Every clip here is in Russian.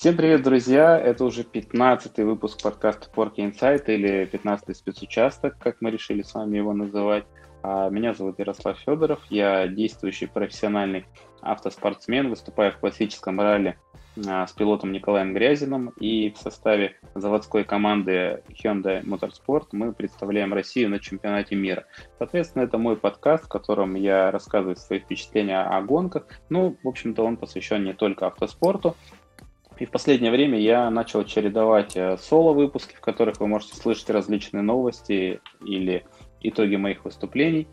Всем привет, друзья! Это уже 15-й выпуск подкаста Porky Insight или 15-й спецучасток, как мы решили с вами его называть. А, меня зовут Ярослав Федоров, я действующий профессиональный автоспортсмен, выступаю в классическом ралли а, с пилотом Николаем Грязиным и в составе заводской команды Hyundai Motorsport мы представляем Россию на чемпионате мира. Соответственно, это мой подкаст, в котором я рассказываю свои впечатления о гонках. Ну, в общем-то, он посвящен не только автоспорту, и в последнее время я начал чередовать э, соло-выпуски, в которых вы можете слышать различные новости или итоги моих выступлений,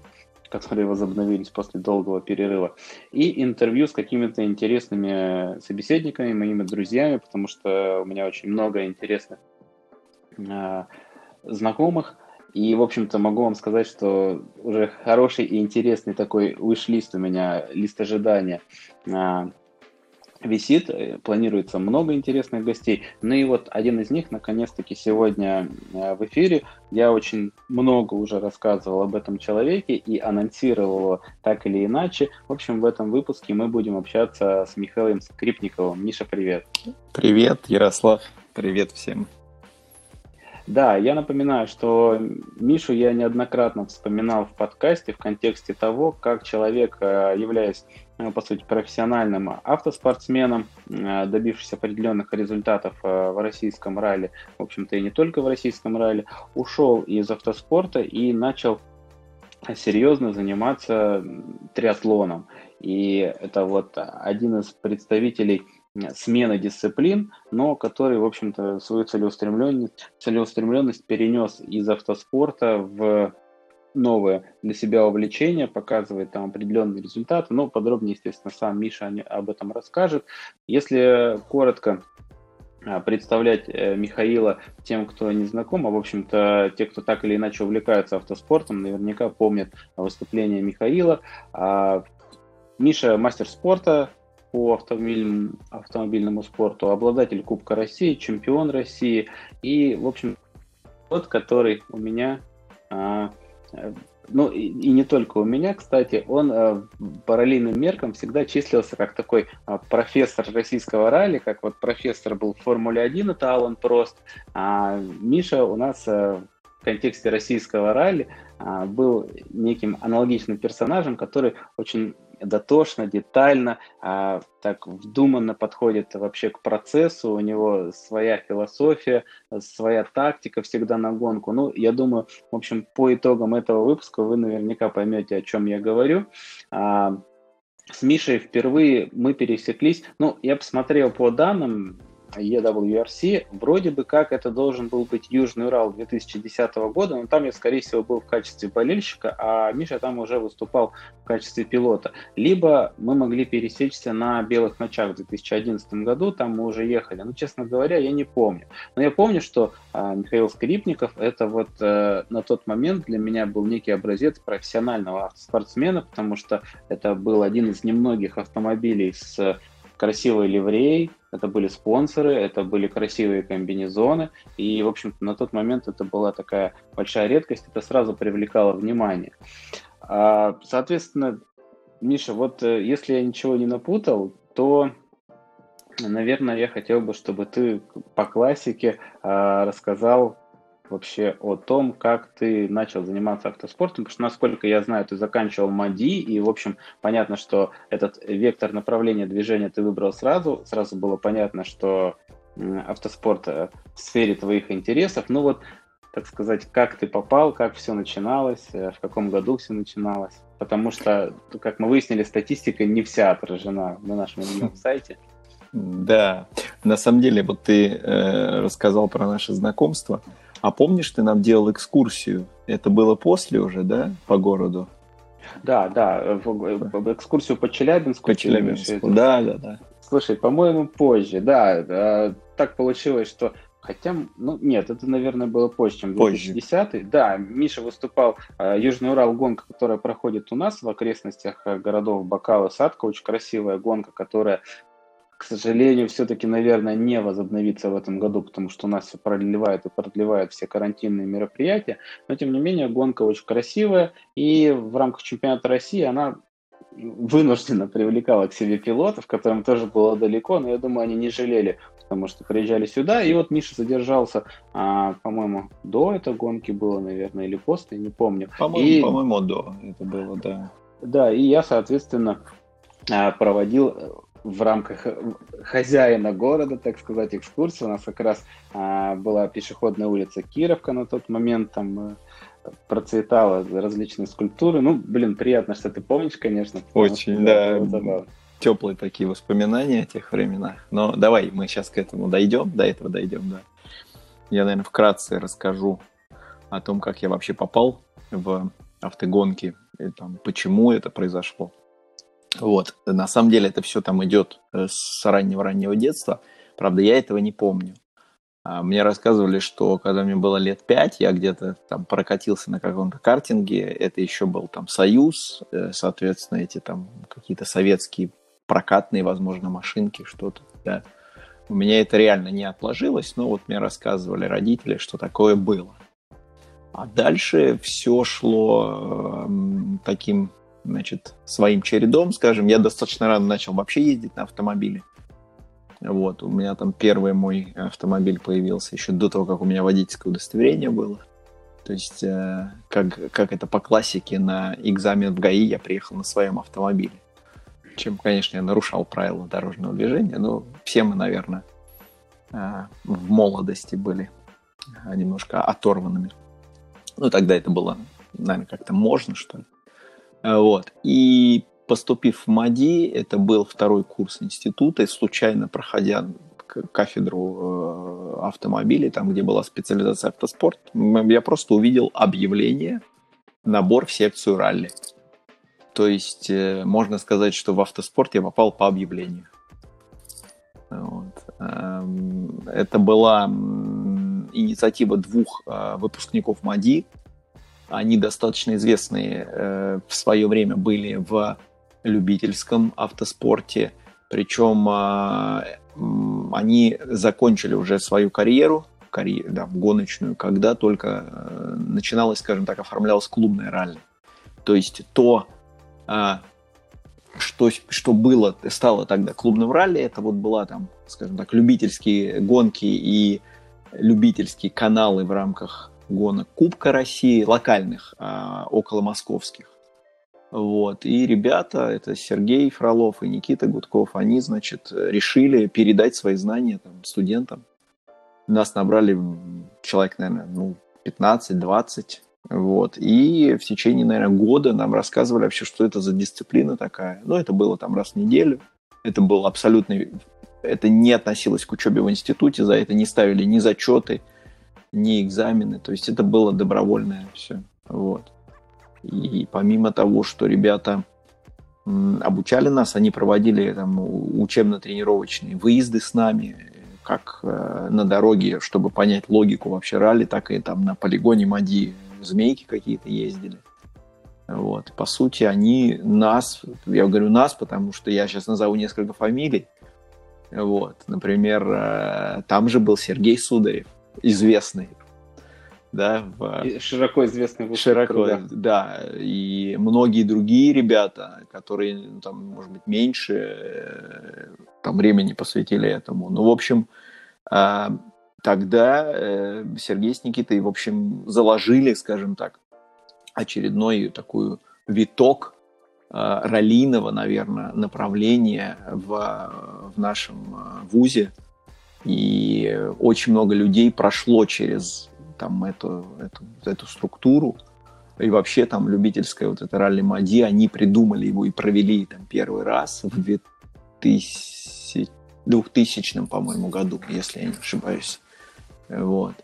которые возобновились после долгого перерыва, и интервью с какими-то интересными собеседниками, моими друзьями, потому что у меня очень много интересных э, знакомых. И, в общем-то, могу вам сказать, что уже хороший и интересный такой выш-лист у меня, лист ожидания э, висит, э, планируется много интересных гостей. Ну и вот один из них, наконец-таки, сегодня э, в эфире. Я очень много уже рассказывал об этом человеке и анонсировал его так или иначе. В общем, в этом выпуске мы будем общаться с Михаилом Скрипниковым. Миша, привет. Привет, Ярослав. Привет всем. Да, я напоминаю, что Мишу я неоднократно вспоминал в подкасте в контексте того, как человек, э, являясь, по сути, профессиональным автоспортсменом, э, добившись определенных результатов э, в российском ралли, в общем-то и не только в российском ралли, ушел из автоспорта и начал серьезно заниматься триатлоном. И это вот один из представителей смены дисциплин, но который, в общем-то, свою целеустремленность, целеустремленность перенес из автоспорта в новое для себя увлечение, показывает там определенные результаты. Но подробнее, естественно, сам Миша об этом расскажет. Если коротко а, представлять э, Михаила тем, кто не знаком, а, в общем-то, те, кто так или иначе увлекаются автоспортом, наверняка помнят выступление Михаила. А, Миша мастер спорта, по автомобильному, автомобильному спорту, обладатель Кубка России, чемпион России и, в общем, тот, который у меня, а, ну и, и не только у меня, кстати, он а, параллельным меркам всегда числился как такой а, профессор российского ралли, как вот профессор был в Формуле 1, это Алан Прост, а Миша у нас в контексте российского ралли а, был неким аналогичным персонажем, который очень дотошно, детально, а, так вдуманно подходит вообще к процессу, у него своя философия, своя тактика всегда на гонку. Ну, я думаю, в общем, по итогам этого выпуска вы наверняка поймете, о чем я говорю. А, с Мишей впервые мы пересеклись. Ну, я посмотрел по данным, EWRC, вроде бы как это должен был быть Южный Урал 2010 года, но там я, скорее всего, был в качестве болельщика, а Миша там уже выступал в качестве пилота. Либо мы могли пересечься на Белых ночах в 2011 году, там мы уже ехали. Но, честно говоря, я не помню. Но я помню, что а, Михаил Скрипников это вот а, на тот момент для меня был некий образец профессионального автоспортсмена, потому что это был один из немногих автомобилей с красивой ливреей, это были спонсоры, это были красивые комбинезоны, и, в общем-то, на тот момент это была такая большая редкость, это сразу привлекало внимание. А, соответственно, Миша, вот э, если я ничего не напутал, то, наверное, я хотел бы, чтобы ты по классике а, рассказал вообще о том, как ты начал заниматься автоспортом, потому что, насколько я знаю, ты заканчивал МАДИ, и, в общем, понятно, что этот вектор направления движения ты выбрал сразу, сразу было понятно, что автоспорт э, в сфере твоих интересов, ну вот, так сказать, как ты попал, как все начиналось, э, в каком году все начиналось, потому что, как мы выяснили, статистика не вся отражена на нашем сайте. Да, на самом деле, вот ты э, рассказал про наше знакомство. А помнишь, ты нам делал экскурсию? Это было после уже, да, по городу? Да, да, в, экскурсию по Челябинску. По Челябинску, да, да, да. Слушай, по-моему, позже, да. Э, так получилось, что Хотя, ну нет, это, наверное, было позже, чем 2010 Да, Миша выступал э, Южный Урал гонка, которая проходит у нас в окрестностях э, городов Бакал и Садка. Очень красивая гонка, которая к сожалению, все-таки, наверное, не возобновится в этом году, потому что у нас все продлевает и продлевает все карантинные мероприятия. Но, тем не менее, гонка очень красивая, и в рамках чемпионата России она вынужденно привлекала к себе пилотов, которым тоже было далеко, но я думаю, они не жалели потому что приезжали сюда, и вот Миша задержался, а, по-моему, до этой гонки было, наверное, или после, не помню. По-моему, и... по-моему, до это было, да. Да, и я, соответственно, а, проводил в рамках хозяина города, так сказать, экскурсию. У нас как раз а, была пешеходная улица Кировка на тот момент, там э, процветала различные скульптуры. Ну, блин, приятно, что ты помнишь, конечно. Очень, да. Теплые такие воспоминания о тех временах. Но давай мы сейчас к этому дойдем, до этого дойдем, да. Я, наверное, вкратце расскажу о том, как я вообще попал в автогонки, и там, почему это произошло. Вот. На самом деле это все там идет э, с раннего-раннего детства. Правда, я этого не помню. А, мне рассказывали, что когда мне было лет пять, я где-то там прокатился на каком-то картинге. Это еще был там Союз, э, соответственно, эти там какие-то советские прокатные, возможно, машинки, что-то. Да. У меня это реально не отложилось, но вот мне рассказывали родители, что такое было. А дальше все шло э, таким значит, своим чередом, скажем. Я достаточно рано начал вообще ездить на автомобиле. Вот, у меня там первый мой автомобиль появился еще до того, как у меня водительское удостоверение было. То есть, э, как, как это по классике, на экзамен в ГАИ я приехал на своем автомобиле. Чем, конечно, я нарушал правила дорожного движения, но все мы, наверное, э, в молодости были немножко оторванными. Ну, тогда это было, наверное, как-то можно, что ли. Э, вот. И поступив в МАДИ, это был второй курс института, и случайно проходя кафедру э, автомобилей, там, где была специализация автоспорт, я просто увидел объявление набор в секцию ралли. То есть э, можно сказать, что в автоспорт я попал по объявлению. Вот. Эм, это была инициатива двух выпускников МАДИ, они достаточно известные э, в свое время были в любительском автоспорте. Причем э, они закончили уже свою карьеру, карьеру да, гоночную, когда только э, начиналось, скажем так, оформлялось клубное ралли. То есть то, э, что, что было, стало тогда клубным ралли, это вот была там, скажем так, любительские гонки и любительские каналы в рамках гонок Кубка России, локальных, а, около московских. Вот. И ребята, это Сергей Фролов и Никита Гудков, они, значит, решили передать свои знания там, студентам. Нас набрали человек, наверное, ну, 15-20. Вот. И в течение, наверное, года нам рассказывали вообще, что это за дисциплина такая. Ну, это было там раз в неделю. Это был абсолютно... Это не относилось к учебе в институте, за это не ставили ни зачеты, не экзамены, то есть это было добровольное все. Вот. И помимо того, что ребята обучали нас, они проводили там учебно-тренировочные выезды с нами, как э, на дороге, чтобы понять логику вообще ралли, так и там на полигоне МАДИ змейки какие-то ездили. Вот. По сути, они нас, я говорю нас, потому что я сейчас назову несколько фамилий. Вот. Например, э, там же был Сергей Сударев известный. Да, в... Широко известный в Широко, да. да. И многие другие ребята, которые, ну, там, может быть, меньше э, там, времени посвятили этому. Ну, в общем, а, тогда э, Сергей с Никитой, в общем, заложили, скажем так, очередной такой виток а, раллийного, наверное, направления в, в нашем а, вузе – и очень много людей прошло через там, эту, эту, эту структуру. И вообще там любительское вот это ралли Мади, они придумали его и провели там первый раз в 2000, 2000 по-моему, году, если я не ошибаюсь. Вот.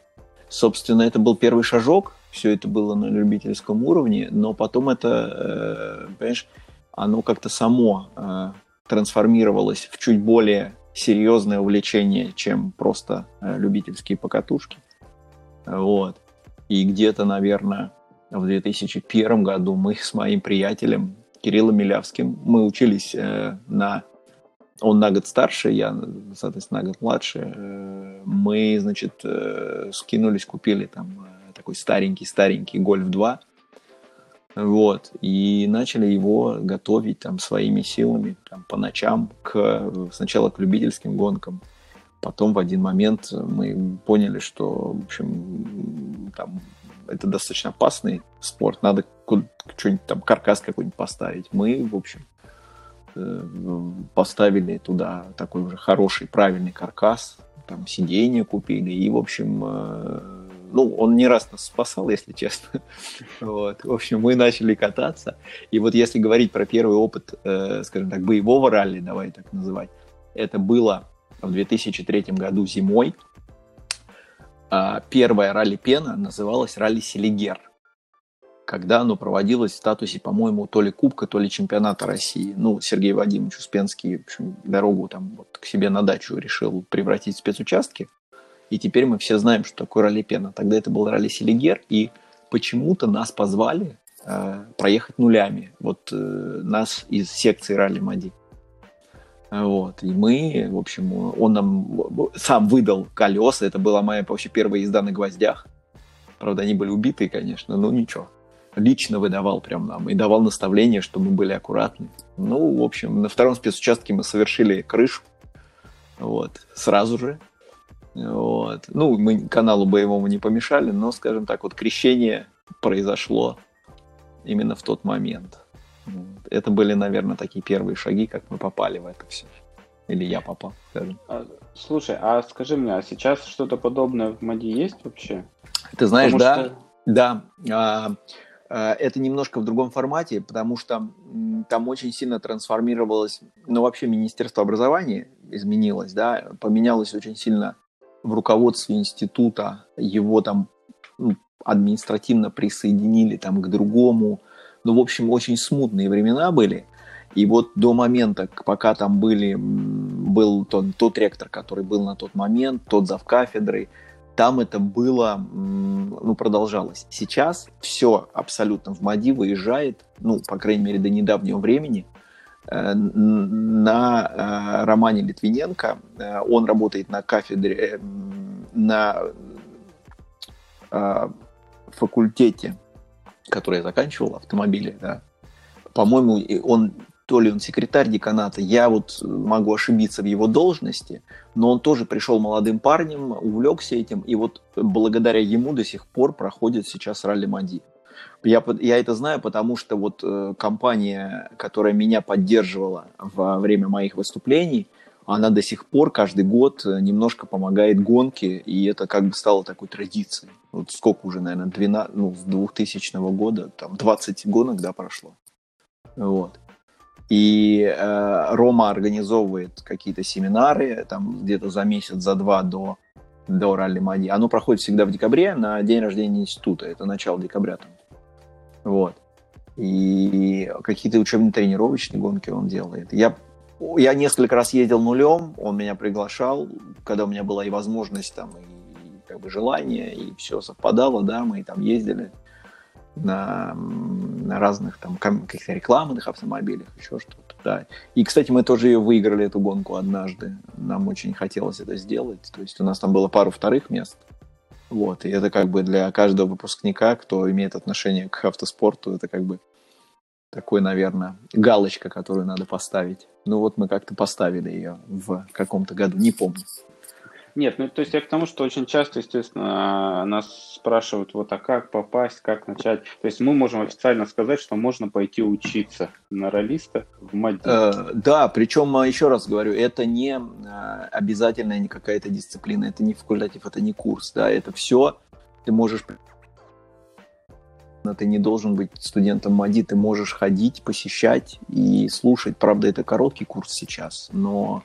Собственно, это был первый шажок, все это было на любительском уровне, но потом это, э, понимаешь, оно как-то само э, трансформировалось в чуть более серьезное увлечение, чем просто э, любительские покатушки. Вот. И где-то, наверное, в 2001 году мы с моим приятелем Кириллом Милявским, мы учились э, на... Он на год старше, я, соответственно, на год младше. Э, мы, значит, скинулись, купили там такой старенький-старенький Гольф 2 вот. И начали его готовить там своими силами там, по ночам к, сначала к любительским гонкам, потом в один момент мы поняли, что, в общем, там это достаточно опасный спорт, надо что-нибудь там, каркас какой-нибудь поставить. Мы, в общем, э, поставили туда такой уже хороший, правильный каркас, там сиденья купили, и, в общем, э, ну, он не раз нас спасал, если честно. Вот. В общем, мы начали кататься. И вот если говорить про первый опыт, э, скажем так, боевого ралли, давай так называть, это было в 2003 году зимой. А первая ралли Пена называлась ралли Селигер, когда оно проводилось в статусе, по-моему, то ли Кубка, то ли Чемпионата России. Ну, Сергей Вадимович Успенский, в общем, дорогу там вот к себе на дачу решил превратить в спецучастки. И теперь мы все знаем, что такое ралли Пена. Тогда это был ралли Селигер, и почему-то нас позвали э, проехать нулями. Вот э, нас из секции ралли Мади. Вот. И мы, в общем, он нам сам выдал колеса. Это была моя вообще первая езда на гвоздях. Правда, они были убитые, конечно, но ничего. Лично выдавал прям нам и давал наставление, чтобы мы были аккуратны. Ну, в общем, на втором спецучастке мы совершили крышу. Вот. Сразу же. Вот. Ну, мы каналу боевому не помешали, но, скажем так, вот крещение произошло именно в тот момент. Это были, наверное, такие первые шаги, как мы попали в это все. Или я попал, скажем. А, слушай, а скажи мне, а сейчас что-то подобное в МАДИ есть вообще? Ты знаешь, потому да, что... да. А, а, это немножко в другом формате, потому что там очень сильно трансформировалось, ну вообще Министерство образования изменилось, да, поменялось очень сильно в руководстве института, его там ну, административно присоединили там к другому, ну, в общем, очень смутные времена были. И вот до момента, пока там были, был тот, тот ректор, который был на тот момент, тот зав кафедрой, там это было, ну, продолжалось. Сейчас все абсолютно в МАДИ выезжает, ну, по крайней мере, до недавнего времени, на э, Романе Литвиненко. Э, он работает на кафедре, на факультете который я заканчивал, автомобили, да, по-моему, он то ли он секретарь деканата, я вот могу ошибиться в его должности, но он тоже пришел молодым парнем, увлекся этим, и вот благодаря ему до сих пор проходит сейчас ралли Мади. Я, я это знаю, потому что вот э, компания, которая меня поддерживала во время моих выступлений, она до сих пор каждый год э, немножко помогает гонке, и это как бы стало такой традицией. Вот сколько уже, наверное, 12, ну, с 2000 года, там 20 гонок, да, прошло. Вот. И э, Рома организовывает какие-то семинары, там где-то за месяц, за два до, до ралли Мади. Оно проходит всегда в декабре, на день рождения института, это начало декабря там. Вот. И какие-то учебно-тренировочные гонки он делает. Я я несколько раз ездил нулем, он меня приглашал, когда у меня была и возможность, там, и как бы желание, и все совпадало, да, мы там ездили на, на разных там каких-то рекламных автомобилях, еще что-то, да. И, кстати, мы тоже ее выиграли, эту гонку однажды. Нам очень хотелось это сделать. То есть у нас там было пару вторых мест. Вот, и это как бы для каждого выпускника, кто имеет отношение к автоспорту, это как бы такой, наверное, галочка, которую надо поставить. Ну вот мы как-то поставили ее в каком-то году, не помню. Нет, ну то есть я к тому, что очень часто, естественно, нас спрашивают, вот а как попасть, как начать. То есть мы можем официально сказать, что можно пойти учиться на ролиста в МАДИ. Э, да, причем, а, еще раз говорю, это не а, обязательная не какая-то дисциплина, это не факультатив, это не курс, да, это все ты можешь ты не должен быть студентом МАДИ, ты можешь ходить, посещать и слушать. Правда, это короткий курс сейчас, но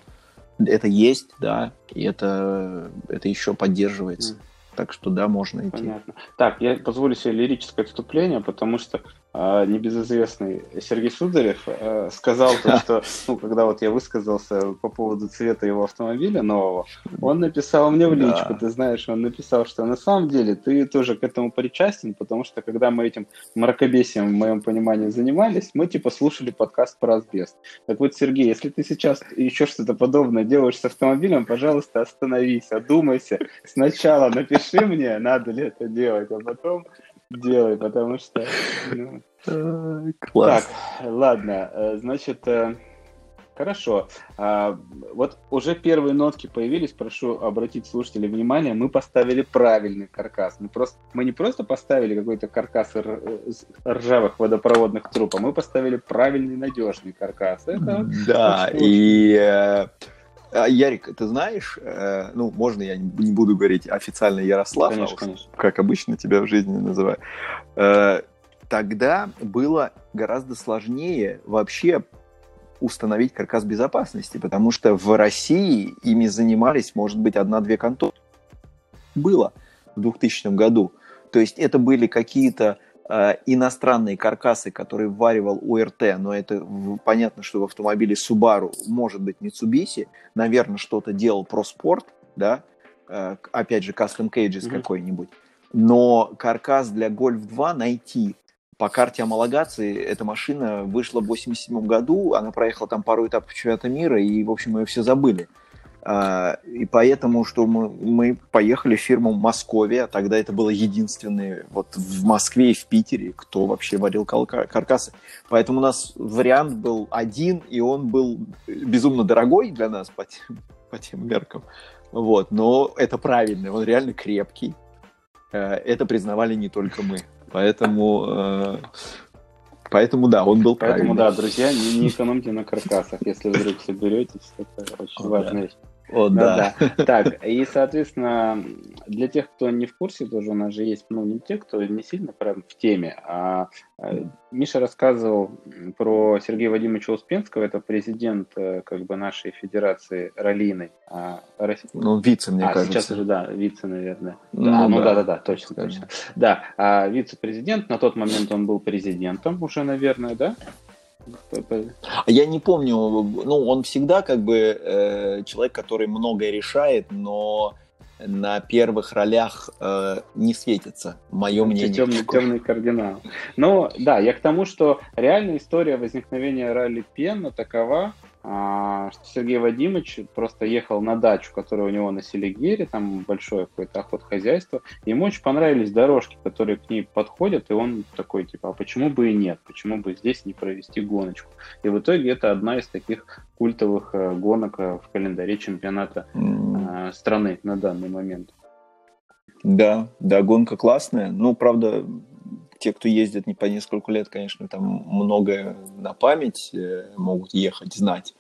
это есть, да, и это, это еще поддерживается. Mm. Так что да, можно идти. Понятно. Так, я позволю себе лирическое отступление, потому что небезызвестный Сергей Сударев э, сказал то, что, ну, когда вот я высказался по поводу цвета его автомобиля нового, он написал мне в личку, да. ты знаешь, он написал, что на самом деле ты тоже к этому причастен, потому что когда мы этим мракобесием, в моем понимании, занимались, мы типа слушали подкаст про асбест. Так вот, Сергей, если ты сейчас еще что-то подобное делаешь с автомобилем, пожалуйста, остановись, одумайся, сначала напиши мне, надо ли это делать, а потом делай, потому что... Ну... Класс. Так, ладно, э, значит, э, Хорошо. А, вот уже первые нотки появились, прошу обратить слушателей внимание, мы поставили правильный каркас. Мы, просто, мы не просто поставили какой-то каркас ржавых водопроводных труб, а мы поставили правильный надежный каркас. Это да, и э, а, Ярик, ты знаешь, э, ну, можно я не буду говорить официально Ярослав, конечно, а конечно. как обычно тебя в жизни называю. Э, тогда было гораздо сложнее вообще установить каркас безопасности, потому что в России ими занимались, может быть, одна-две конторы. Было в 2000 году. То есть это были какие-то иностранные каркасы, которые вваривал УРТ, но это понятно, что в автомобиле Subaru может быть Mitsubishi, наверное, что-то делал ProSport, да, э, опять же, Custom Cages mm-hmm. какой-нибудь. Но каркас для Golf 2 найти по карте homологации эта машина вышла в 87 году, она проехала там пару этапов чемпионата мира, и, в общем, ее все забыли. А, и поэтому, что мы, мы поехали в фирму Московия, тогда это было единственное вот в Москве и в Питере, кто вообще варил каркасы. Поэтому у нас вариант был один, и он был безумно дорогой для нас по тем, по тем меркам. Вот, но это правильно, он реально крепкий. Э, это признавали не только мы. Поэтому э, Поэтому да, он был Поэтому правильный. да, друзья, не, не экономьте на каркасах, если вдруг соберетесь, это очень О, важная да. вещь. О, да. да. Так, и, соответственно, для тех, кто не в курсе, тоже у нас же есть, ну, не те, кто не сильно прям в теме, а э, Миша рассказывал про Сергея Вадимовича Успенского, это президент э, как бы нашей федерации раллиной. А, Ну, вице, мне а, кажется. сейчас уже, да, вице, наверное. Ну, да, ну да, да, да, точно, точно. Да, а вице-президент, на тот момент он был президентом уже, наверное, да? Я не помню, ну, он всегда как бы э, человек, который многое решает, но на первых ролях э, не светится, мое мнение. Темный, темный кардинал. Ну, да, я к тому, что реальная история возникновения ралли Пена такова, а, что Сергей Вадимович просто ехал на дачу, которая у него на Селигере, там большое какое-то охотхозяйство. Ему очень понравились дорожки, которые к ней подходят, и он такой, типа, а почему бы и нет? Почему бы здесь не провести гоночку? И в итоге это одна из таких культовых э, гонок э, в календаре чемпионата mm. страны на данный момент. Да, да, гонка классная. Ну, правда, те, кто ездит не по несколько лет, конечно, там многое на память э, могут ехать, знать.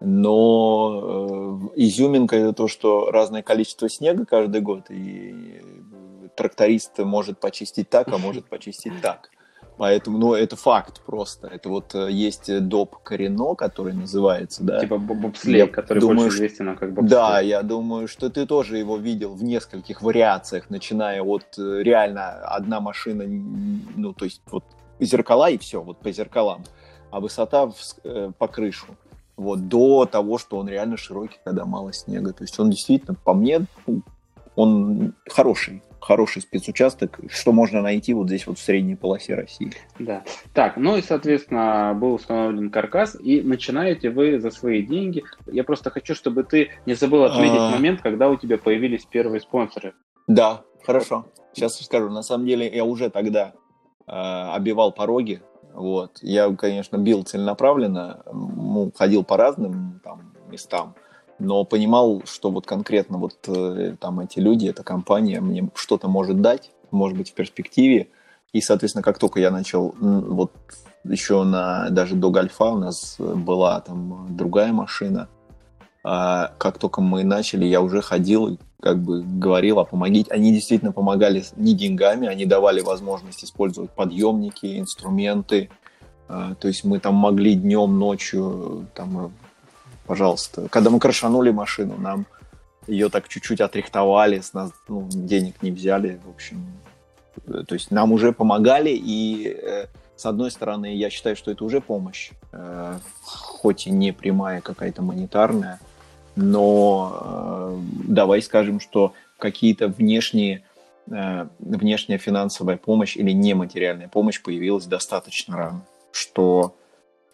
Но э, изюминка это то, что разное количество снега каждый год, и тракторист может почистить так, а может почистить так. Поэтому, ну, это факт просто. Это вот э, есть доп Корено, который называется, да. Типа бобслей, который думаю, больше известен как бобслей. Да, я думаю, что ты тоже его видел в нескольких вариациях, начиная от э, реально одна машина, ну, то есть вот зеркала и все, вот по зеркалам, а высота в, э, по крышу. Вот, до того, что он реально широкий, когда мало снега. То есть он действительно, по мне, ну, он хороший хороший спецучасток, что можно найти вот здесь вот в средней полосе России. Да. Так, ну и, соответственно, был установлен каркас, и начинаете вы за свои деньги. Я просто хочу, чтобы ты не забыл отметить а... момент, когда у тебя появились первые спонсоры. Да, хорошо. Сейчас скажу. На самом деле я уже тогда э, обивал пороги. Вот. Я, конечно, бил целенаправленно, ну, ходил по разным там, местам но понимал, что вот конкретно вот э, там эти люди, эта компания мне что-то может дать, может быть, в перспективе. И, соответственно, как только я начал, вот еще на, даже до Гольфа у нас была там другая машина, а как только мы начали, я уже ходил, как бы говорил, а помогите. Они действительно помогали не деньгами, они давали возможность использовать подъемники, инструменты. А, то есть мы там могли днем, ночью там пожалуйста. Когда мы крашанули машину, нам ее так чуть-чуть отрихтовали, с нас ну, денег не взяли, в общем. То есть нам уже помогали, и э, с одной стороны, я считаю, что это уже помощь, э, хоть и не прямая какая-то монетарная, но э, давай скажем, что какие-то внешние внешняя финансовая помощь или нематериальная помощь появилась достаточно рано, что Э,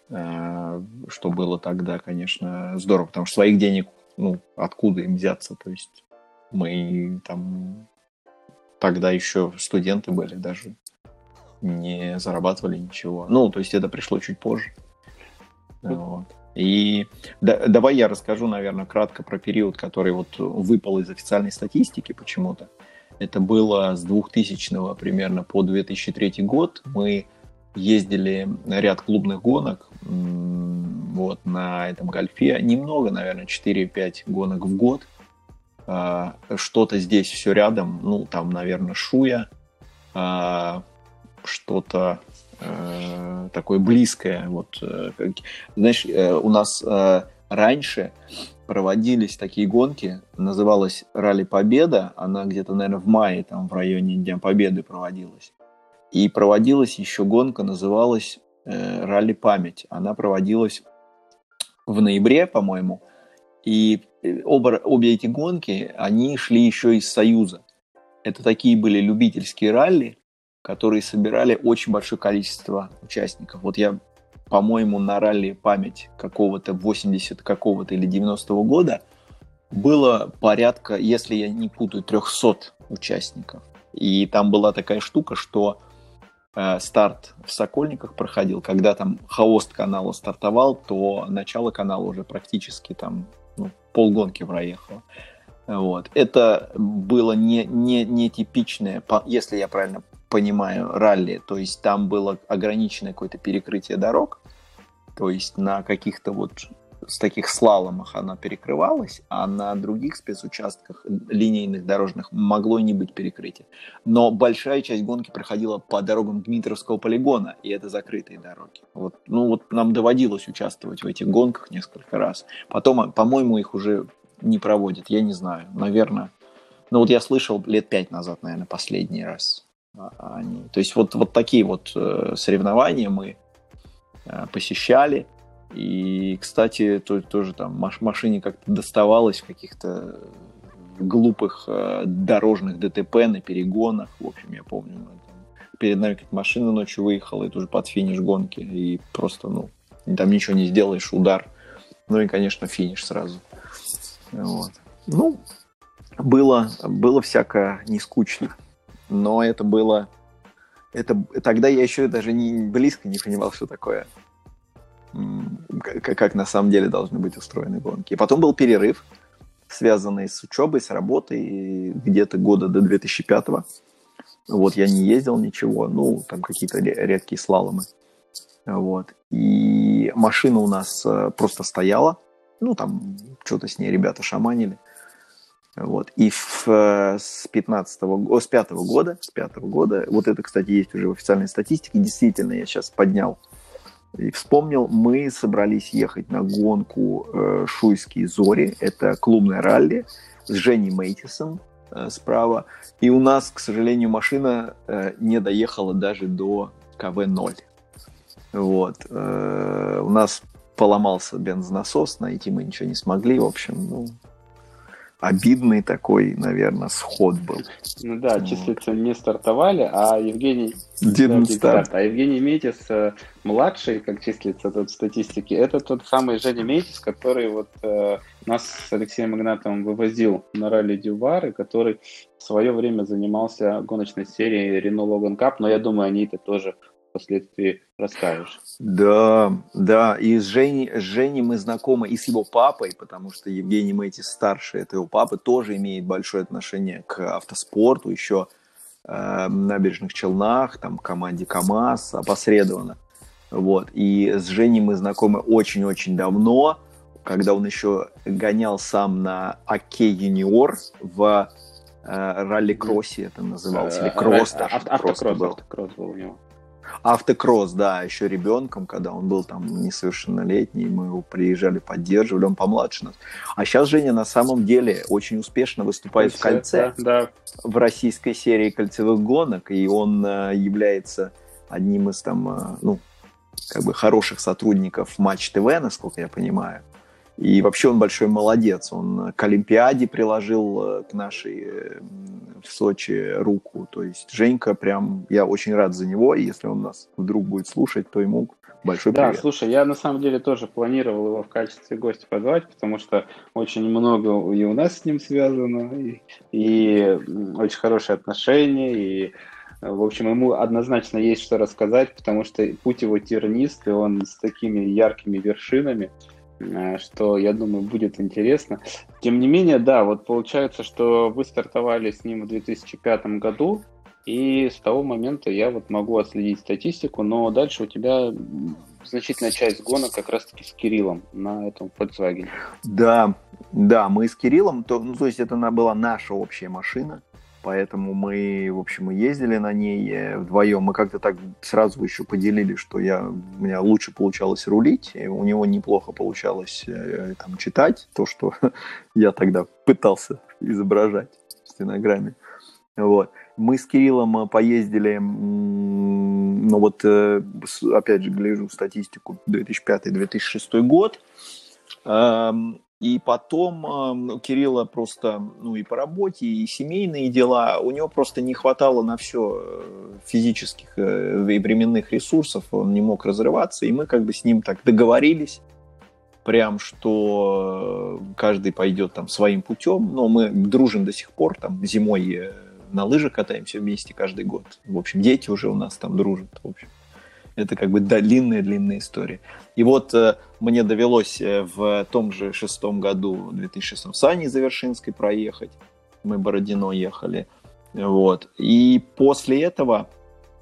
что было тогда, конечно, здорово, потому что своих денег, ну, откуда им взяться, то есть мы там тогда еще студенты были, даже не зарабатывали ничего. Ну, то есть это пришло чуть позже. Вот. И да, давай я расскажу, наверное, кратко про период, который вот выпал из официальной статистики почему-то. Это было с 2000 примерно по 2003 год. Мы ездили ряд клубных гонок вот, на этом гольфе. Немного, наверное, 4-5 гонок в год. А, что-то здесь все рядом. Ну, там, наверное, Шуя. А, что-то э, такое близкое. Вот, э, знаешь, э, у нас раньше проводились такие гонки, называлась Ралли Победа, она где-то, наверное, в мае, там, в районе Дня Победы проводилась. И проводилась еще гонка, называлась э, Ралли Память. Она проводилась в ноябре, по-моему. И э, оба, обе эти гонки, они шли еще из Союза. Это такие были любительские ралли, которые собирали очень большое количество участников. Вот я по-моему, на ралли память какого-то 80 какого-то или 90-го года было порядка, если я не путаю, 300 участников. И там была такая штука, что э, старт в Сокольниках проходил, когда там хвост канала стартовал, то начало канала уже практически там ну, полгонки проехало. Вот. Это было не, не, не типичное, если я правильно понимаю, ралли. То есть там было ограниченное какое-то перекрытие дорог. То есть на каких-то вот с таких слаломах она перекрывалась, а на других спецучастках линейных дорожных могло не быть перекрытия. Но большая часть гонки проходила по дорогам Дмитровского полигона, и это закрытые дороги. Вот, ну вот нам доводилось участвовать в этих гонках несколько раз. Потом, по-моему, их уже не проводят, я не знаю, наверное. Ну вот я слышал лет пять назад, наверное, последний раз. А, а они. То есть вот, вот такие вот э, соревнования мы э, посещали. И, кстати, то, тоже там маш, машине как-то доставалось в каких-то глупых э, дорожных ДТП на перегонах. В общем, я помню, перед нами какая-то машина ночью выехала, и тоже под финиш гонки. И просто, ну, там ничего не сделаешь, удар. Ну и, конечно, финиш сразу. Вот. Ну, было, было всякое не скучно но это было... Это, тогда я еще даже не близко не понимал, что такое, как, как на самом деле должны быть устроены гонки. И потом был перерыв, связанный с учебой, с работой, где-то года до 2005 -го. Вот я не ездил ничего, ну, там какие-то редкие слаломы. Вот. И машина у нас э, просто стояла. Ну, там что-то с ней ребята шаманили. Вот. И в, э, с 15 -го, с 5 -го года, с 5 -го года, вот это, кстати, есть уже в официальной статистике, действительно, я сейчас поднял и вспомнил, мы собрались ехать на гонку э, Шуйские Зори, это клубная ралли с Женей Мейтисом э, справа, и у нас, к сожалению, машина э, не доехала даже до КВ-0. Вот. Э, у нас поломался бензонасос, найти мы ничего не смогли, в общем, ну, обидный такой, наверное, сход был. Ну да, вот. числицы не стартовали, а Евгений... Дидн't start. А Евгений Метис э, младший, как числится тут в статистике, это тот самый Женя Метис, который вот э, нас с Алексеем Игнатовым вывозил на ралли Дюбар, и который в свое время занимался гоночной серией Renault Logan Cup, но я думаю, они это тоже впоследствии расскажешь. Да, да, и с Женей, с Женей мы знакомы и с его папой, потому что Евгений Мэйтис старший, это его папа, тоже имеет большое отношение к автоспорту, еще э, набережных Челнах, там, команде КАМАЗ опосредованно. Вот, и с Женей мы знакомы очень-очень давно, когда он еще гонял сам на Оке Юниор в э, ралли-кроссе это называлось, или кросс даже. Автокросс, автокросс был у него. Автокросс, да, еще ребенком, когда он был там несовершеннолетний, мы его приезжали, поддерживали, он помладше нас. А сейчас Женя на самом деле очень успешно выступает кольце, в кольце, да. в российской серии кольцевых гонок, и он э, является одним из там, э, ну, как бы хороших сотрудников Матч ТВ, насколько я понимаю. И вообще он большой молодец. Он к Олимпиаде приложил э, к нашей э, в Сочи руку. То есть Женька прям, я очень рад за него. И если он нас вдруг будет слушать, то ему большой да, привет. Да, слушай, я на самом деле тоже планировал его в качестве гостя позвать, потому что очень много и у нас с ним связано, и, и очень хорошие отношения, и в общем, ему однозначно есть что рассказать, потому что путь его тернист, и он с такими яркими вершинами, что, я думаю, будет интересно. Тем не менее, да, вот получается, что вы стартовали с ним в 2005 году, и с того момента я вот могу отследить статистику, но дальше у тебя значительная часть гонок как раз-таки с Кириллом на этом Volkswagen. Да, да, мы с Кириллом, то, ну, то есть это была наша общая машина, поэтому мы, в общем, и ездили на ней э, вдвоем. Мы как-то так сразу еще поделили, что я, у меня лучше получалось рулить, и у него неплохо получалось э, там, читать то, что я тогда пытался изображать в стенограмме. Вот. Мы с Кириллом э, поездили, ну вот, опять же, гляжу статистику 2005-2006 год. Эм, и потом э, Кирилла просто, ну и по работе, и семейные дела, у него просто не хватало на все э, физических э, и временных ресурсов, он не мог разрываться, и мы как бы с ним так договорились, прям, что каждый пойдет там своим путем, но мы дружим до сих пор, там зимой на лыжах катаемся вместе каждый год. В общем, дети уже у нас там дружат, в общем. Это как бы длинная-длинная история. И вот э, мне довелось э, в том же шестом году, 2006 с Аней Завершинской проехать. Мы Бородино ехали. Вот. И после этого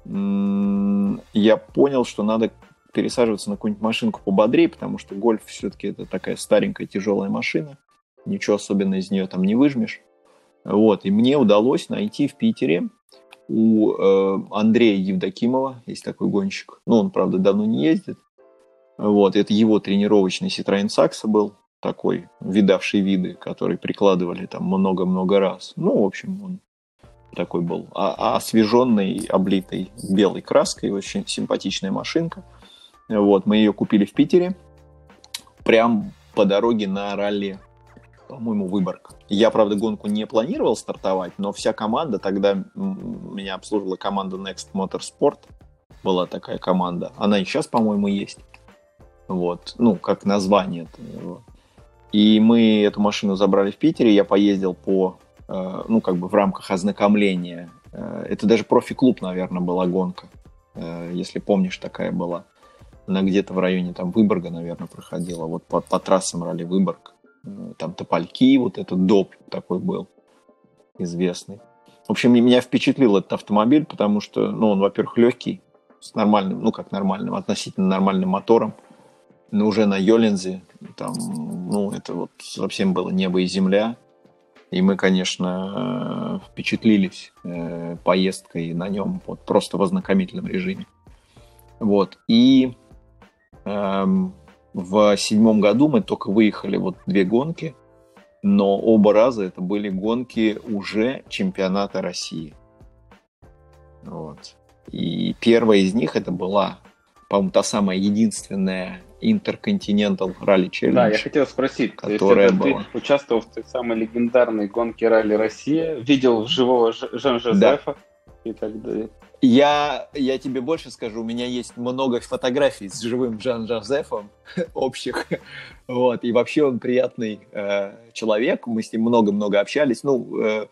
я понял, что надо пересаживаться на какую-нибудь машинку пободрее, потому что гольф все-таки это такая старенькая тяжелая машина. Ничего особенного из нее там не выжмешь. Вот. И мне удалось найти в Питере у э, Андрея Евдокимова, есть такой гонщик. Ну, он, правда, давно не ездит. Вот, это его тренировочный Citroёn Saxo был, такой, видавший виды, который прикладывали там много-много раз. Ну, в общем, он такой был а, а освеженный, облитый белой краской, очень симпатичная машинка. Вот, мы ее купили в Питере, прям по дороге на ралли по-моему, Выборг. Я, правда, гонку не планировал стартовать, но вся команда, тогда меня обслуживала команда Next Motorsport, была такая команда. Она и сейчас, по-моему, есть. Вот, ну, как название. И мы эту машину забрали в Питере, я поездил по, э, ну, как бы в рамках ознакомления. Э, это даже профи-клуб, наверное, была гонка, э, если помнишь, такая была. Она где-то в районе там Выборга, наверное, проходила, вот по, по трассам ралли Выборг. Э, там Топольки, вот этот доп такой был известный. В общем, меня впечатлил этот автомобиль, потому что, ну, он, во-первых, легкий, с нормальным, ну, как нормальным, относительно нормальным мотором, но уже на Йолензе, там, ну, это вот совсем было небо и земля, и мы, конечно, впечатлились э, поездкой на нем вот просто в ознакомительном режиме. Вот. И эм, в седьмом году мы только выехали вот две гонки, но оба раза это были гонки уже чемпионата России. Вот. И первая из них это была, по-моему, та самая единственная Intercontinental Rally Challenge. Да, я хотел спросить, которая то есть, была. ты участвовал в той самой легендарной гонке Ралли Россия, видел живого Жан-Жозефа да. и так далее. Я, я тебе больше скажу, у меня есть много фотографий с живым Жан Жозефом общих, вот, и вообще он приятный э, человек, мы с ним много-много общались, ну, э,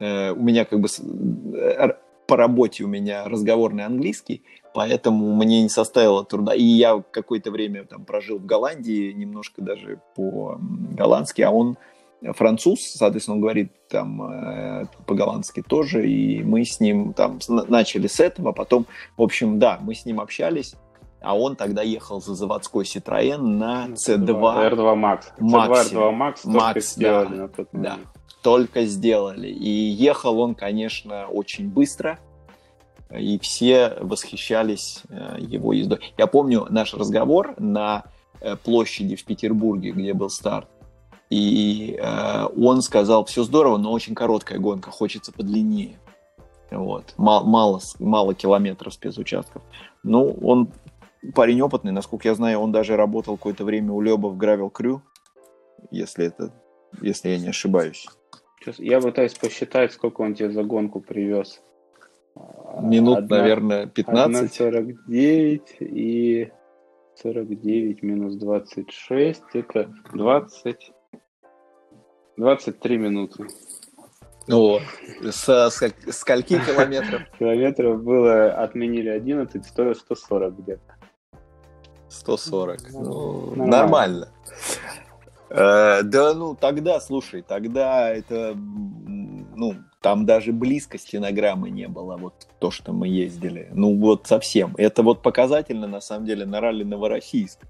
э, у меня как бы с, э, по работе у меня разговорный английский, поэтому мне не составило труда, и я какое-то время там прожил в Голландии, немножко даже по-голландски, а он француз, соответственно, он говорит там э, по-голландски тоже, и мы с ним там начали с этого, потом, в общем, да, мы с ним общались, а он тогда ехал за заводской Citroën на C2. R2 Max. Max, R2 Max, Max сделали да, на тот момент. Да, только сделали. И ехал он, конечно, очень быстро, и все восхищались э, его ездой. Я помню наш разговор на э, площади в Петербурге, где был старт. И э, он сказал, все здорово, но очень короткая гонка, хочется подлиннее. Вот. Мало, мало, мало километров спецучастков. Ну, он парень опытный, насколько я знаю, он даже работал какое-то время у Леба в Гравел Крю, если это, если я не ошибаюсь. Сейчас я пытаюсь посчитать, сколько он тебе за гонку привез. Минут, Одна, наверное, 15. 49 и 49 минус 26, это 20, 23 минуты. О, со скольки километров? Километров было, отменили 11, стоило 140 где-то. 140. Ну, нормально. нормально. Э, да, ну тогда, слушай, тогда это, ну, там даже близко стенограммы не было, вот то, что мы ездили. Ну, вот совсем. Это вот показательно, на самом деле, на ралли Новороссийск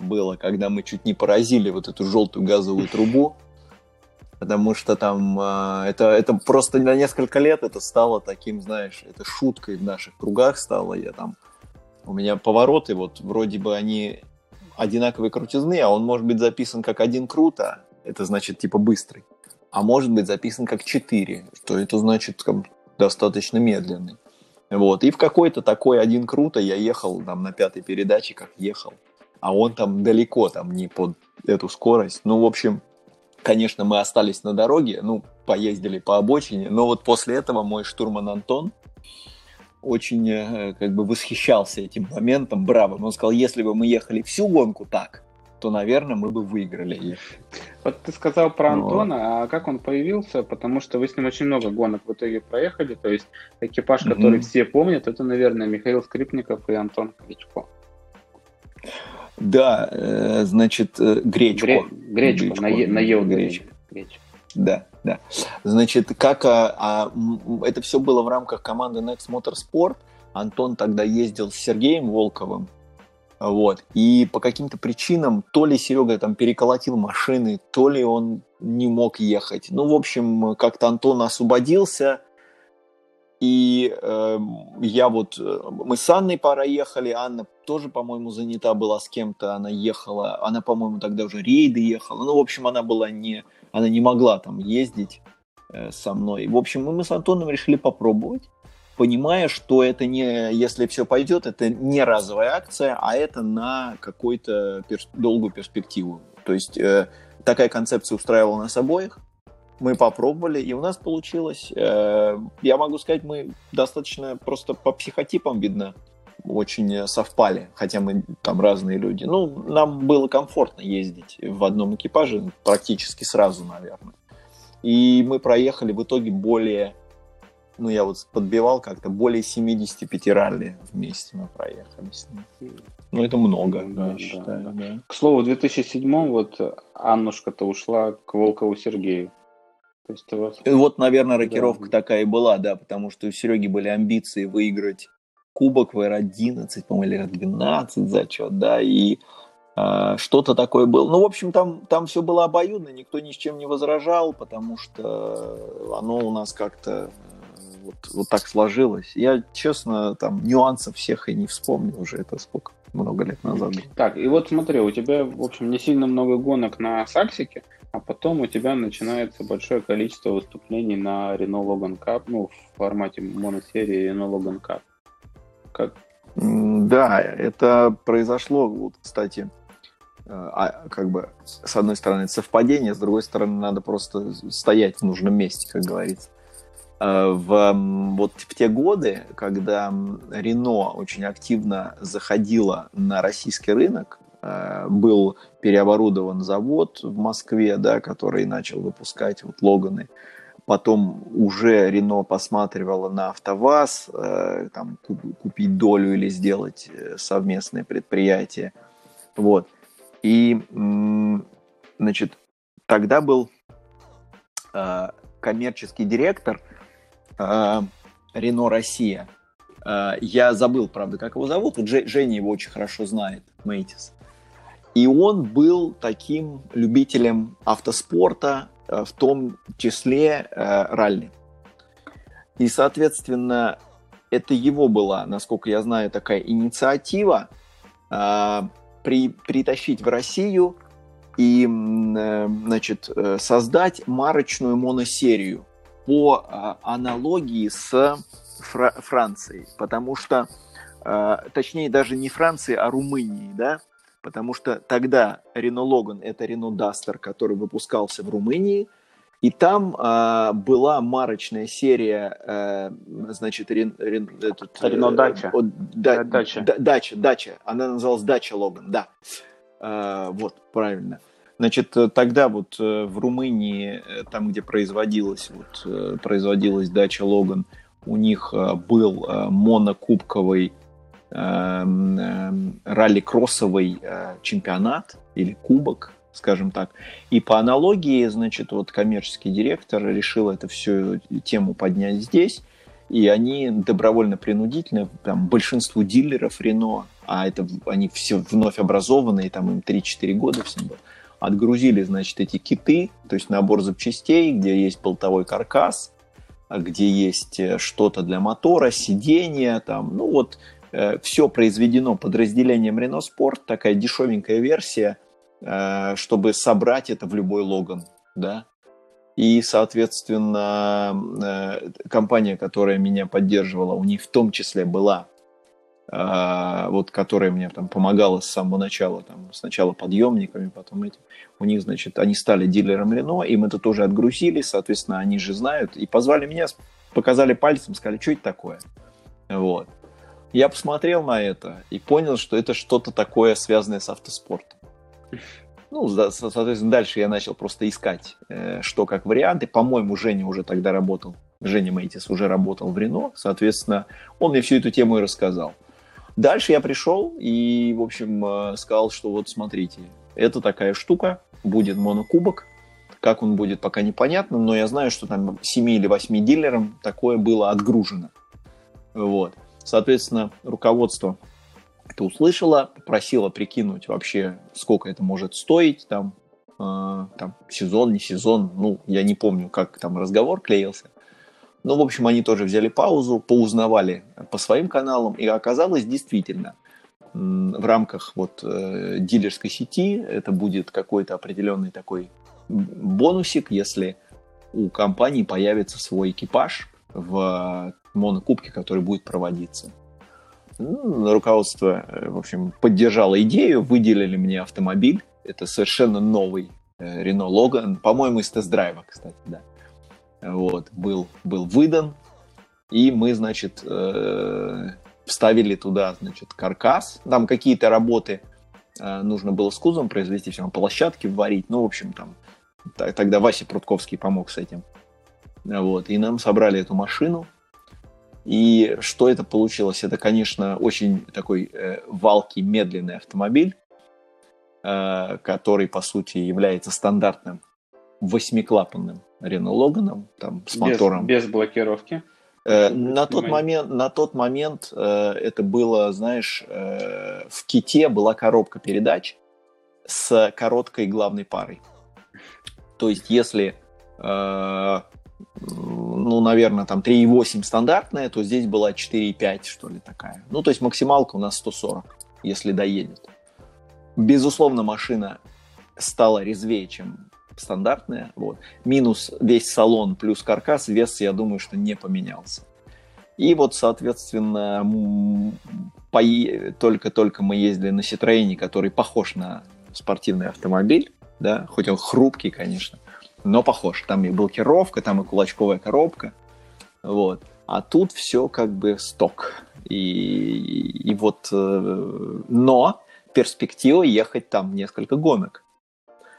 было, когда мы чуть не поразили вот эту желтую газовую трубу, потому что там э, это, это просто на несколько лет это стало таким, знаешь, это шуткой в наших кругах стало. Я там, у меня повороты, вот вроде бы они одинаковой крутизны, а он может быть записан как один круто, это значит типа быстрый, а может быть записан как 4, что это значит как, достаточно медленный. Вот. И в какой-то такой один круто я ехал там на пятой передаче, как ехал, а он там далеко, там не под эту скорость. Ну, в общем, конечно, мы остались на дороге, ну, поездили по обочине, но вот после этого мой штурман Антон, очень э, как бы восхищался этим моментом, бравым. Он сказал, если бы мы ехали всю гонку так, то, наверное, мы бы выиграли. Вот ты сказал про Антона, вот. а как он появился? Потому что вы с ним очень много гонок в итоге проехали. То есть экипаж, mm-hmm. который все помнят, это, наверное, Михаил Скрипников и Антон Кличко. Да, э, значит, э, гречку. Гре- гречку, гречку, на, е- на Е гречку. гречку. Да, да. Значит, как а, а, это все было в рамках команды Next Motorsport. Антон тогда ездил с Сергеем Волковым. Вот. И по каким-то причинам то ли Серега там переколотил машины, то ли он не мог ехать. Ну, в общем, как-то Антон освободился, и э, я вот, э, мы с Анной пора ехали, Анна тоже, по-моему, занята была с кем-то, она ехала, она, по-моему, тогда уже рейды ехала. Ну, в общем, она была не, она не могла там ездить э, со мной. В общем, мы с Антоном решили попробовать, понимая, что это не, если все пойдет, это не разовая акция, а это на какую-то перс- долгую перспективу. То есть э, такая концепция устраивала нас обоих мы попробовали, и у нас получилось. Э, я могу сказать, мы достаточно просто по психотипам, видно, очень совпали, хотя мы там разные люди. Ну, нам было комфортно ездить в одном экипаже практически сразу, наверное. И мы проехали в итоге более, ну, я вот подбивал как-то, более 75 ралли вместе мы проехали с ним. Ну, это много, да, я да, считаю. Да. Да. К слову, в 2007 вот Аннушка-то ушла к Волкову Сергею. То есть вас... Вот, наверное, рокировка да. такая и была, да, потому что у Сереги были амбиции выиграть кубок в R11, по-моему, или R12 зачет, да, и э, что-то такое было. Ну, в общем, там, там все было обоюдно, никто ни с чем не возражал, потому что оно у нас как-то вот, вот так сложилось. Я, честно, там нюансов всех и не вспомню уже, это сколько, много лет назад. Так, и вот смотри, у тебя, в общем, не сильно много гонок на Саксике, а потом у тебя начинается большое количество выступлений на Renault Logan Cup, ну, в формате моносерии Renault Logan Cup. Как? Да, это произошло, вот, кстати, э, а, как бы, с одной стороны, совпадение, с другой стороны, надо просто стоять в нужном месте, как говорится. Э, в, вот в те годы, когда Рено очень активно заходила на российский рынок, Э, был переоборудован завод в Москве, да, который начал выпускать вот Логаны. Потом уже Рено посматривала на АвтоВАЗ, э, там, купить долю или сделать э, совместное предприятие. Вот. И, значит, тогда был коммерческий директор Рено Россия. Я забыл, правда, как его зовут. Женя его очень хорошо знает, Мейтис. И он был таким любителем автоспорта, э, в том числе э, ралли. И, соответственно, это его была, насколько я знаю, такая инициатива э, при, притащить в Россию и, э, значит, э, создать марочную моносерию по э, аналогии с Фра- Францией, потому что, э, точнее, даже не Франции, а Румынии, да, потому что тогда Renault Logan – это Renault Duster, который выпускался в Румынии, и там э, была марочная серия, э, значит, рен, рен, этот, Renault Дача. Э, да, дача. Да, дача, дача. Она называлась Дача Логан, да. Э, вот, правильно. Значит, тогда вот э, в Румынии, э, там, где производилась, вот, э, производилась дача Логан, у них был монокубковый ралли-кроссовый чемпионат или кубок, скажем так. И по аналогии, значит, вот коммерческий директор решил эту всю тему поднять здесь, и они добровольно-принудительно, там, большинству дилеров Рено, а это они все вновь образованные, там им 3-4 года всем было, отгрузили, значит, эти киты, то есть набор запчастей, где есть болтовой каркас, где есть э, что-то для мотора, сиденья, там, ну вот, э, все произведено подразделением Renault Sport, такая дешевенькая версия, э, чтобы собрать это в любой Логан, да, и, соответственно, э, компания, которая меня поддерживала, у них в том числе была, вот, которая мне там помогала с самого начала, там, сначала подъемниками, потом этим. У них, значит, они стали дилером Рено, им это тоже отгрузили, соответственно, они же знают, и позвали меня, показали пальцем, сказали, что это такое. Вот. Я посмотрел на это и понял, что это что-то такое, связанное с автоспортом. Ну, соответственно, дальше я начал просто искать, э, что как варианты. По-моему, Женя уже тогда работал, Женя Мейтис уже работал в Рено, соответственно, он мне всю эту тему и рассказал. Дальше я пришел и, в общем, э, сказал, что вот смотрите, это такая штука, будет монокубок, как он будет, пока непонятно, но я знаю, что там 7 или 8 дилерам такое было отгружено. Вот. Соответственно, руководство это услышала, попросила прикинуть вообще, сколько это может стоить, там, э, там сезон, не сезон, ну, я не помню, как там разговор клеился. Ну, в общем, они тоже взяли паузу, поузнавали по своим каналам, и оказалось действительно, в рамках вот э, дилерской сети это будет какой-то определенный такой бонусик, если у компании появится свой экипаж в монокубке, который будет проводиться. Ну, руководство, э, в общем, поддержало идею, выделили мне автомобиль. Это совершенно новый э, Renault Logan, по-моему, из тест-драйва, кстати, да. Вот, был, был выдан, и мы, значит, э, вставили туда, значит, каркас. Там какие-то работы нужно было с кузовом произвести, все, площадки варить. Ну, в общем, там, тогда Вася Прудковский помог с этим. Вот, и нам собрали эту машину, и что это получилось? Это, конечно, очень такой э, валкий, медленный автомобиль, э, который, по сути, является стандартным восьмиклапанным Renault Logan, там, с без, мотором. Без блокировки? Э, на, тот момент, на тот момент э, это было, знаешь, э, в ките была коробка передач с короткой главной парой. То есть, если э, ну, наверное, там 3,8 стандартная, то здесь была 4,5, что ли, такая. Ну, то есть максималка у нас 140, если доедет. Безусловно, машина стала резвее, чем стандартная. Вот. Минус весь салон плюс каркас, вес, я думаю, что не поменялся. И вот, соответственно, только-только мы ездили на Citroёn, который похож на спортивный автомобиль, да, хоть он хрупкий, конечно но похож. Там и блокировка, там и кулачковая коробка. Вот. А тут все как бы сток. И, и, вот, э, но перспектива ехать там несколько гонок.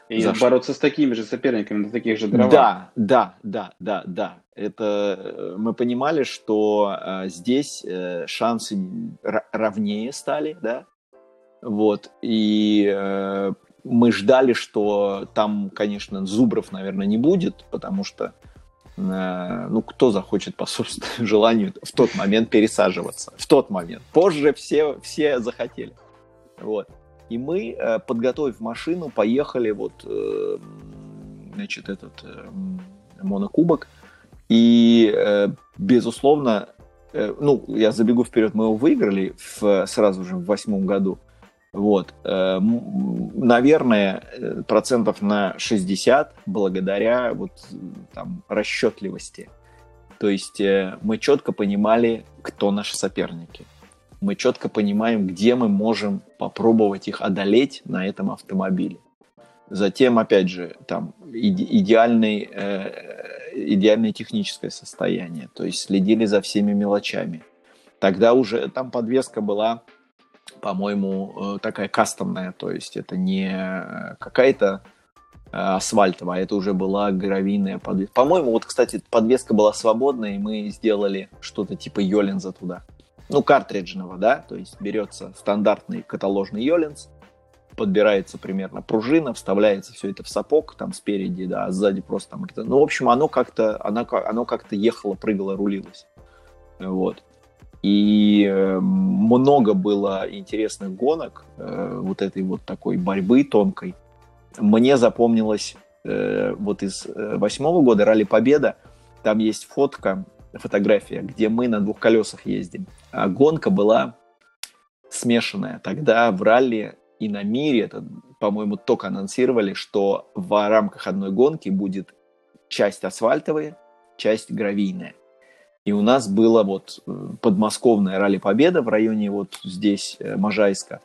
И За бороться что? с такими же соперниками на таких же дровах. Да, да, да, да, да. Это э, мы понимали, что э, здесь э, шансы равнее стали, да. Вот. И э, мы ждали, что там, конечно, зубров, наверное, не будет, потому что э, ну, кто захочет по собственному желанию в тот момент пересаживаться? В тот момент. Позже все, все захотели. Вот. И мы, э, подготовив машину, поехали вот, э, значит, этот монокубок. И, безусловно, ну, я забегу вперед, мы его выиграли в, сразу же в восьмом году. Вот. Э, наверное, э, процентов на 60 благодаря вот там расчетливости. То есть э, мы четко понимали, кто наши соперники. Мы четко понимаем, где мы можем попробовать их одолеть на этом автомобиле. Затем, опять же, там идеальный, идеальное техническое состояние. То есть следили за всеми мелочами. Тогда уже там подвеска была по-моему, э, такая кастомная, то есть это не какая-то э, асфальтовая, это уже была гравийная подвеска. По-моему, вот, кстати, подвеска была свободная, и мы сделали что-то типа Йоленза туда. ну, картриджного, да, то есть берется стандартный каталожный Йолинс, подбирается примерно пружина, вставляется все это в сапог, там спереди, да, а сзади просто там, ну, в общем, оно как-то, оно, оно как-то ехало, прыгало, рулилось, вот. И э, много было интересных гонок, э, вот этой вот такой борьбы тонкой. Мне запомнилось э, вот из восьмого года Ралли Победа, там есть фотка, фотография, где мы на двух колесах ездим. А гонка была смешанная. Тогда в ралли и на мире, это, по-моему, только анонсировали, что в рамках одной гонки будет часть асфальтовая, часть гравийная. И у нас было вот э, подмосковное ралли Победа в районе вот здесь э, Можайска.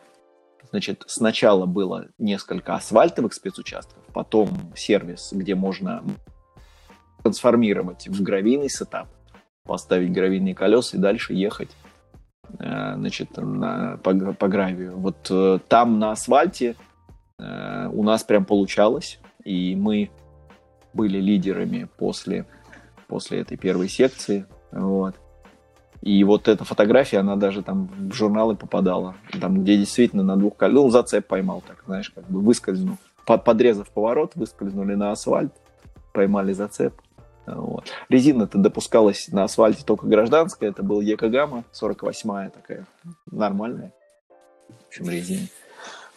Значит, сначала было несколько асфальтовых спецучастков, потом сервис, где можно трансформировать в гравийный сетап, поставить гравийные колеса и дальше ехать э, значит, на, по, по гравию. Вот там на асфальте у нас прям получалось, и мы были лидерами после, после этой первой секции. Вот. И вот эта фотография, она даже там в журналы попадала, там, где действительно на двух колесах, ну, зацеп поймал, так, знаешь, как бы выскользнул. Подрезав поворот, выскользнули на асфальт, поймали зацеп. Вот. Резина-то допускалась на асфальте только гражданская, это был Екогама 48-я такая, нормальная, в общем, резина.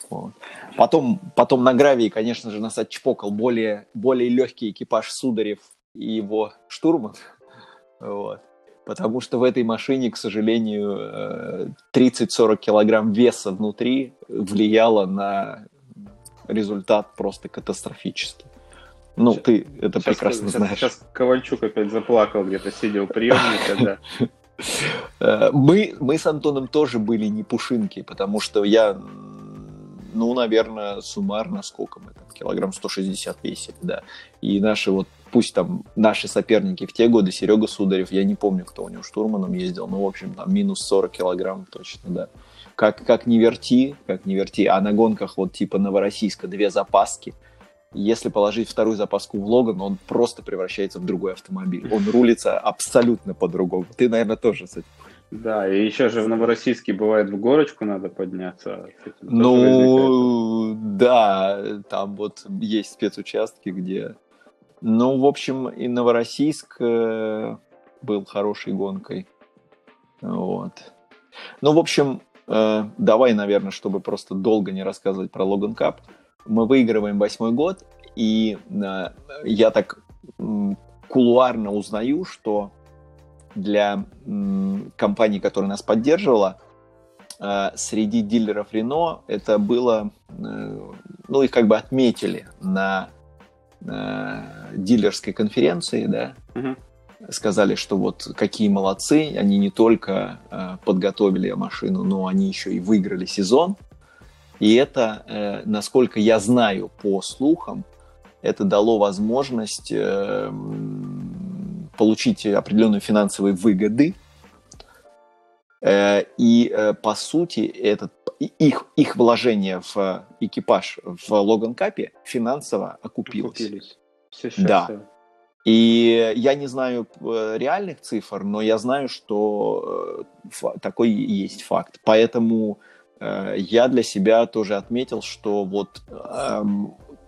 Вот. Потом, потом на гравии, конечно же, нас отчпокал более, более легкий экипаж Сударев и его штурман. Вот. Потому что в этой машине, к сожалению, 30-40 э, килограмм веса внутри влияло на результат просто катастрофически. Ну, сейчас, ты это сейчас, прекрасно сейчас, знаешь. Сейчас Ковальчук опять заплакал где-то, сидел приемника, да. Э, мы, мы с Антоном тоже были не пушинки, потому что я, ну, наверное, суммарно сколько мы там, килограмм 160 весили, да. И наши вот пусть там наши соперники в те годы, Серега Сударев, я не помню, кто у него штурманом ездил, но, в общем, там минус 40 килограмм точно, да. Как, как не верти, как не верти, а на гонках вот типа Новороссийска две запаски, если положить вторую запаску в Логан, он просто превращается в другой автомобиль. Он рулится абсолютно по-другому. Ты, наверное, тоже с этим. Да, и еще же в Новороссийске бывает в горочку надо подняться. Ну, да, там вот есть спецучастки, где ну, в общем, и Новороссийск э, был хорошей гонкой. Вот. Ну, в общем, э, давай, наверное, чтобы просто долго не рассказывать про Логан Кап. Мы выигрываем восьмой год, и э, я так кулуарно узнаю, что для компании, которая нас поддерживала, э, среди дилеров Рено это было, э, ну, их как бы отметили на э, дилерской конференции, да, угу. сказали, что вот какие молодцы, они не только подготовили машину, но они еще и выиграли сезон. И это, насколько я знаю по слухам, это дало возможность получить определенные финансовые выгоды. Э, и, э, по сути, этот их, их вложение в экипаж в Логан Капе финансово окупилось. окупились. Все да. И я не знаю э, реальных цифр, но я знаю, что такой есть факт. Поэтому я для себя тоже отметил, что вот э,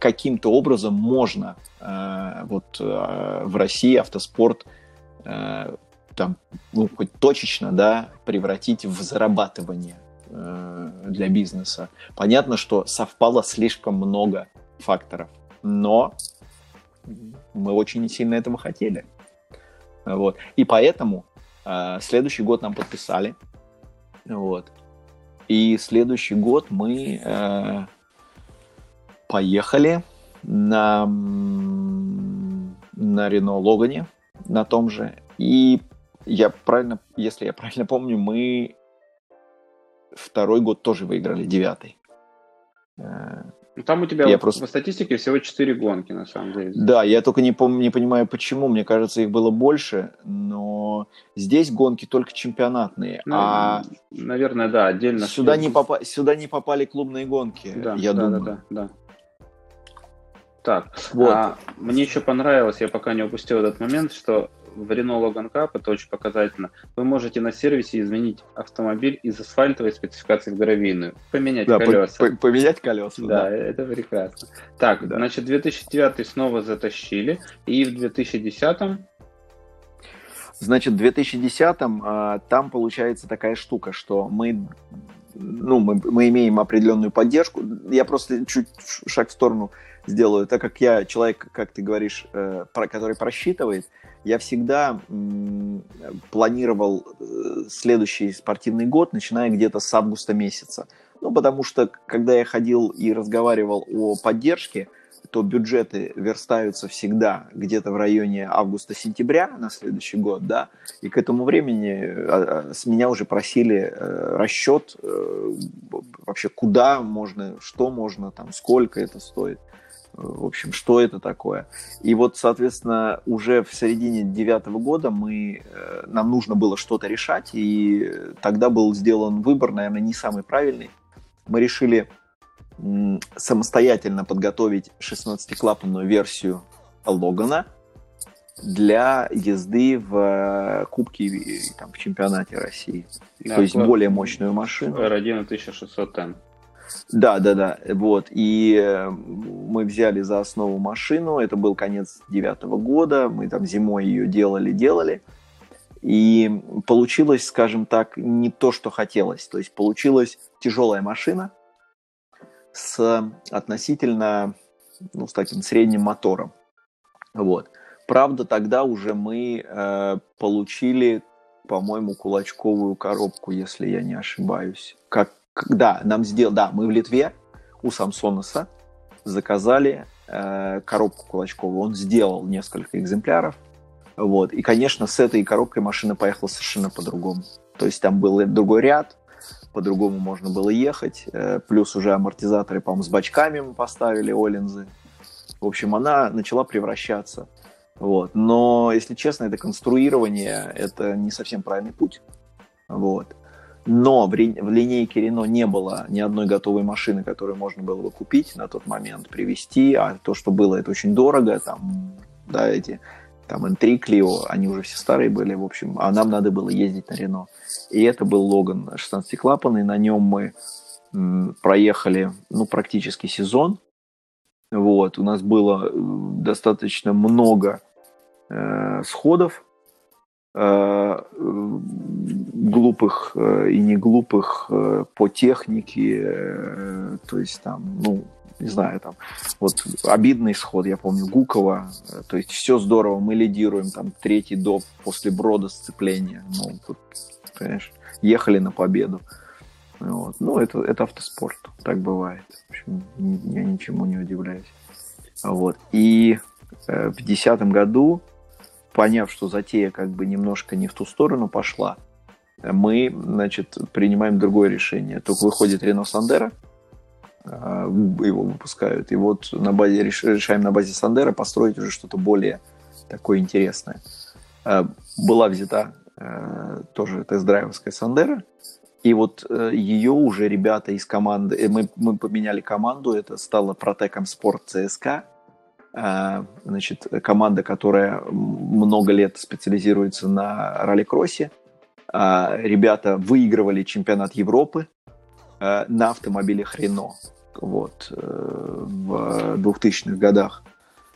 каким-то образом можно э, вот э, в России автоспорт э, там, ну, хоть точечно, да, превратить в зарабатывание Э, для бизнеса. Понятно, что совпало слишком много факторов, но мы очень сильно этого хотели. Вот. И поэтому э, следующий год нам подписали. Вот. И следующий год мы э, поехали на, на Рено Логане, на том же. И я правильно, если я правильно помню, мы второй год тоже выиграли, девятый. Э, ну, там у тебя я вот просто... по статистике всего 4 гонки, на самом деле. Да, я только не, пом... не понимаю, почему. Мне кажется, их было больше, но здесь гонки только чемпионатные. Ну, а наверное, да, отдельно. Сюда не, попа... сюда не попали клубные гонки, да, я да, думаю. Да, да, да. Так, вот. а, мне еще понравилось, я пока не упустил этот момент, что в Renault Logan Cup, это очень показательно, вы можете на сервисе изменить автомобиль из асфальтовой спецификации в гравийную, поменять да, колеса. По поменять колеса, да, да. это прекрасно. Так, да. значит, 2009 снова затащили, и в 2010 Значит, в 2010 а, там получается такая штука, что мы ну, мы, мы имеем определенную поддержку. Я просто чуть шаг в сторону сделаю, так как я человек, как ты говоришь, э, про, который просчитывает, я всегда м, планировал э, следующий спортивный год, начиная где-то с августа месяца. Ну, потому что, когда я ходил и разговаривал о поддержке, то бюджеты верстаются всегда где-то в районе августа-сентября на следующий год, да, и к этому времени а, а, с меня уже просили э, расчет э, вообще куда можно, что можно, там, сколько это стоит в общем, что это такое. И вот, соответственно, уже в середине девятого года мы, э, нам нужно было что-то решать, и тогда был сделан выбор, наверное, не самый правильный. Мы решили самостоятельно подготовить 16-клапанную версию Логана для езды в э, Кубке там, в чемпионате России. Да, То есть более мощную машину. R1 1600N. Да, да, да. Вот. И э, мы взяли за основу машину. Это был конец девятого года. Мы там зимой ее делали, делали. И получилось, скажем так, не то, что хотелось. То есть получилась тяжелая машина с относительно, ну, с таким средним мотором. Вот. Правда, тогда уже мы э, получили, по-моему, кулачковую коробку, если я не ошибаюсь. Как да, нам сделал, да, мы в Литве у Самсонеса заказали э, коробку кулачковую. Он сделал несколько экземпляров. Вот. И, конечно, с этой коробкой машина поехала совершенно по-другому. То есть там был другой ряд, по-другому можно было ехать. Э, плюс уже амортизаторы, по-моему, с бачками мы поставили, Олинзы. В общем, она начала превращаться. Вот. Но, если честно, это конструирование, это не совсем правильный путь. Вот. Но в, линейке Рено не было ни одной готовой машины, которую можно было бы купить на тот момент, привезти. А то, что было, это очень дорого. Там, да, эти там N3 Clio, они уже все старые были, в общем, а нам надо было ездить на Рено. И это был Логан 16-клапанный, на нем мы м, проехали, ну, практически сезон. Вот, у нас было э, достаточно много э, сходов, глупых э, и не глупых э, по технике, то есть там, ну, не знаю, там, вот обидный сход, я помню, Гукова, то есть все здорово, мы лидируем, там, третий доп после брода сцепления, ну, тут, понимаешь, ехали на победу. Вот. Ну, это, это автоспорт, так бывает. В общем, я ничему не удивляюсь. Вот. И э, в 2010 году поняв, что затея как бы немножко не в ту сторону пошла, мы, значит, принимаем другое решение. Только выходит Рено Сандера, а, его выпускают, и вот на базе, решаем на базе Сандера построить уже что-то более такое интересное. А, была взята а, тоже тест-драйверская Сандера, и вот э, ее уже ребята из команды, э, мы, мы поменяли команду, это стало Протеком Спорт ЦСКА, значит, команда, которая много лет специализируется на ралли-кроссе. А, ребята выигрывали чемпионат Европы а, на автомобилях Рено вот, э, в 2000-х годах.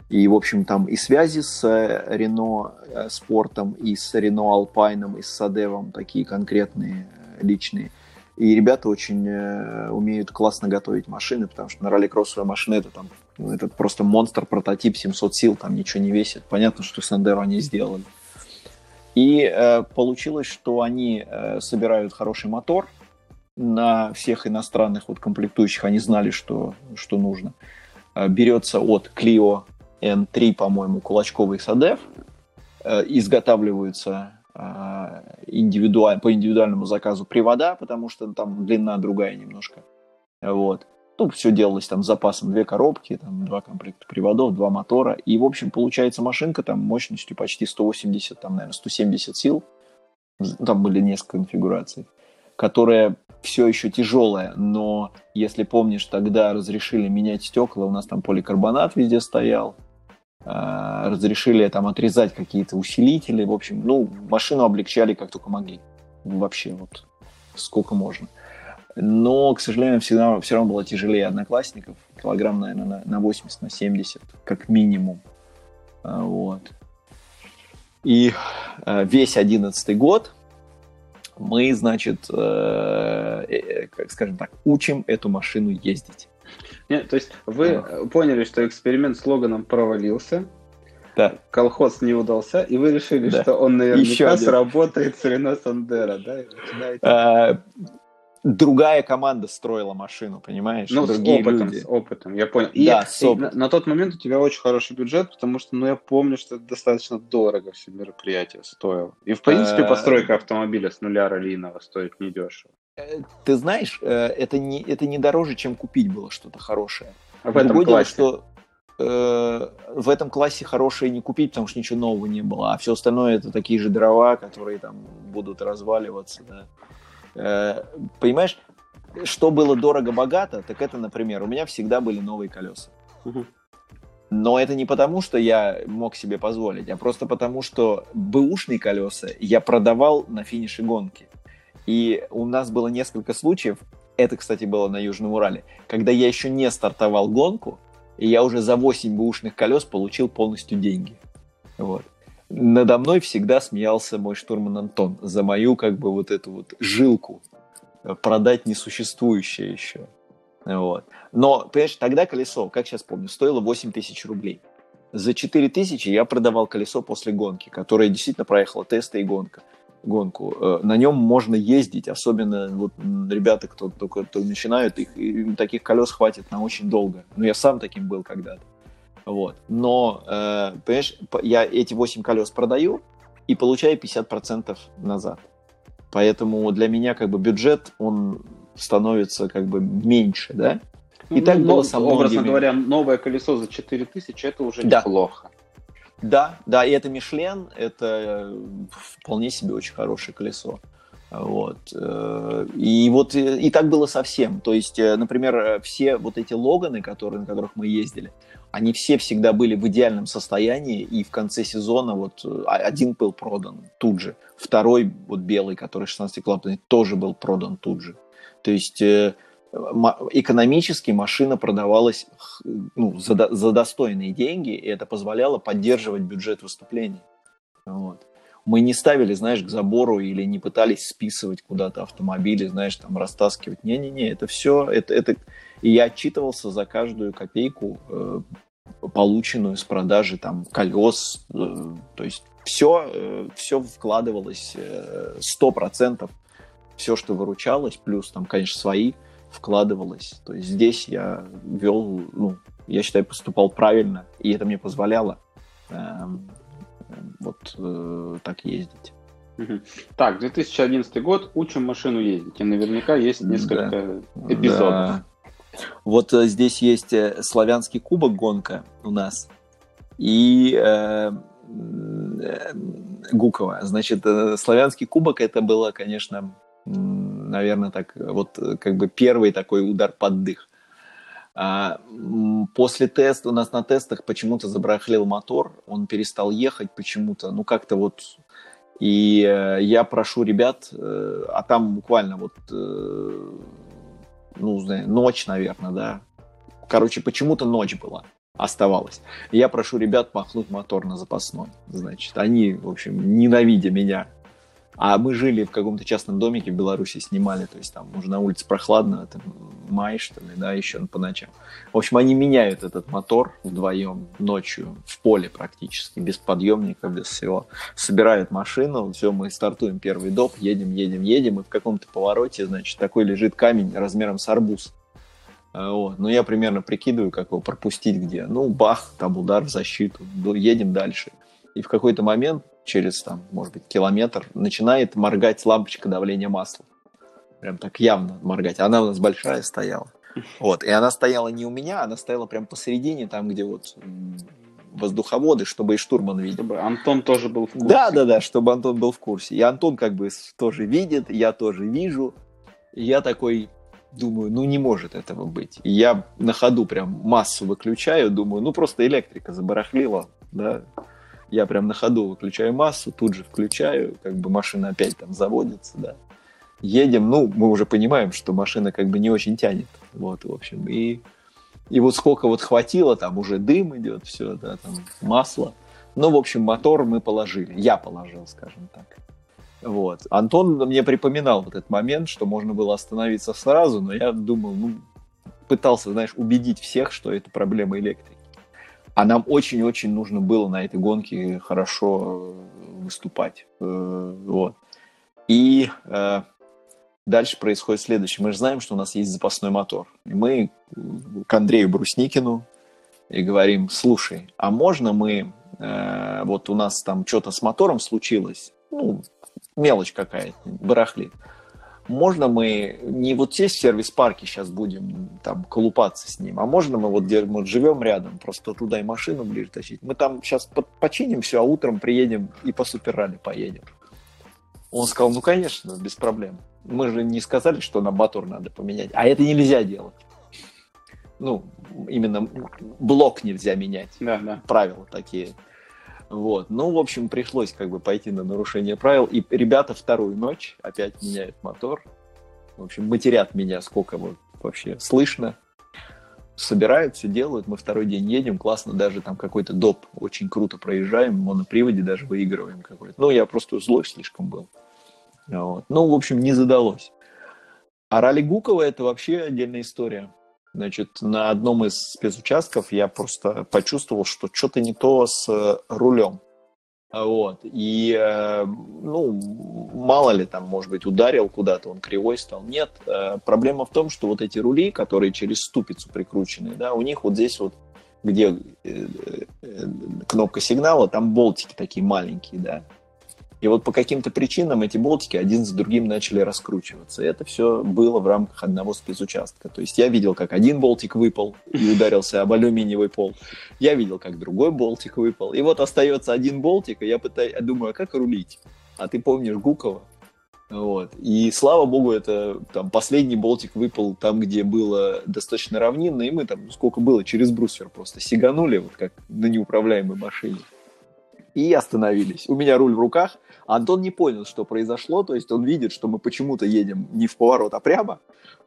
И, в общем, там и связи с Рено э, спортом, и с Рено Алпайном, и с Садевом такие конкретные, личные. И ребята очень э, умеют классно готовить машины, потому что на ралли-кроссовая машина это там ну, это просто монстр, прототип 700 сил, там ничего не весит. Понятно, что Сандеро они сделали. И э, получилось, что они э, собирают хороший мотор на всех иностранных вот комплектующих. Они знали, что, что нужно. Э, берется от Clio N3, по-моему, кулачковый садев. Э, изготавливаются э, индивидуаль, по индивидуальному заказу привода, потому что там длина другая немножко. Вот. Ну, все делалось там с запасом две коробки, там два комплекта приводов, два мотора. И, в общем, получается машинка там мощностью почти 180, там, наверное, 170 сил. Там были несколько конфигураций. Которая все еще тяжелая, но если помнишь, тогда разрешили менять стекла, у нас там поликарбонат везде стоял. э, разрешили там отрезать какие-то усилители, в общем, ну, машину облегчали как только могли. Вообще, вот, сколько можно. Но, к сожалению, всегда, все равно было тяжелее одноклассников, килограмм, наверное, на, на 80, на 70, как минимум. А, вот. И э, весь одиннадцатый год мы, значит, э, э, как скажем так, учим эту машину ездить. Нет, то есть вы а. поняли, что эксперимент с Логаном провалился, да. колхоз не удался, и вы решили, да. что он наверняка сработает с Рено Сандера, да? А, другая команда строила машину, понимаешь? Ну, Другие с опытом, люди. с опытом, я понял. И, Да, с опытом. на, на тот момент у тебя очень хороший бюджет, потому что, ну, я помню, что это достаточно дорого все мероприятие стоило. И, в принципе, Э, постройка автомобиля с нуля раллийного стоит недешево. Э, Ты знаешь, э, это не, это не дороже, чем купить было что-то хорошее. А в этом Другое дело, классе. что э, в этом классе хорошее не купить, потому что ничего нового не было, а все остальное это такие же дрова, которые там будут разваливаться, да. Э, понимаешь, что было дорого-богато, так это, например, у меня всегда были новые колеса. Но это не потому, что я мог себе позволить, а просто потому, что бэушные колеса я продавал на финише гонки. И у нас было несколько случаев, это, кстати, было на Южном Урале, когда я еще не стартовал гонку, и я уже за 8 бэушных колес получил полностью деньги. Вот. Надо мной всегда смеялся мой штурман Антон за мою, как бы, вот эту вот жилку продать несуществующее еще. Вот. Но, понимаешь, тогда колесо, как сейчас помню, стоило 8 тысяч рублей. За 4 тысячи я продавал колесо после гонки, которое действительно проехало тесты и гонка, гонку. Э, На нем можно ездить, особенно вот ребята, кто только кто начинают, их, таких колес хватит на очень долго. Ну, я сам таким был когда-то. Вот. Но, э, понимаешь, по- я эти 8 колес продаю и получаю 50% назад. Поэтому для меня как бы бюджет, он становится как бы меньше, да? И так Ну, было но, со Образно многими. говоря, новое колесо за 4000 это уже Да. неплохо. Да, да, и это Мишлен, это э, вполне себе очень хорошее колесо. Вот. э, И вот э, и так было совсем. То есть, э, например, все вот эти Логаны, которые, на которых мы ездили, они все всегда были в идеальном состоянии, и в конце сезона вот один был продан тут же, второй вот белый, который 16-клапанный, тоже был продан тут же. То есть экономически машина продавалась ну, за достойные деньги, и это позволяло поддерживать бюджет выступлений. Вот. Мы не ставили, знаешь, к забору или не пытались списывать куда-то автомобили, знаешь, там растаскивать. Не-не-не, это все, это, это... И я отчитывался за каждую копейку, э, полученную с продажи там колес, э, то есть все, все вкладывалось э, сто процентов, все, что выручалось, плюс там, конечно, свои вкладывалось. То есть здесь я вел, ну, я считаю, поступал правильно, и это мне позволяло эм, вот э, так ездить. Так, 2011 год, учим машину ездить. И наверняка есть несколько эпизодов. Да. Вот э, здесь есть э, славянский кубок гонка у нас и э, э, Гукова. Значит, э, славянский кубок это было, конечно, наверное, так вот э, как бы первый такой удар под дых. А, после теста у нас на тестах почему-то забрахлил мотор, он перестал ехать почему-то, ну как-то вот. И э, я прошу ребят, э, а там буквально вот э, ну, знаю, ночь, наверное, да. Короче, почему-то ночь была, оставалась. И Я прошу ребят махнуть мотор на запасной. Значит, они, в общем, ненавидя меня. А мы жили в каком-то частном домике в Беларуси, снимали, то есть там уже на улице прохладно, это май, что ли, да, еще по ночам. В общем, они меняют этот мотор вдвоем ночью в поле практически, без подъемника, без всего. Собирают машину, все, мы стартуем первый доп, едем, едем, едем, и в каком-то повороте, значит, такой лежит камень размером с арбуз. А, Вот. Ну, я примерно прикидываю, как его пропустить где. Ну, бах, там удар в защиту, ну, едем дальше. И в какой-то момент, через, там, может быть, километр, начинает моргать лампочка давления масла. Прям так явно моргать. Она у нас большая стояла. Вот. И она стояла не у меня, она стояла прям посередине, там, где вот воздуховоды, чтобы и штурман видел. Чтобы Антон тоже был в курсе. Да, да, да, чтобы Антон был в курсе. И Антон как бы тоже видит, я тоже вижу. И я такой думаю, ну не может этого быть. И я на ходу прям массу выключаю, думаю, ну просто электрика забарахлила, да. Я прям на ходу выключаю массу, тут же включаю, как бы машина опять там заводится, да. Едем, ну, мы уже понимаем, что машина как бы не очень тянет, вот, в общем, и, и вот сколько вот хватило, там уже дым идет, все, да, там масло. Ну, в общем, мотор мы положили, я положил, скажем так. Вот. Антон мне припоминал вот этот момент, что можно было остановиться сразу, но я думал, ну, пытался, знаешь, убедить всех, что это проблема электрики. А нам очень-очень нужно было на этой гонке хорошо э, выступать. Э, вот. И э, дальше происходит следующее. Мы же знаем, что у нас есть запасной мотор. И мы к Андрею Брусникину и говорим, слушай, а можно мы, вот у нас там что-то с мотором случилось, ну, мелочь какая-то, барахлит. Можно мы не вот здесь в сервис-парке сейчас будем там колупаться с ним, а можно мы вот где мы живем рядом, просто туда и машину ближе тащить. Мы там сейчас починим все, а утром приедем и по суперралли поедем. Он сказал, ну, конечно, без проблем. Мы же не сказали, что на мотор надо поменять. А это нельзя делать. Ну, именно блок нельзя менять. Да, да. Правила такие. Вот. Ну, в общем, пришлось как бы пойти на нарушение правил. И ребята вторую ночь опять меняют мотор. В общем, матерят меня, сколько вот вообще слышно. Собирают, все делают. Мы второй день едем, классно, даже там какой-то доп очень круто проезжаем, моноприводе даже выигрываем какой-то. Ну, я просто злой слишком был. Вот. Ну, в общем, не задалось. А ралли Гукова это вообще отдельная история. Значит, на одном из спецучастков я просто почувствовал, что что-то не то с э, рулем. Вот. И, э, ну, мало ли там, может быть, ударил куда-то, он кривой стал. Нет, э, проблема в том, что вот эти рули, которые через ступицу прикручены, да, у них вот здесь вот, где кнопка сигнала, там болтики такие маленькие, да. И вот по каким-то причинам эти болтики один за другим начали раскручиваться. И это все было в рамках одного спецучастка. То есть я видел, как один болтик выпал и ударился об алюминиевый пол. Я видел, как другой болтик выпал. И вот остается один болтик, и я пытаюсь, я думаю, а как рулить? А ты помнишь Гукова? Вот. И слава богу, это там последний болтик выпал там, где было достаточно равнинно, и мы там, сколько было, через брусвер просто сиганули, вот как на неуправляемой машине и остановились. У меня руль в руках. Антон не понял, что произошло, то есть он видит, что мы почему-то едем не в поворот, а прямо.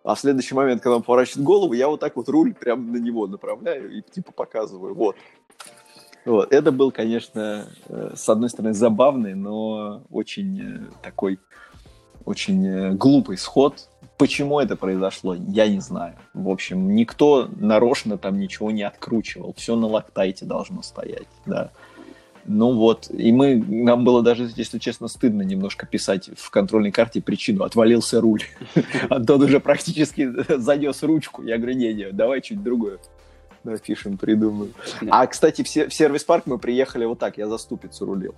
А в следующий момент, когда он поворачивает голову, я вот так вот руль прямо на него направляю и типа показываю. Вот. Вот. Это был, конечно, э, с одной стороны забавный, но очень э, такой очень э, глупый сход. Почему это произошло, я не знаю. В общем, никто нарочно там ничего не откручивал. Все на лактайте должно стоять. Да. Ну вот, и мы, нам было даже, если честно, стыдно немножко писать в контрольной карте причину. Отвалился руль. Антон уже практически занес ручку. Я говорю, не, не, давай чуть другое. Напишем, придумаем. А, кстати, в сервис-парк мы приехали вот так, я за ступицу рулил.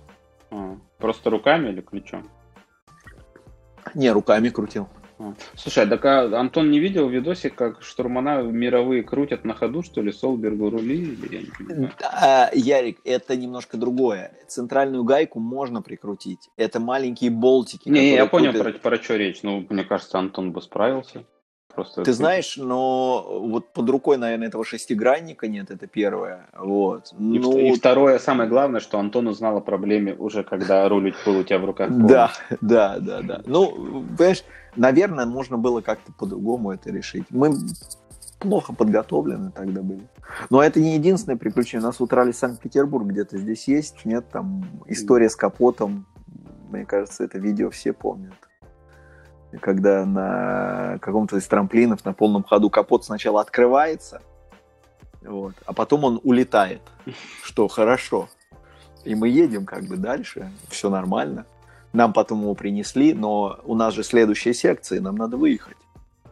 А, просто руками или ключом? Не, руками крутил. Слушай, так а Антон не видел видосик, как штурмана мировые крутят на ходу, что ли, Солбергу рули? Я не Ярик, это немножко другое. Центральную гайку можно прикрутить. Это маленькие болтики. Не, я понял, про, про что речь. Ну, мне кажется, Антон бы справился. Просто Ты знаешь, но вот под рукой, наверное, этого шестигранника нет, это первое. Вот. И, ну... и второе, самое главное, что Антон узнал о проблеме уже, когда рулить был у тебя в руках. Да, да, да, да. Ну, понимаешь, наверное, можно было как-то по-другому это решить. Мы плохо подготовлены тогда были. Но это не единственное приключение. У нас вот ралли Санкт-Петербург где-то здесь есть, нет, там история с капотом. Мне кажется, это видео все помнят когда на каком-то из трамплинов на полном ходу капот сначала открывается, вот, а потом он улетает, что хорошо. И мы едем как бы дальше, все нормально. Нам потом его принесли, но у нас же следующая секция, нам надо выехать.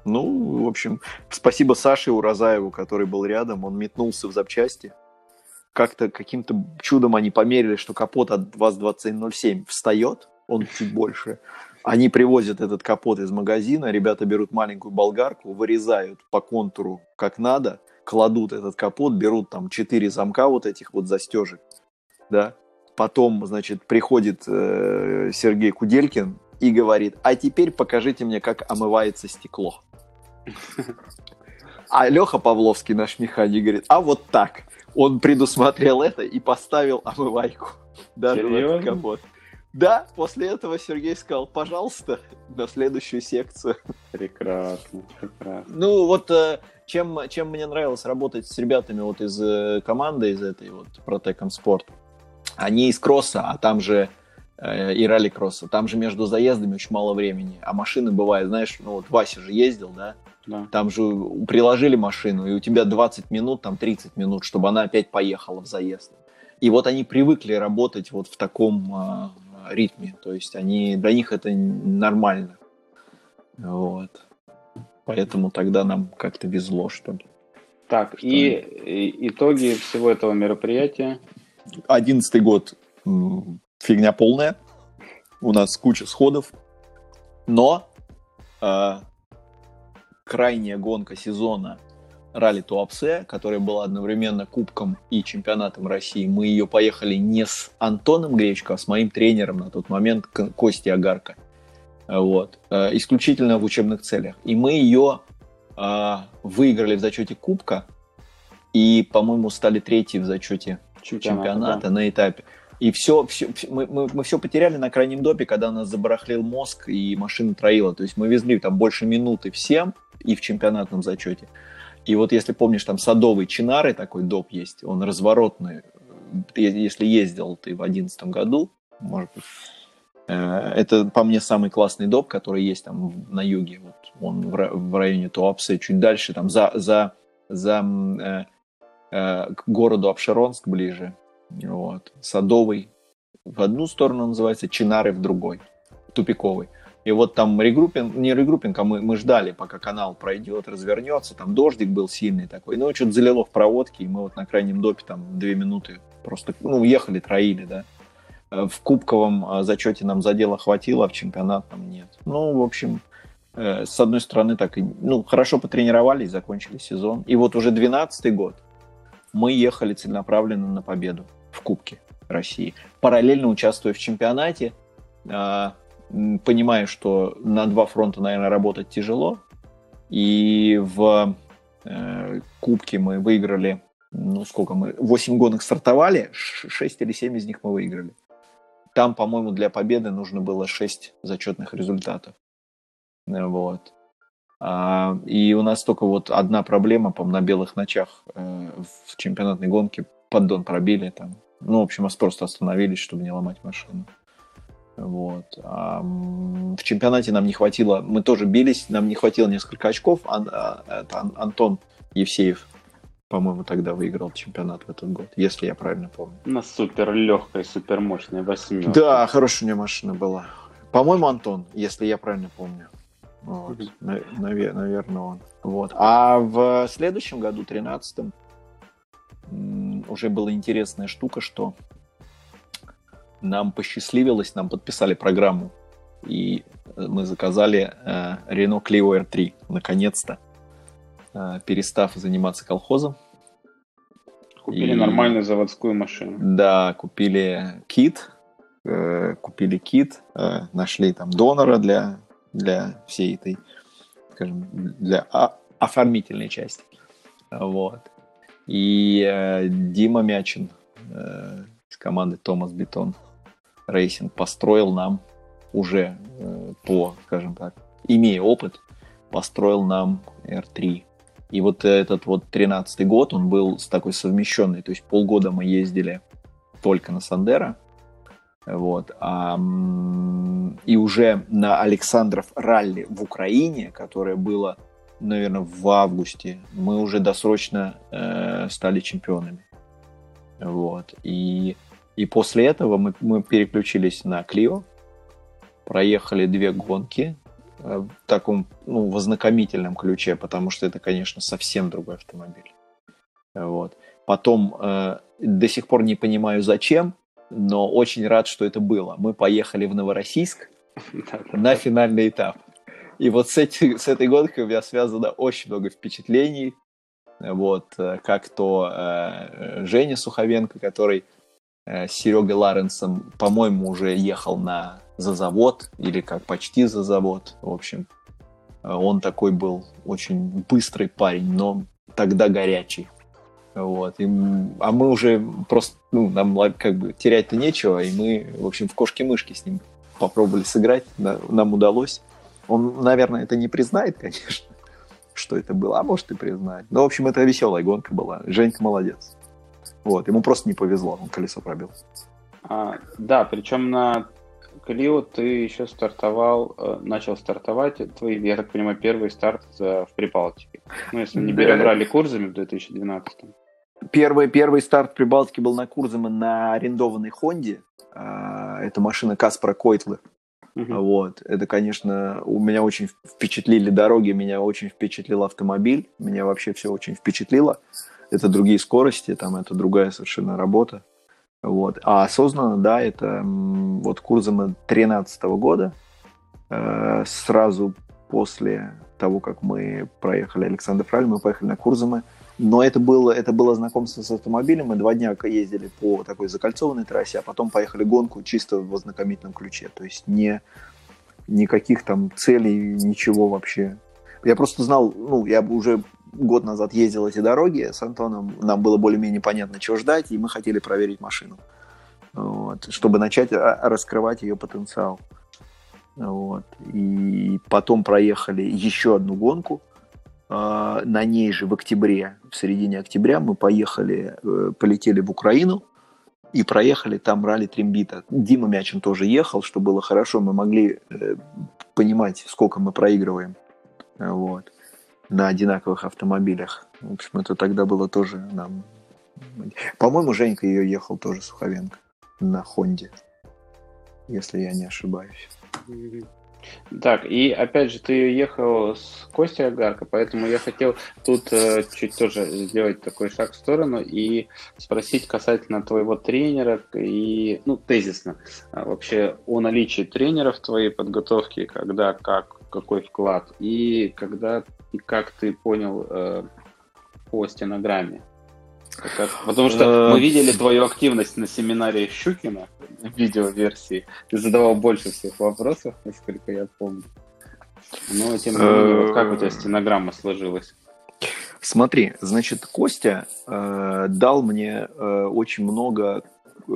Ну, в общем, спасибо Саше Уразаеву, который был рядом, он метнулся в запчасти. Как-то каким-то чудом они померили, что капот от ВАЗ-2707 встает, он чуть больше, они привозят этот капот из магазина, ребята берут маленькую болгарку, вырезают по контуру как надо, кладут этот капот, берут там четыре замка вот этих вот застежек, да, потом, значит, приходит э, Сергей Куделькин и говорит, а теперь покажите мне, как омывается стекло. А Леха Павловский, наш механик, говорит, а вот так. Он предусмотрел это и поставил омывайку. Этот капот. Да, после этого Сергей сказал, пожалуйста, на следующую секцию. Прекрасно, прекрасно. Ну, вот э, чем, чем мне нравилось работать с ребятами вот из э, команды, из этой вот Протеком Спорт, они из кросса, а там же э, и ралли-кросса, там же между заездами очень мало времени, а машины бывают, знаешь, ну вот Вася же ездил, да, да. Там же приложили машину, и у тебя 20 минут, там 30 минут, чтобы она опять поехала в заезд. И вот они привыкли работать вот в таком ритме. То есть они, для них это нормально. Вот. Поэтому тогда нам как-то везло, что ли. Так, что... и, и итоги всего этого мероприятия? Одиннадцатый год фигня полная. У нас куча сходов. Но э, крайняя гонка сезона ралли Туапсе, которая была одновременно кубком и чемпионатом России. Мы ее поехали не с Антоном Гречко, а с моим тренером на тот момент, Кости Агарко. Вот. Э, исключительно в учебных целях. И мы ее э, выиграли в зачете кубка и, по-моему, стали третьи в зачете чемпионата, чемпионата да. на этапе. И все, все мы, мы, мы все потеряли на крайнем допе, когда нас забарахлил мозг и машина троила. То есть мы везли там больше минуты всем и в чемпионатном зачете. И вот если помнишь, там садовый Чинары такой доп есть, он разворотный. Если ездил ты в одиннадцатом году, может быть, э, это по мне самый классный доп, который есть там на юге. Вот он в районе Туапсе, чуть дальше, там за, за, за э, э, к городу Обширонск ближе. Вот. Садовый в одну сторону называется, Чинары в другой, тупиковый. И вот там регруппинг, не регруппинг, а мы, мы ждали, пока канал пройдет, развернется, там дождик был сильный такой. Ну, что-то залило в проводке, и мы вот на крайнем допе там две минуты просто, ну, ехали, троили, да. Э, в кубковом э, зачете нам задела хватило, а в чемпионатном нет. Ну, в общем, э, с одной стороны, так и, ну, хорошо потренировались, закончили сезон. И вот уже 12 год мы ехали целенаправленно на победу в Кубке России. Параллельно участвуя в чемпионате, понимаю, что на два фронта, наверное, работать тяжело. И в э, Кубке мы выиграли, ну сколько мы, 8 гонок стартовали, 6 или 7 из них мы выиграли. Там, по-моему, для победы нужно было 6 зачетных результатов. Вот. А, и у нас только вот одна проблема, по на белых ночах э, в чемпионатной гонке поддон пробили там. Ну, в общем, нас просто остановились, чтобы не ломать машину. Вот. А в чемпионате нам не хватило, мы тоже бились, нам не хватило несколько очков. А, а, это Антон Евсеев, по-моему, тогда выиграл чемпионат в этот год, если я правильно помню. На супер легкой, супер мощной восьмерке. Да, хорошая у меня машина была. По-моему, Антон, если я правильно помню. Вот. Навер- наверное, он. Вот. А в следующем году, 13-м, уже была интересная штука, что нам посчастливилось, нам подписали программу, и мы заказали э, Renault Clio R3, наконец-то, э, перестав заниматься колхозом. Купили и... нормальную заводскую машину. Да, купили kit, э, купили kit, э, нашли там донора для, для всей этой, скажем, для а, оформительной части. Вот. И э, Дима Мячин э, из команды Thomas Beton Racing построил нам уже э, по, скажем так, имея опыт, построил нам R3. И вот этот вот 13 год, он был с такой совмещенный, то есть полгода мы ездили только на Сандера, вот, а, и уже на Александров ралли в Украине, которое было, наверное, в августе, мы уже досрочно э, стали чемпионами. Вот, и и после этого мы, мы переключились на Clio, проехали две гонки э, в таком ну, в ознакомительном ключе, потому что это, конечно, совсем другой автомобиль. Вот. Потом э, до сих пор не понимаю зачем, но очень рад, что это было. Мы поехали в Новороссийск на финальный этап. И вот с, эти, с этой гонкой у меня связано очень много впечатлений. Вот, э, как то э, Женя Суховенко, который Серегой Ларенсом, по-моему, уже ехал на за завод или как почти за завод, в общем. Он такой был очень быстрый парень, но тогда горячий. Вот. И, а мы уже просто, ну, нам как бы терять-то нечего, и мы, в общем, в кошки-мышки с ним попробовали сыграть, нам удалось. Он, наверное, это не признает, конечно, что это было, а может и признает. Но, в общем, это веселая гонка была. Женька молодец. Вот, ему просто не повезло, он колесо пробил. А, да, причем на Клио ты еще стартовал, э, начал стартовать, твой, я так понимаю, первый старт в Прибалтике. Ну, если не берем да. ралли Курзами в 2012 Первый, первый старт Прибалтики был на Курзаме на арендованной Хонде. А, это машина Каспара Койтлы. Uh-huh. Вот. Это, конечно, у меня очень впечатлили дороги, меня очень впечатлил автомобиль, меня вообще все очень впечатлило. Это другие скорости, там это другая совершенно работа. Вот. А осознанно, да, это вот Курзама 13 года, э, сразу после того, как мы проехали Александр Фраль, мы поехали на Курзамы. Но это было, это было знакомство с автомобилем. Мы два дня ездили по такой закольцованной трассе, а потом поехали гонку чисто в ознакомительном ключе. То есть не, никаких там целей, ничего вообще. Я просто знал, ну, я уже год назад ездил эти дороги с Антоном, нам было более-менее понятно, чего ждать, и мы хотели проверить машину, вот, чтобы начать а, раскрывать ее потенциал. Вот. И потом проехали еще одну гонку. А, на ней же в октябре, в середине октября мы поехали, э, полетели в Украину и проехали там ралли Трембита. Дима Мячин тоже ехал, что было хорошо. Мы могли э, понимать, сколько мы проигрываем. Вот на одинаковых автомобилях. В общем, это тогда было тоже нам... По-моему, Женька ее ехал тоже Суховенко на Хонде, если я не ошибаюсь. Так, и опять же, ты ехал с Костей Агарко, поэтому я хотел тут э, чуть тоже сделать такой шаг в сторону и спросить касательно твоего тренера и, ну, тезисно, а вообще о наличии тренеров в твоей подготовке, когда, как, какой вклад, и когда и как ты понял э, по стенограмме. Потому что мы э, видели твою активность на семинаре Щукина в видеоверсии. Ты задавал больше всех вопросов, насколько я помню. Но тем не менее, вот как у тебя стенограмма сложилась? Смотри, значит, Костя э, дал мне э, очень много э,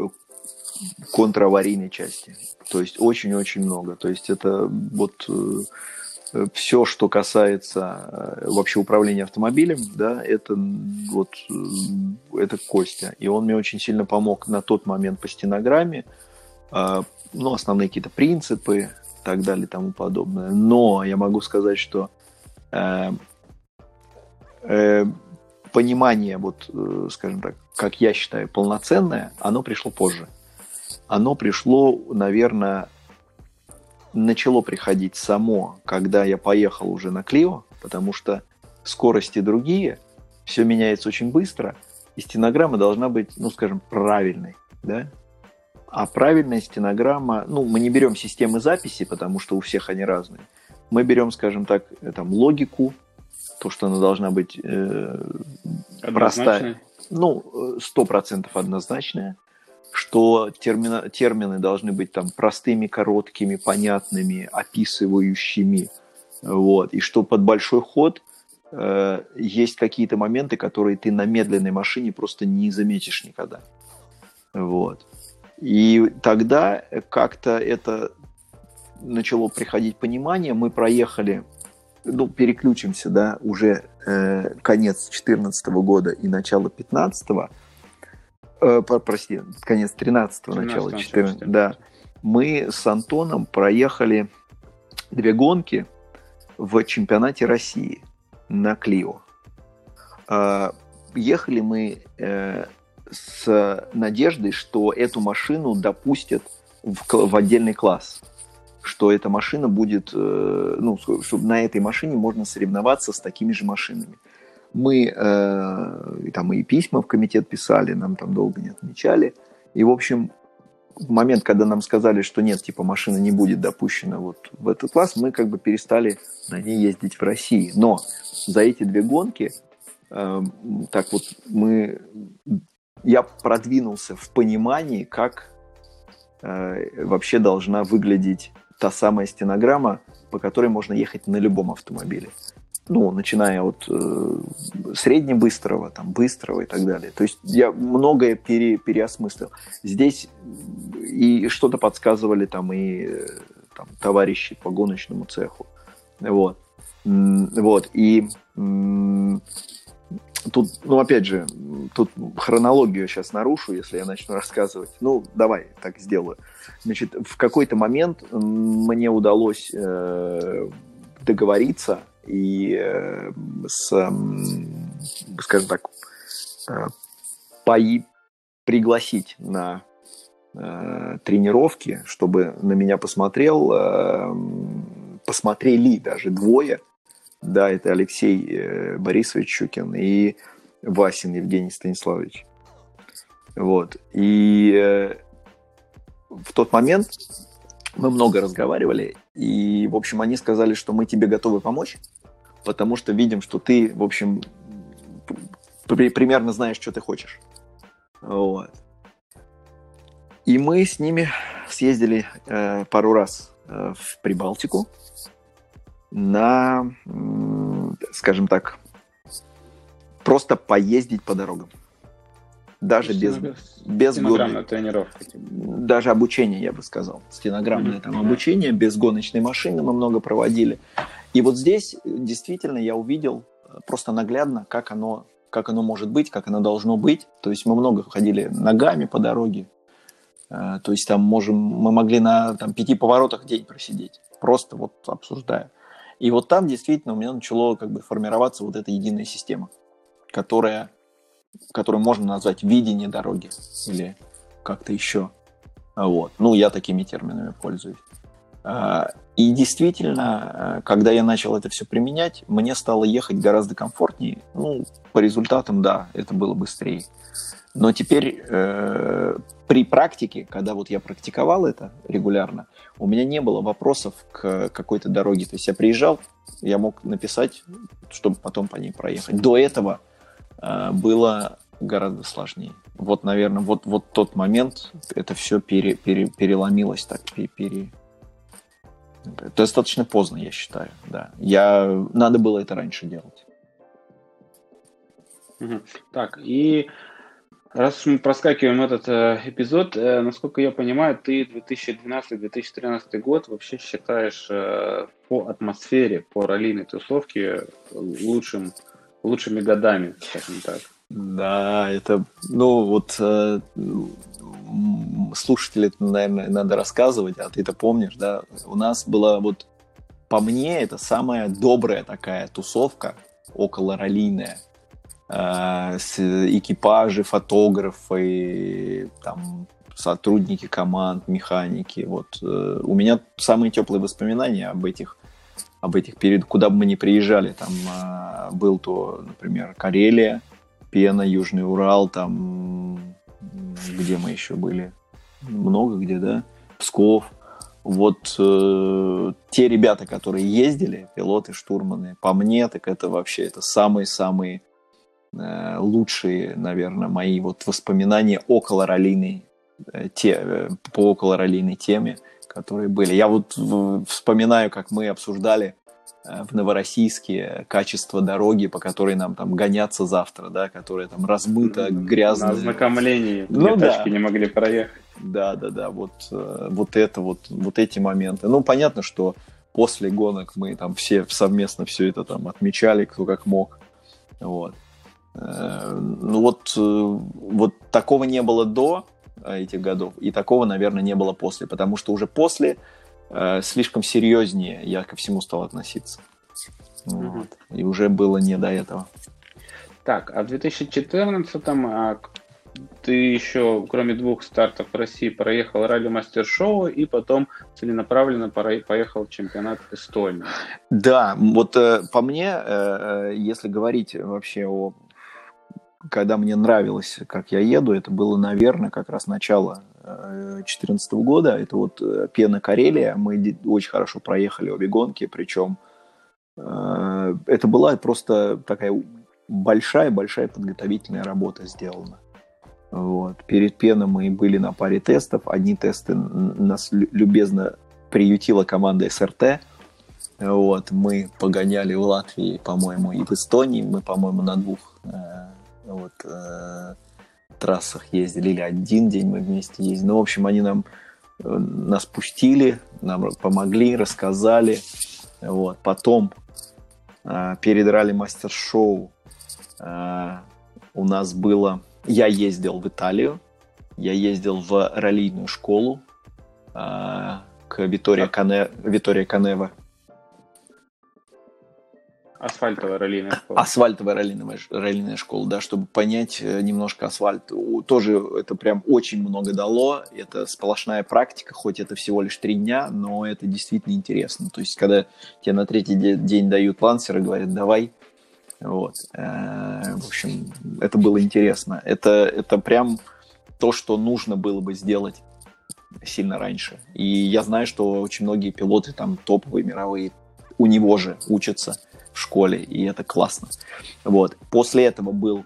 контраварийной части. То есть очень-очень много. То есть это вот э, все, что касается э, вообще управления автомобилем, да, это вот э, это Костя. И он мне очень сильно помог на тот момент по стенограмме, э, ну, основные какие-то принципы и так далее и тому подобное. Но я могу сказать, что э, э, понимание, вот, скажем так, как я считаю, полноценное, оно пришло позже. Оно пришло, наверное, начало приходить само, когда я поехал уже на Клио, потому что скорости другие, все меняется очень быстро, и стенограмма должна быть, ну, скажем, правильной, да? А правильная стенограмма, ну, мы не берем системы записи, потому что у всех они разные. Мы берем, скажем так, там, логику, то, что она должна быть э, простая. Ну, сто процентов однозначная что термина, термины должны быть там простыми, короткими, понятными, описывающими. Вот. И что под большой ход э, есть какие-то моменты, которые ты на медленной машине просто не заметишь никогда. Вот. И тогда как-то это начало приходить понимание. Мы проехали, ну, переключимся, да, уже э, конец 2014 года и начало 2015 э, прости, конец 13-го, начало 14 да, мы с Антоном проехали две гонки в чемпионате России на Клио. Э, ехали мы э, с надеждой, что эту машину допустят в, в отдельный класс что эта машина будет, э, ну, чтобы на этой машине можно соревноваться с такими же машинами мы э, там и письма в комитет писали, нам там долго не отмечали. И, в общем, в момент, когда нам сказали, что нет, типа, машина не будет допущена вот в этот класс, мы как бы перестали на ней ездить в России. Но за эти две гонки, э, так вот, мы, я продвинулся в понимании, как э, вообще должна выглядеть та самая стенограмма, по которой можно ехать на любом автомобиле. Ну, начиная от э, среднебыстрого, там, быстрого и так далее. То есть я многое пере, переосмыслил. Здесь и что-то подсказывали там и э, там, товарищи по гоночному цеху. Вот. Вот. И тут, ну, опять же, тут хронологию сейчас нарушу, если я начну рассказывать. Ну, давай, так сделаю. Значит, в какой-то момент мне удалось э, договориться и э, с, скажем так, э, пои пригласить на э, тренировки, чтобы на меня посмотрел, посмотрели даже двое – да, это Алексей Борисович Щукин и Васин Евгений Станиславович. Вот. И в тот момент мы много разговаривали, и, в общем, они сказали, что мы тебе готовы помочь, потому что видим, что ты, в общем, примерно знаешь, что ты хочешь. Вот. И мы с ними съездили э, пару раз э, в Прибалтику, на, скажем так, просто поездить по дорогам. Даже без, без гон... тренировки. Даже обучение, я бы сказал. Стенограммное mm-hmm. там обучение, без гоночной машины мы много проводили. И вот здесь действительно я увидел э, просто наглядно, как оно, как оно может быть, как оно должно быть. То есть мы много ходили ногами по дороге. Э, то есть там можем, мы могли на там, пяти поворотах день просидеть, просто вот обсуждая. И вот там действительно у меня начало как бы формироваться вот эта единая система, которая, которую можно назвать видение дороги или как-то еще. Вот. Ну, я такими терминами пользуюсь. И действительно, когда я начал это все применять, мне стало ехать гораздо комфортнее. Ну, по результатам, да, это было быстрее. Но теперь э, при практике, когда вот я практиковал это регулярно, у меня не было вопросов к какой-то дороге. То есть я приезжал, я мог написать, чтобы потом по ней проехать. До этого э, было гораздо сложнее. Вот, наверное, вот, вот тот момент это все пере, пере, переломилось так, пере... Достаточно поздно, я считаю, да. Я... Надо было это раньше делать. Так, и Раз мы проскакиваем этот э, эпизод, э, насколько я понимаю, ты 2012-2013 год вообще считаешь э, по атмосфере, по раллийной тусовке лучшим, лучшими годами, скажем так. Да, это, ну вот э, слушатели, наверное, надо рассказывать, а ты это помнишь, да? У нас была вот, по мне, это самая добрая такая тусовка, около раллийная Э, экипажи, фотографы, там, сотрудники команд, механики. Вот. Э, у меня самые теплые воспоминания об этих об этих периодах, куда бы мы ни приезжали. Там э, был то, например, Карелия, Пена, Южный Урал, там где мы еще были? Много где, да? Псков. Вот э, те ребята, которые ездили, пилоты, штурманы, по мне, так это вообще это самые-самые Э, лучшие, наверное, мои вот воспоминания около раллийной э, те, э, по около раллийной теме, которые были. Я вот вспоминаю, как мы обсуждали в Новороссийске качество дороги, по которой нам там гоняться завтра, да, которая там размыта, грязная. На ознакомлении ну, да. тачки не могли проехать. Да, да, да, вот, вот это вот, вот эти моменты. Ну, понятно, что после гонок мы там все совместно все это там отмечали, кто как мог. Вот. Э, ну вот, э, вот такого не было до э, этих годов, и такого, наверное, не было после, потому что уже после слишком серьезнее я ко всему стал относиться. Вот. И уже было не до этого. Так, а в 2014-м а, ты еще, кроме двух стартов в России, проехал ралли мастер-шоу и потом целенаправленно поехал в чемпионат Эстонии. Да, вот по мне, если говорить вообще о когда мне нравилось, как я еду, это было, наверное, как раз начало 2014 э, года. Это вот э, Пена Карелия. Мы очень хорошо проехали обе гонки, причем э, это была просто такая большая-большая подготовительная работа сделана. Вот. Перед Пеном мы были на паре тестов. Одни тесты нас любезно приютила команда СРТ. Вот, мы погоняли в Латвии, по-моему, и в Эстонии. Мы, по-моему, на двух э, вот, трассах ездили, или один день мы вместе ездили. Ну, в общем, они нам э, нас пустили, нам помогли, рассказали. Вот. Потом э, перед ралли-мастер-шоу э, у нас было... Я ездил в Италию, я ездил в раллийную школу э, к Витория, Кане... Витория Канева. Асфальтовая раллийная школа. Асфальтовая раллийная, раллийная школа, да, чтобы понять э, немножко асфальт. Тоже это прям очень много дало. Это сплошная практика, хоть это всего лишь три дня, но это действительно интересно. То есть, когда тебе на третий день дают лансер и говорят, давай, вот. Э, в общем, это было интересно. Это, это прям то, что нужно было бы сделать сильно раньше. И я знаю, что очень многие пилоты там топовые, мировые, у него же учатся в школе, и это классно. Вот. После этого был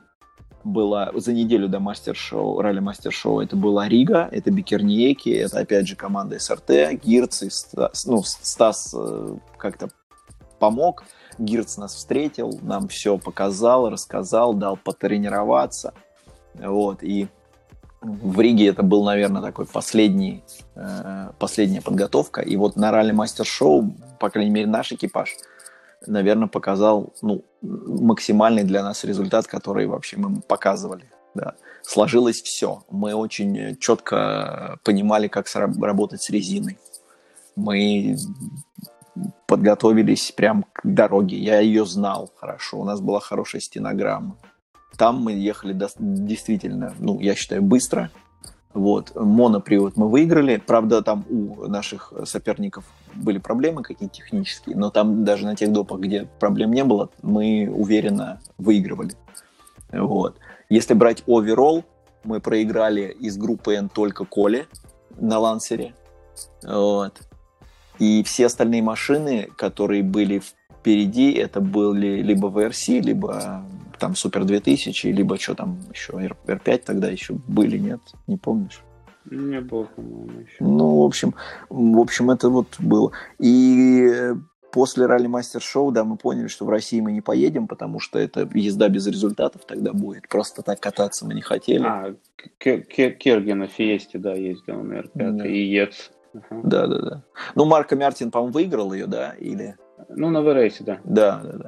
было за неделю до мастер-шоу, ралли-мастер-шоу, это была Рига, это Бикерниеки, это опять же команда СРТ, Гирц и Стас, ну, Стас э, как-то помог, Гирц нас встретил, нам все показал, рассказал, дал потренироваться, вот, и в Риге это был, наверное, такой последний, э, последняя подготовка, и вот на ралли-мастер-шоу, по крайней мере, наш экипаж – наверное, показал ну, максимальный для нас результат, который вообще мы показывали. Да. Сложилось все. Мы очень четко понимали, как работать с резиной. Мы подготовились прям к дороге. Я ее знал хорошо. У нас была хорошая стенограмма. Там мы ехали до, действительно, ну, я считаю, быстро. Вот. Монопривод мы выиграли. Правда, там у наших соперников были проблемы какие-то технические, но там даже на тех допах, где проблем не было, мы уверенно выигрывали. Вот. Если брать оверолл, мы проиграли из группы N только Коле на лансере. Вот. И все остальные машины, которые были впереди, это были либо VRC, либо там Супер 2000, либо что там еще, R5 тогда еще были, нет? Не помнишь? Не было, по-моему, еще. Ну, в общем, в общем, это вот было. И после ралли-мастер-шоу, да, мы поняли, что в России мы не поедем, потому что это езда без результатов тогда будет. Просто так кататься мы не хотели. А, Керги на Фиесте, да, ездил на R5 да. и ЕЦ. Да, да, да. Ну, Марко Мартин, по-моему, выиграл ее, да, или... Ну, на ВРСе, да. Да, да, да.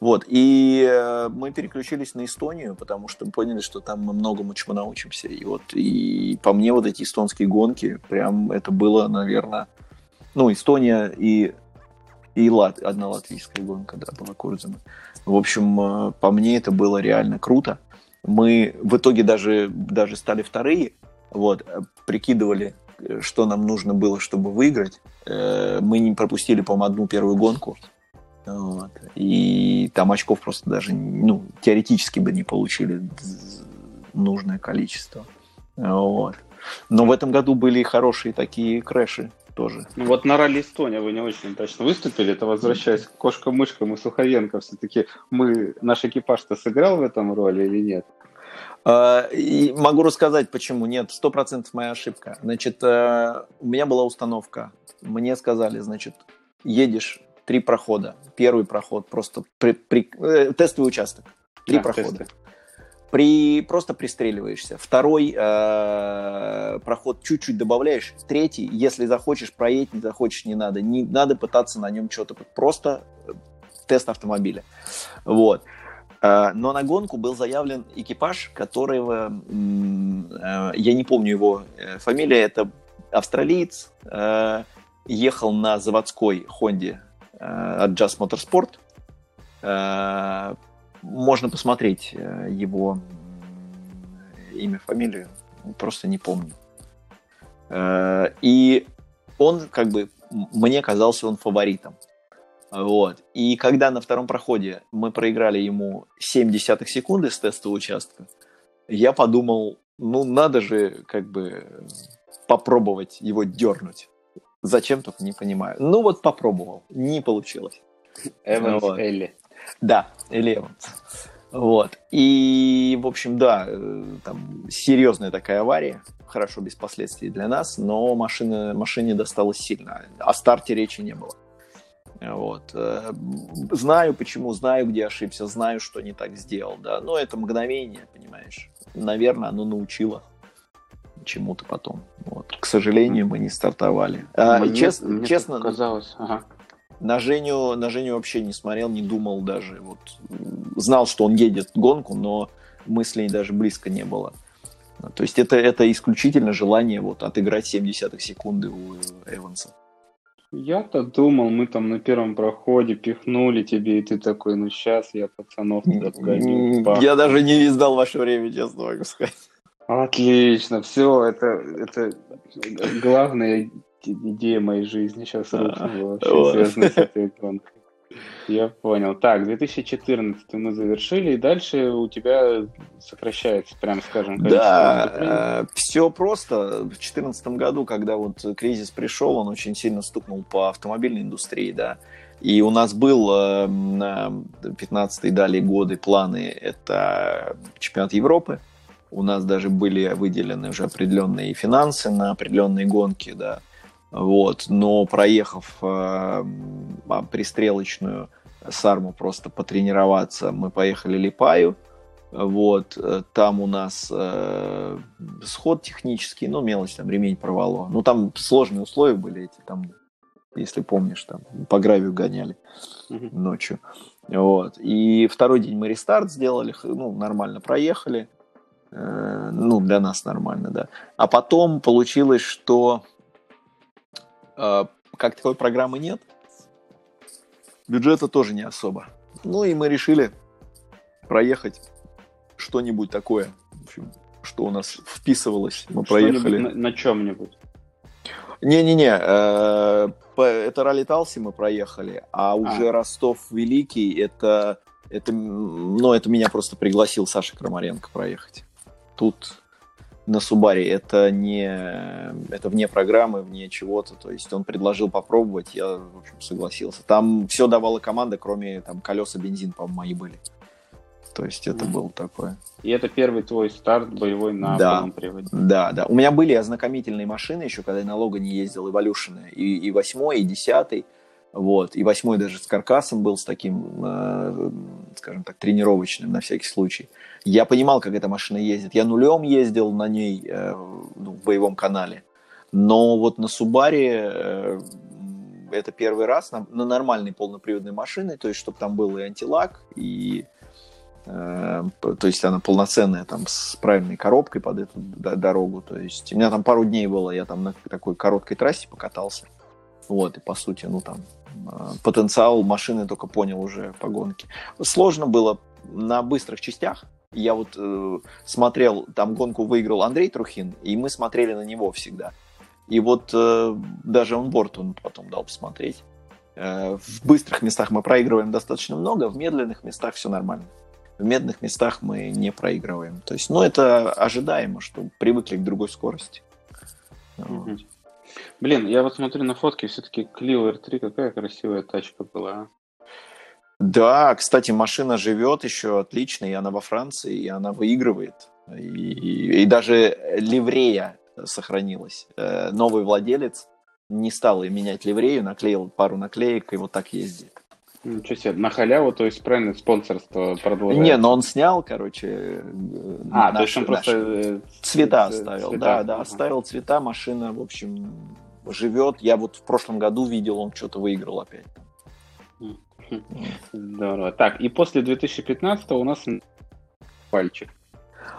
Вот, и э, мы переключились на Эстонию, потому что поняли, что там мы многому чему научимся. И вот, и по мне вот эти эстонские гонки, прям это было, наверное, ну, Эстония и, и Лат, одна латвийская гонка, да, была Курзема. В общем, э, по мне это было реально круто. Мы в итоге даже, даже стали вторые, вот, прикидывали, что нам нужно было, чтобы выиграть. Э, мы не пропустили, по-моему, одну первую гонку. Вот. И там очков просто даже, ну, теоретически бы не получили нужное количество. Вот. Но в этом году были хорошие такие крэши тоже. Ну вот на ралли Эстония вы не очень точно выступили. Это возвращаясь к кошкам-мышкам и Суховенко, все-таки мы, наш экипаж-то сыграл в этом роли или нет? А, и могу рассказать, почему. Нет, сто процентов моя ошибка. Значит, э, у меня была установка. Мне сказали, значит, едешь три прохода. Первый проход просто при, при, э, тестовый участок. Три а, прохода. Тесты. При, просто пристреливаешься. Второй э, проход чуть-чуть добавляешь. Третий, если захочешь, проедь, не захочешь, не надо. Не надо пытаться на нем что-то. Просто тест автомобиля. Вот. Э, но на гонку был заявлен экипаж, которого, э, я не помню его э, фамилия, это австралиец, ехал на заводской Хонде от Just Motorsport. Можно посмотреть его имя, фамилию, просто не помню. И он, как бы, мне казался он фаворитом. Вот. И когда на втором проходе мы проиграли ему 7 десятых секунды с тестового участка, я подумал, ну надо же как бы попробовать его дернуть. Зачем только не понимаю. Ну вот попробовал, не получилось. Эванс вот. Элли. Да, Элли Эванс. Вот. И, в общем, да, э, там серьезная такая авария, хорошо без последствий для нас, но машина, машине досталось сильно. О старте речи не было. Вот. Э, знаю почему, знаю, где ошибся, знаю, что не так сделал, да. Но это мгновение, понимаешь. Наверное, оно научило чему-то потом. Вот. К сожалению, мы не стартовали. А, мне, честно, мне честно казалось. Ага. На Женю, на Женю вообще не смотрел, не думал даже. Вот, знал, что он едет гонку, но мыслей даже близко не было. То есть это, это исключительно желание вот, отыграть 70 секунды у Эванса. Я-то думал, мы там на первом проходе пихнули тебе, и ты такой, ну сейчас я пацанов туда погоню. Я даже не издал ваше время, честно могу сказать. Отлично, все, это, это главная идея моей жизни сейчас рухнула вообще, вот. связанная с этой гонкой. Я понял. Так, 2014 мы завершили, и дальше у тебя сокращается, прям скажем, Да, э, все просто. В 2014 году, когда вот кризис пришел, он очень сильно стукнул по автомобильной индустрии, да. И у нас был э, на 15 далее годы планы, это чемпионат Европы, у нас даже были выделены уже определенные финансы на определенные гонки, да, вот, но проехав э, пристрелочную Сарму просто потренироваться, мы поехали Липаю, вот, там у нас э, сход технический, ну, мелочь, там, ремень порвало. Ну, там сложные условия были эти, там, если помнишь, там, по гравию гоняли mm-hmm. ночью. Вот. И второй день мы рестарт сделали, ну, нормально проехали. Э, ну, для нас нормально, да. А потом получилось, что э, как такой программы нет, бюджета тоже не особо. Ну и мы решили проехать что-нибудь такое, в общем, что у нас вписывалось. Мы проехали. На, на чем-нибудь. Не-не-не, э, это ралли Талси мы проехали, а уже а. Ростов Великий, это, это, ну, это меня просто пригласил Саша Крамаренко проехать тут на Субаре это не это вне программы, вне чего-то. То есть он предложил попробовать, я, в общем, согласился. Там все давала команда, кроме там колеса, бензин, по-моему, мои были. То есть это mm. было такое. И это первый твой старт боевой на да, полном приводе. Да, да. У меня были ознакомительные машины еще, когда я на Логане ездил, Evolution, и, и восьмой, и десятый. Вот. И восьмой даже с каркасом был, с таким, э, скажем так, тренировочным на всякий случай. Я понимал, как эта машина ездит. Я нулем ездил на ней э, ну, в боевом канале. Но вот на Субаре э, это первый раз на, на нормальной полноприводной машине, то есть чтобы там был и антилак, и э, то есть она полноценная там с правильной коробкой под эту дорогу. То есть у меня там пару дней было, я там на такой короткой трассе покатался. Вот, и по сути, ну там Э, потенциал машины только понял уже по гонке. Сложно было на быстрых частях. Я вот э, смотрел, там гонку выиграл Андрей Трухин, и мы смотрели на него всегда. И вот э, даже он борт он потом дал посмотреть. Э, в быстрых местах мы проигрываем достаточно много, в медленных местах все нормально. В медленных местах мы не проигрываем. То есть, ну, это ожидаемо, что привыкли к другой скорости. Вот. Блин, я вот смотрю на фотки, все-таки Clio R3 какая красивая тачка была. Да, кстати, машина живет еще отлично, и она во Франции, и она выигрывает. И, и, и даже ливрея сохранилась. Э, новый владелец не стал менять ливрею, наклеил пару наклеек и вот так ездит. Ничего себе, на халяву, то есть правильно спонсорство продолжает? Не, но он снял, короче, а, наш, то есть он просто э, цвета оставил, цвета. да, да, оставил цвета, машина, в общем, живет. Я вот в прошлом году видел, он что-то выиграл опять. Здорово. Так, и после 2015 у нас пальчик.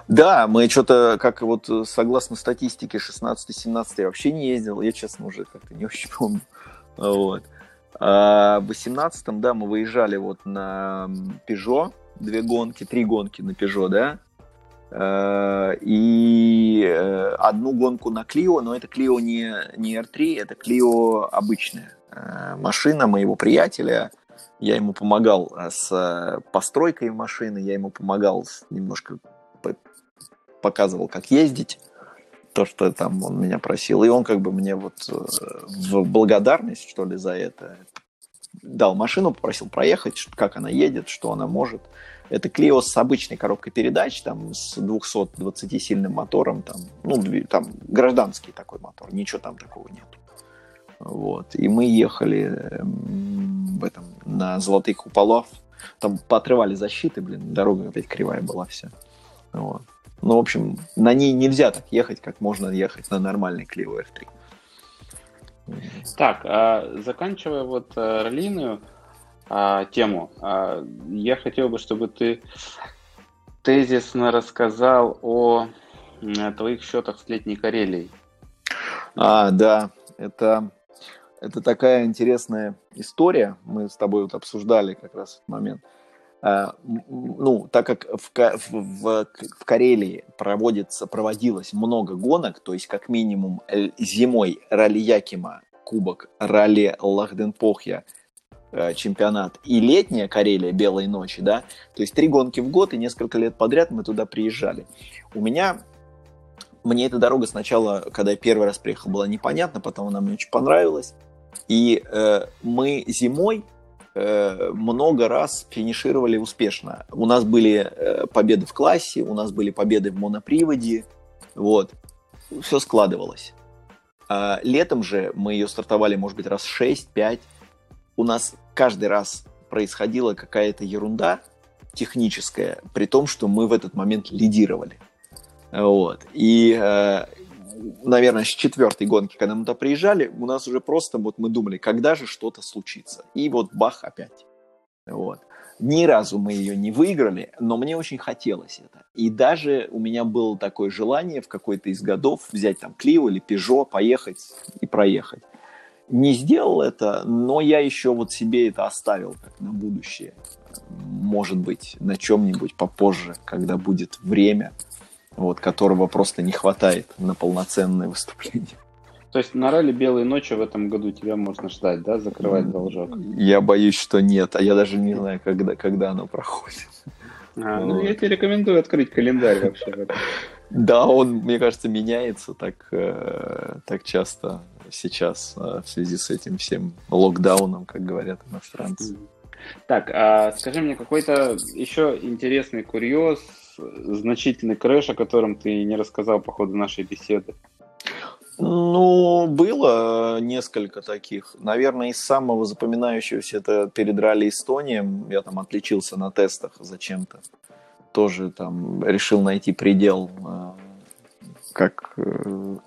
Да, мы что-то, как вот согласно статистике 16-17 я вообще не ездил, я, честно, уже как-то не очень помню. Вот. А в 18 да, мы выезжали вот на Peugeot, две гонки, три гонки на Peugeot, да, Э, и э, одну гонку на Клио, но это Клио не, не R3, это Клио обычная э, машина моего приятеля. Я ему помогал с постройкой машины, я ему помогал немножко показывал, как ездить, то, что там он меня просил. И он как бы мне вот в благодарность, что ли, за это дал машину, попросил проехать, как она едет, что она может. Это Клио с обычной коробкой передач, там, с 220-сильным мотором, там, ну, там, гражданский такой мотор, ничего там такого нет. Вот. И мы ехали эм, в этом, на Золотых Куполов, там поотрывали защиты, блин, дорога опять кривая была вся. Вот. Ну, в общем, на ней нельзя так ехать, как можно ехать на нормальной Clio R3. Так, а, заканчивая вот а, раллийную а, тему, а, я хотел бы, чтобы ты тезисно рассказал о а, твоих счетах с летней Карелией. А, да, это, это такая интересная история. Мы с тобой вот обсуждали как раз этот момент. А, ну, так как в, в, в Карелии проводится, проводилось много гонок, то есть как минимум зимой ралли Якима, кубок, ралли Лахденпохья, э, чемпионат, и летняя Карелия, Белые ночи, да, то есть три гонки в год, и несколько лет подряд мы туда приезжали. У меня, мне эта дорога сначала, когда я первый раз приехал, была непонятна, потом она мне очень понравилась, и э, мы зимой Э, много раз финишировали успешно. У нас были э, победы в классе, у нас были победы в моноприводе, вот, все складывалось. А летом же мы ее стартовали, может быть, раз 6-5. У нас каждый раз происходила какая-то ерунда техническая, при том, что мы в этот момент лидировали. Вот. И э, наверное, с четвертой гонки, когда мы туда приезжали, у нас уже просто вот мы думали, когда же что-то случится. И вот бах опять. Вот. Ни разу мы ее не выиграли, но мне очень хотелось это. И даже у меня было такое желание в какой-то из годов взять там Клио или Пежо, поехать и проехать. Не сделал это, но я еще вот себе это оставил как на будущее. Может быть, на чем-нибудь попозже, когда будет время, вот, которого просто не хватает на полноценное выступление. То есть на ралли «Белые ночи» в этом году тебя можно ждать, да, закрывать должок? Я боюсь, что нет, а я даже не знаю, когда, когда оно проходит. А, ну, я тебе рекомендую открыть календарь вообще. Да, он, мне кажется, меняется так, э, так часто сейчас э, в связи с этим всем локдауном, как говорят иностранцы. Так, а скажи мне какой-то еще интересный курьез значительный крэш, о котором ты не рассказал по ходу нашей беседы? Ну, было несколько таких. Наверное, из самого запоминающегося это перед ралли Эстония. Я там отличился на тестах зачем-то. Тоже там решил найти предел, э, как... Э,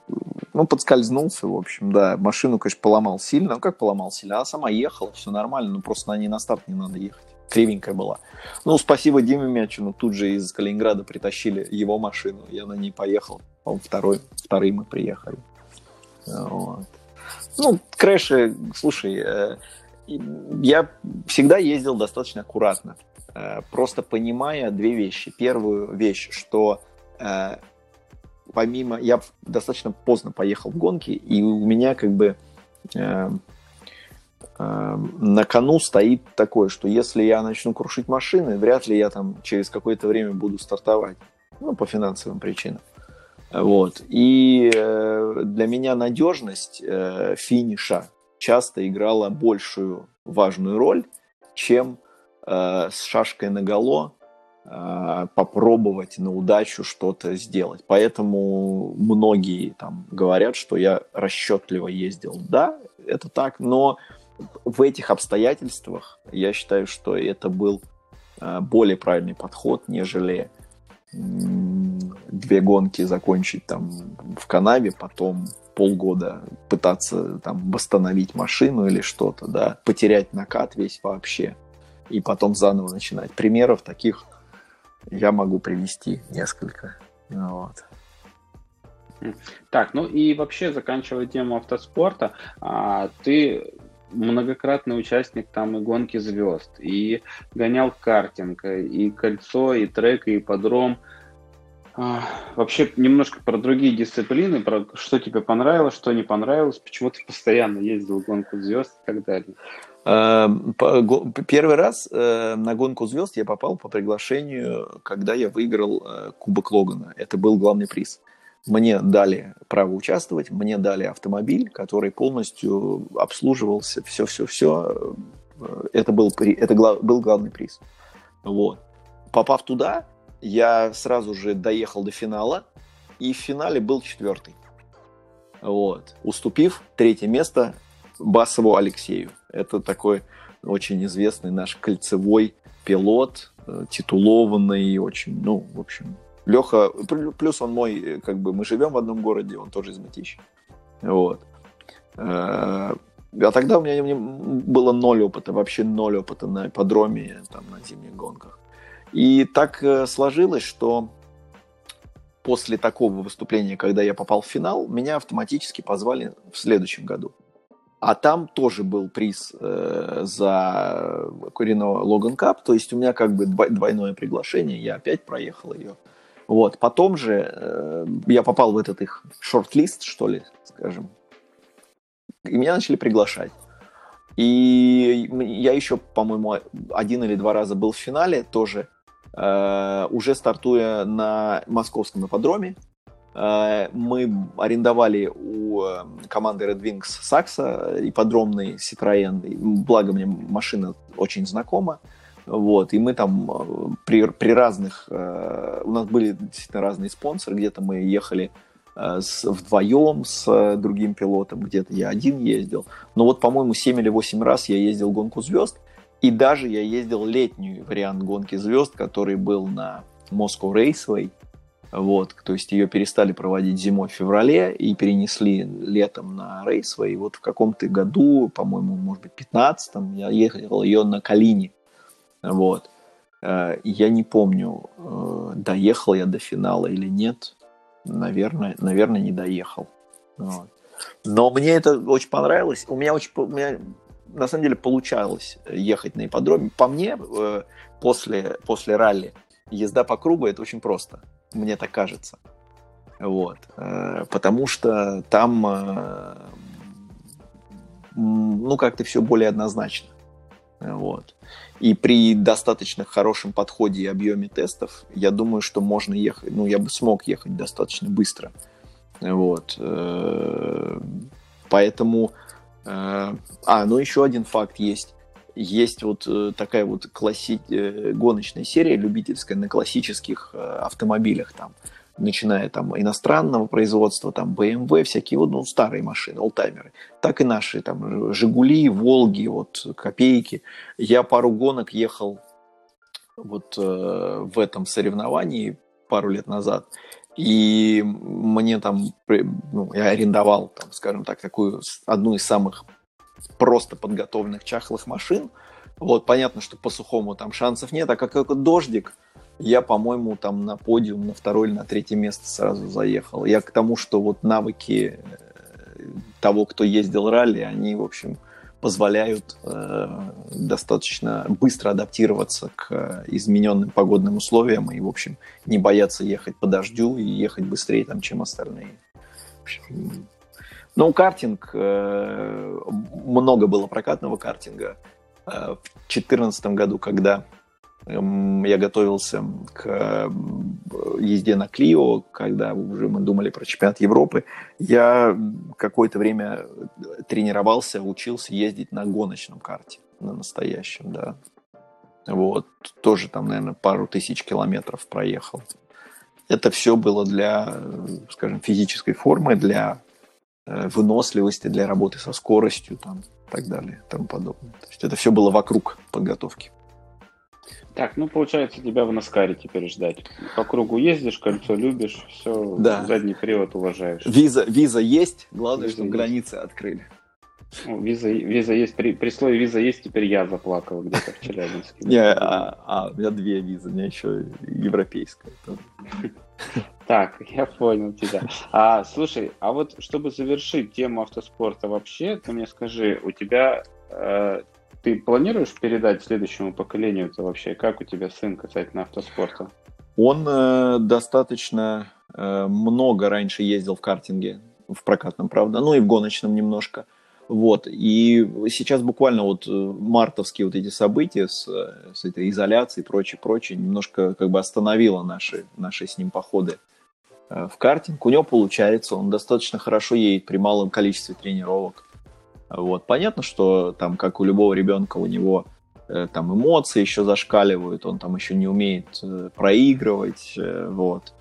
ну, подскользнулся, в общем, да. Машину, конечно, поломал сильно. Ну, как поломал сильно? Она сама ехала, все нормально, но просто на ней на старт не надо ехать кривенькая была. Ну, спасибо Диме Мячину, тут же из Калининграда притащили его машину, я на ней поехал, по второй, вторые мы приехали. Вот. Ну, крэши, слушай, э, я всегда ездил достаточно аккуратно, э, просто понимая две вещи. Первую вещь, что э, помимо... Я достаточно поздно поехал в гонки, и у меня как бы Эм, на кону стоит такое, что если я начну крушить машины, вряд ли я там через какое-то время буду стартовать. Ну, по финансовым причинам. Вот. И э, для меня надежность э, финиша часто играла большую важную роль, чем э, с шашкой наголо попробовать на удачу что-то сделать. Поэтому многие там говорят, что я расчетливо ездил. Да, это так, но в этих обстоятельствах я считаю, что это был э, более правильный подход, нежели две гонки закончить там в канаве, потом полгода пытаться там восстановить машину или что-то, да, потерять накат весь вообще, и потом заново начинать. Примеров таких я могу привести несколько. Вот. Так, ну и вообще, заканчивая тему автоспорта, а, ты многократный участник там и гонки звезд, и гонял картинг, и кольцо, и трек, и подром. А, вообще немножко про другие дисциплины, про что тебе понравилось, что не понравилось, почему ты постоянно ездил в гонку звезд и так далее. Эм, первый раз э, на гонку звезд я попал по приглашению, когда я выиграл э, Кубок Логана. Это был главный приз. Мне дали право участвовать, мне дали автомобиль, который полностью обслуживался, все-все-все, это был, это был главный приз. Вот. Попав туда, я сразу же доехал до финала, и в финале был четвертый. Вот. Уступив третье место Басову Алексею. Это такой очень известный наш кольцевой пилот, э, титулованный, очень, ну, в общем, Леха, плюс он мой, э, как бы мы живем в одном городе, он тоже из Мытищи. Вот. Э, а тогда у меня было ноль опыта, вообще ноль опыта на ипподроме, там, на зимних гонках. И так сложилось, что после такого выступления, когда я попал в финал, меня автоматически позвали в следующем году. А там тоже был приз э, за Курино Логан Кап, то есть у меня как бы двойное приглашение, я опять проехал ее. Вот, потом же э, я попал в этот их шорт-лист, что ли, скажем, и меня начали приглашать. И я еще, по-моему, один или два раза был в финале тоже, э, уже стартуя на московском ипподроме. Э, мы арендовали у э, команды Red Wings Сакса ипподромный Citroёn. Благо мне машина очень знакома. Вот, и мы там э, при, при разных... У нас были действительно разные спонсоры. Где-то мы ехали с, вдвоем с другим пилотом, где-то я один ездил. Но вот, по-моему, 7 или 8 раз я ездил гонку звезд. И даже я ездил летний вариант гонки звезд, который был на Moscow Raceway. Вот, то есть ее перестали проводить зимой в феврале и перенесли летом на рейсвей. И вот в каком-то году, по-моему, может быть, 15-м, я ехал ее на Калине. Вот. Э, я не помню, э, доехал я до финала или нет. Наверное, наверное не доехал. Вот. Но мне это очень понравилось. У меня очень, у меня на самом деле получалось ехать на ипподроме. По мне, э, после, после ралли, езда по кругу это очень просто мне так кажется. Вот. Потому что там, ну, как-то все более однозначно. Вот. И при достаточно хорошем подходе и объеме тестов, я думаю, что можно ехать, ну, я бы смог ехать достаточно быстро. Вот. Э, поэтому... А, ну еще один факт есть есть вот э, такая вот класси... Э, гоночная серия любительская на классических э, автомобилях там, начиная там иностранного производства, там BMW, всякие вот, ну, старые машины, олдтаймеры, так и наши, там, Жигули, Волги, вот, Копейки. Я пару гонок ехал вот э, в этом соревновании пару лет назад, и мне там, ну, я арендовал, там, скажем так, такую одну из самых просто подготовленных чахлых машин. Вот, понятно, что по сухому там шансов нет, а как только дождик, я, по-моему, там на подиум, на второе или на третье место сразу заехал. Я к тому, что вот навыки э, того, кто ездил ралли, они, в общем, позволяют э, достаточно быстро адаптироваться к э, измененным погодным условиям и, в общем, не бояться ехать по дождю и ехать быстрее, там, чем остальные. Ну, картинг, э, много было прокатного картинга. Э, в 2014 году, когда я готовился к э, езде на Клио, когда уже мы думали про чемпионат Европы, я какое-то время тренировался, учился ездить на гоночном карте, на настоящем, да. Вот, тоже там, наверное, пару тысяч километров проехал. Это все было для, скажем, физической формы, для Э, выносливости для работы со скоростью там, и так далее и тому подобное. То есть это все было вокруг подготовки. Так, ну получается тебя в Наскаре теперь ждать. По кругу ездишь, кольцо любишь, все, да. задний привод уважаешь. Виза, виза есть, главное, виза чтобы есть. границы открыли. Ну, виза, виза есть, при, при слове виза есть, теперь я заплакал где-то в Челябинске. Не, а, а, у меня две визы, у меня еще европейская. Так, я понял тебя. А, слушай, а вот чтобы завершить тему автоспорта вообще, ты мне скажи, у тебя э, ты планируешь передать следующему поколению это вообще? Как у тебя сын касательно автоспорта? Он э, достаточно э, много раньше ездил в картинге, в прокатном, правда, ну и в гоночном немножко. Вот. И сейчас буквально вот э, мартовские вот эти события с, с этой изоляцией и прочее, прочее, немножко как бы остановило наши, наши с ним походы э, в картинг. У него получается, он достаточно хорошо едет при малом количестве тренировок. Вот. Понятно, что там, как у любого ребенка, у него э, там эмоции еще зашкаливают, он там еще не умеет э, проигрывать, э, вот.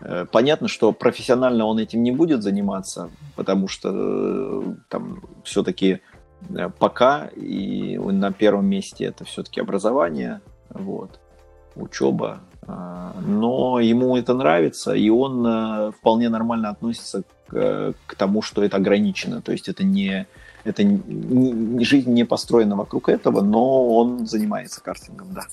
Э, понятно, что профессионально он этим не будет заниматься, потому что э, там все-таки э, пока и на первом месте это все-таки образование, вот, учеба, но ему это нравится, и он вполне нормально относится к, к тому, что это ограничено, то есть это не это жизнь не построена вокруг этого, но он занимается картингом, да.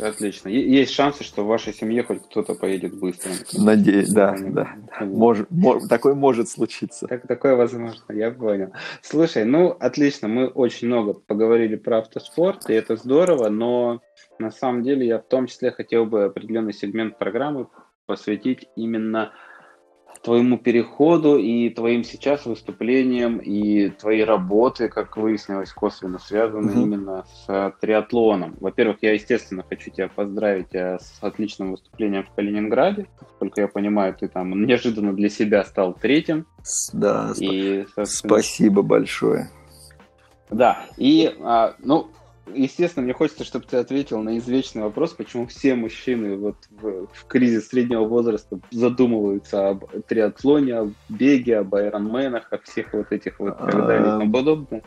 Отлично. Есть шансы, что в вашей семье хоть кто-то поедет быстро. Надеюсь, да, да. Может, может, такое может случиться. Так, такое возможно, я понял. Слушай, ну, отлично, мы очень много поговорили про автоспорт, и это здорово, но на самом деле я в том числе хотел бы определенный сегмент программы посвятить именно твоему переходу и твоим сейчас выступлениям и твоей работы, как выяснилось, косвенно связаны mm-hmm. именно с э, триатлоном. Во-первых, я, естественно, хочу тебя поздравить э, с отличным выступлением в Калининграде. Насколько я понимаю, ты там неожиданно для себя стал третьим. Да, и, спасибо большое. Да, и, а, ну, естественно, мне хочется, чтобы ты ответил на извечный вопрос, почему все мужчины вот в, в кризис среднего возраста задумываются об триатлоне, об беге, об айронменах, о всех вот этих вот и так далее и тому подобное.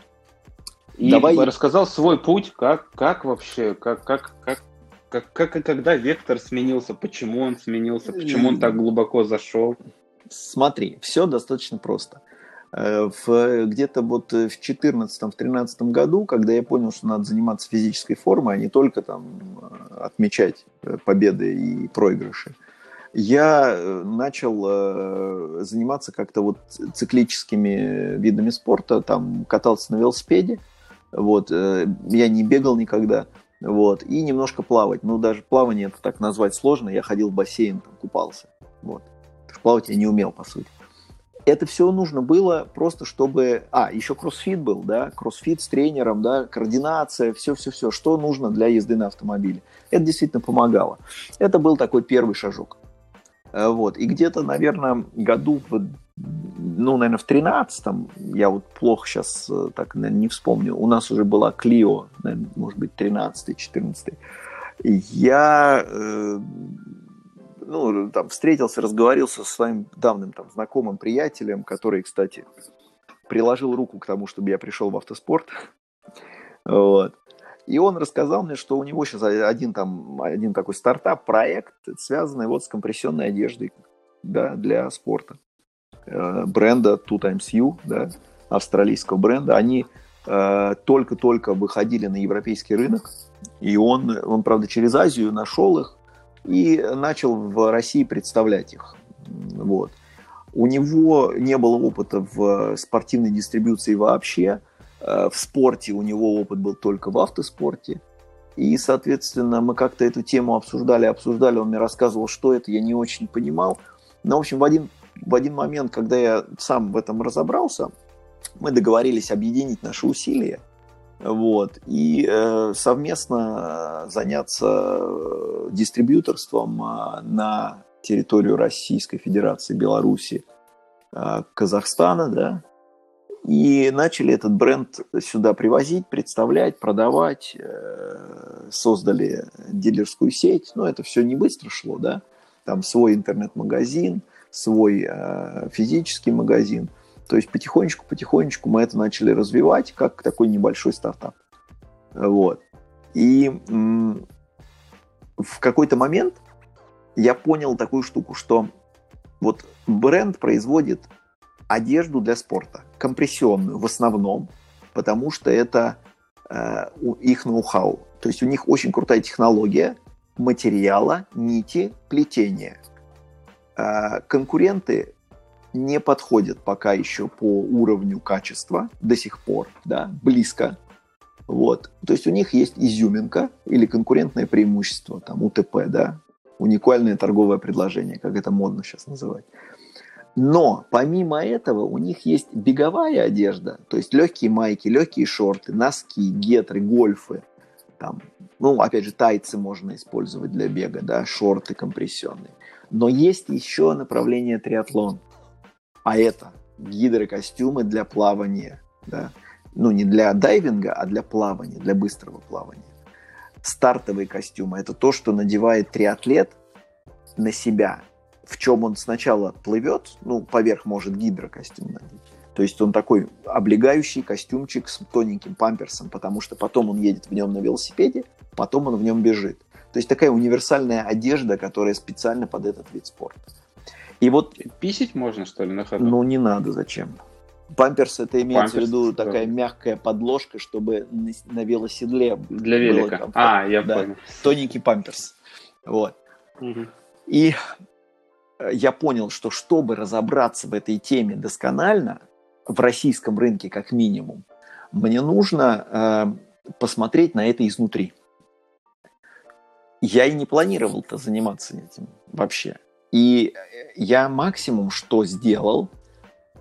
И Давай... рассказал свой путь, как, как вообще, как, как, как, как, как и когда вектор сменился, почему он сменился, почему он так глубоко зашел. Смотри, все достаточно просто. Э, в, где-то вот в 2014-2013 году, когда я понял, что надо заниматься физической формой, а не только там э, отмечать э, победы и проигрыши, я начал заниматься как-то вот циклическими видами спорта, там катался на велосипеде, вот, я не бегал никогда, вот, и немножко плавать, ну, даже плавание это так назвать сложно, я ходил в бассейн, там, купался, вот, плавать я не умел, по сути это все нужно было просто, чтобы... А, еще кроссфит был, да, кроссфит с тренером, да, координация, все-все-все, что нужно для езды на автомобиле. Это действительно помогало. Это был такой первый шажок. Э, вот. И где-то, наверное, году, ну, наверное, в 13-м, я вот плохо сейчас э, так наверное, не вспомню, у нас уже была Клио, наверное, может быть, 13-й, 14-й. Я э, ну, там, встретился, разговорился со своим давным там, знакомым приятелем, который, кстати, приложил руку к тому, чтобы я пришел в автоспорт. Вот. И он рассказал мне, что у него сейчас один, там, один такой стартап-проект, связанный вот с компрессионной одеждой да, для спорта. Э, бренда Two Times You, да, австралийского бренда. Они э, только-только выходили на европейский рынок, и он, он, правда, через Азию нашел их, и начал в России представлять их. Вот. У него не было опыта в спортивной дистрибуции вообще. Э, в спорте у него опыт был только в автоспорте. И, соответственно, мы как-то эту тему обсуждали, обсуждали. Он мне рассказывал, что это, я не очень понимал. Но, в общем, в один, в один момент, когда я сам в этом разобрался, мы договорились объединить наши усилия – вот, и э, совместно заняться э, дистрибьюторством э, на территорию Российской Федерации, Беларуси, э, Казахстана, да, и начали этот бренд сюда привозить, представлять, продавать, э, создали дилерскую сеть, но это все не быстро шло, да, там свой интернет-магазин, свой э, физический магазин – то есть потихонечку-потихонечку мы это начали развивать как такой небольшой стартап. Вот. И в какой-то момент я понял такую штуку, что вот бренд производит одежду для спорта, компрессионную в основном, потому что это э, их ноу-хау. То есть у них очень крутая технология материала, нити, плетения. Э, конкуренты не подходят пока еще по уровню качества до сих пор, да, близко. Вот. То есть у них есть изюминка или конкурентное преимущество, там, УТП, да, уникальное торговое предложение, как это модно сейчас называть. Но помимо этого у них есть беговая одежда, то есть легкие майки, легкие шорты, носки, гетры, гольфы, там, ну, опять же, тайцы можно использовать для бега, да, шорты компрессионные. Но есть еще направление триатлон – а это гидрокостюмы для плавания, да, ну не для дайвинга, а для плавания, для быстрого плавания. Стартовые костюмы – это то, что надевает триатлет на себя, в чем он сначала плывет, ну, поверх может гидрокостюм надеть, то есть он такой облегающий костюмчик с тоненьким памперсом, потому что потом он едет в нем на велосипеде, потом он в нем бежит. То есть такая универсальная одежда, которая специально под этот вид спорта. И вот... Писить можно, что ли, на ходу? Ну, не надо, зачем? Памперс это имеется Памперс, в виду да. такая мягкая подложка, чтобы на велоседле для велика. А, я да, понял. Тоненький памперс. Вот. Угу. И э, я понял, что чтобы разобраться в этой теме досконально, в российском рынке как минимум, мне нужно э, посмотреть на это изнутри. Я и не планировал-то заниматься этим вообще. И я максимум, что сделал,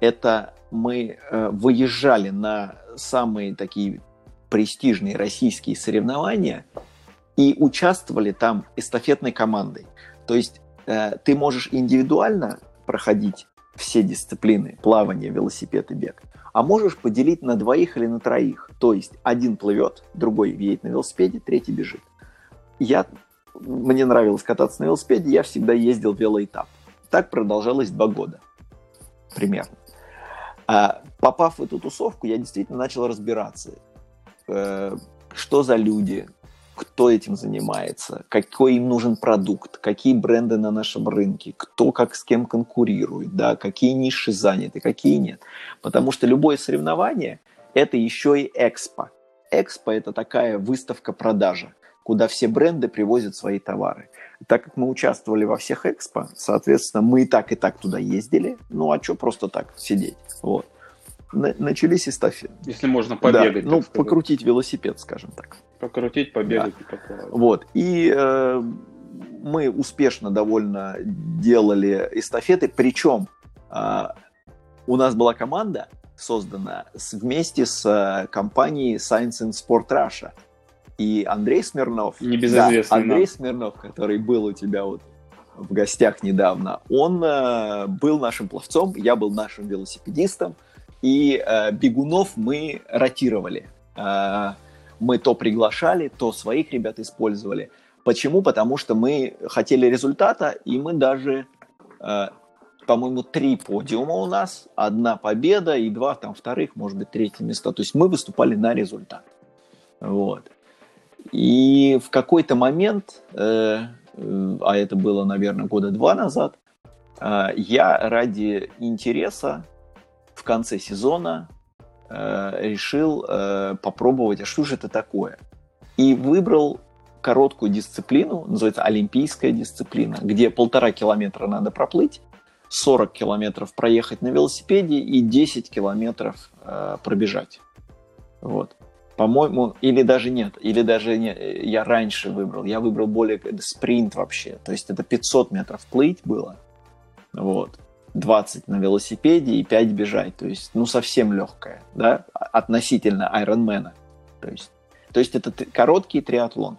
это мы э, выезжали на самые такие престижные российские соревнования и участвовали там эстафетной командой. То есть э, ты можешь индивидуально проходить все дисциплины плавание, велосипед и бег, а можешь поделить на двоих или на троих. То есть один плывет, другой едет на велосипеде, третий бежит. Я, мне нравилось кататься на велосипеде, я всегда ездил велоэтап. Так продолжалось два года примерно. А, попав в эту тусовку, я действительно начал разбираться, э, что за люди, кто этим занимается, какой им нужен продукт, какие бренды на нашем рынке, кто как с кем конкурирует, да, какие ниши заняты, какие нет. Потому что любое соревнование – это еще и экспо. Экспо – это такая выставка-продажа, куда все бренды привозят свои товары. Так как мы участвовали во всех экспо, соответственно, мы и так, и так туда ездили. Ну, а что просто так сидеть? Вот начались эстафеты. Если можно побегать. Да, ну, сказать. покрутить велосипед, скажем так. Покрутить, побегать да. и поплавать. Вот. И э, мы успешно довольно делали эстафеты. Причем э, у нас была команда создана вместе с э, компанией Science and Sport Russia. И Андрей Смирнов, Небезызвестный да, Андрей нам. Смирнов, который был у тебя вот в гостях недавно, он э, был нашим пловцом, я был нашим велосипедистом. И э, бегунов мы ротировали. Э, мы то приглашали, то своих ребят использовали. Почему? Потому что мы хотели результата, и мы даже, э, по-моему, три подиума у нас, одна победа и два там вторых, может быть, третье место. То есть мы выступали на результат. Вот. И в какой-то момент, э, э а это было, наверное, года два назад, э, я ради интереса в конце сезона э, решил э, попробовать, а что же это такое? И выбрал короткую дисциплину, называется олимпийская дисциплина, где полтора километра надо проплыть, 40 километров проехать на велосипеде и 10 километров э, пробежать. Вот. По-моему, или даже нет, или даже не, я раньше выбрал, я выбрал более спринт вообще, то есть это 500 метров плыть было, вот. 20 на велосипеде и 5 бежать. То есть, ну, совсем легкая, да, относительно Айронмена. То есть, то есть это короткий триатлон.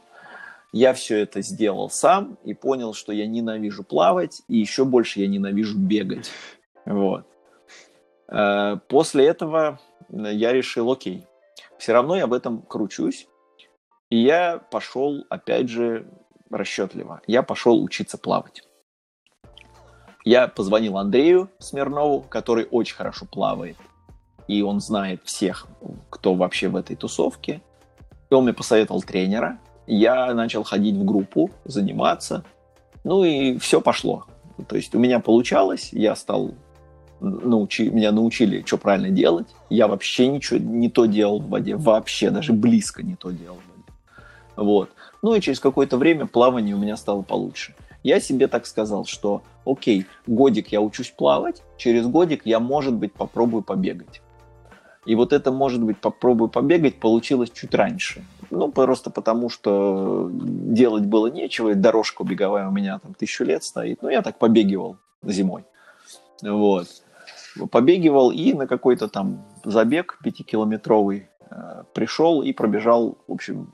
Я все это сделал сам и понял, что я ненавижу плавать, и еще больше я ненавижу бегать. Вот. Э, после этого я решил, окей, все равно я в этом кручусь, и я пошел, опять же, расчетливо. Я пошел учиться плавать. Я позвонил Андрею Смирнову, который очень хорошо плавает, и он знает всех, кто вообще в этой тусовке. И он мне посоветовал тренера. Я начал ходить в группу, заниматься. Ну и все пошло. То есть у меня получалось, я стал научи, меня научили, что правильно делать. Я вообще ничего не то делал в воде, вообще даже близко не то делал в воде. Вот. Ну и через какое-то время плавание у меня стало получше. Я себе так сказал, что окей, годик я учусь плавать, через годик я, может быть, попробую побегать. И вот это, может быть, попробую побегать получилось чуть раньше. Ну, просто потому, что делать было нечего, дорожка беговая у меня там тысячу лет стоит. Ну, я так побегивал зимой. Вот. Побегивал и на какой-то там забег пятикилометровый э, пришел и пробежал, в общем,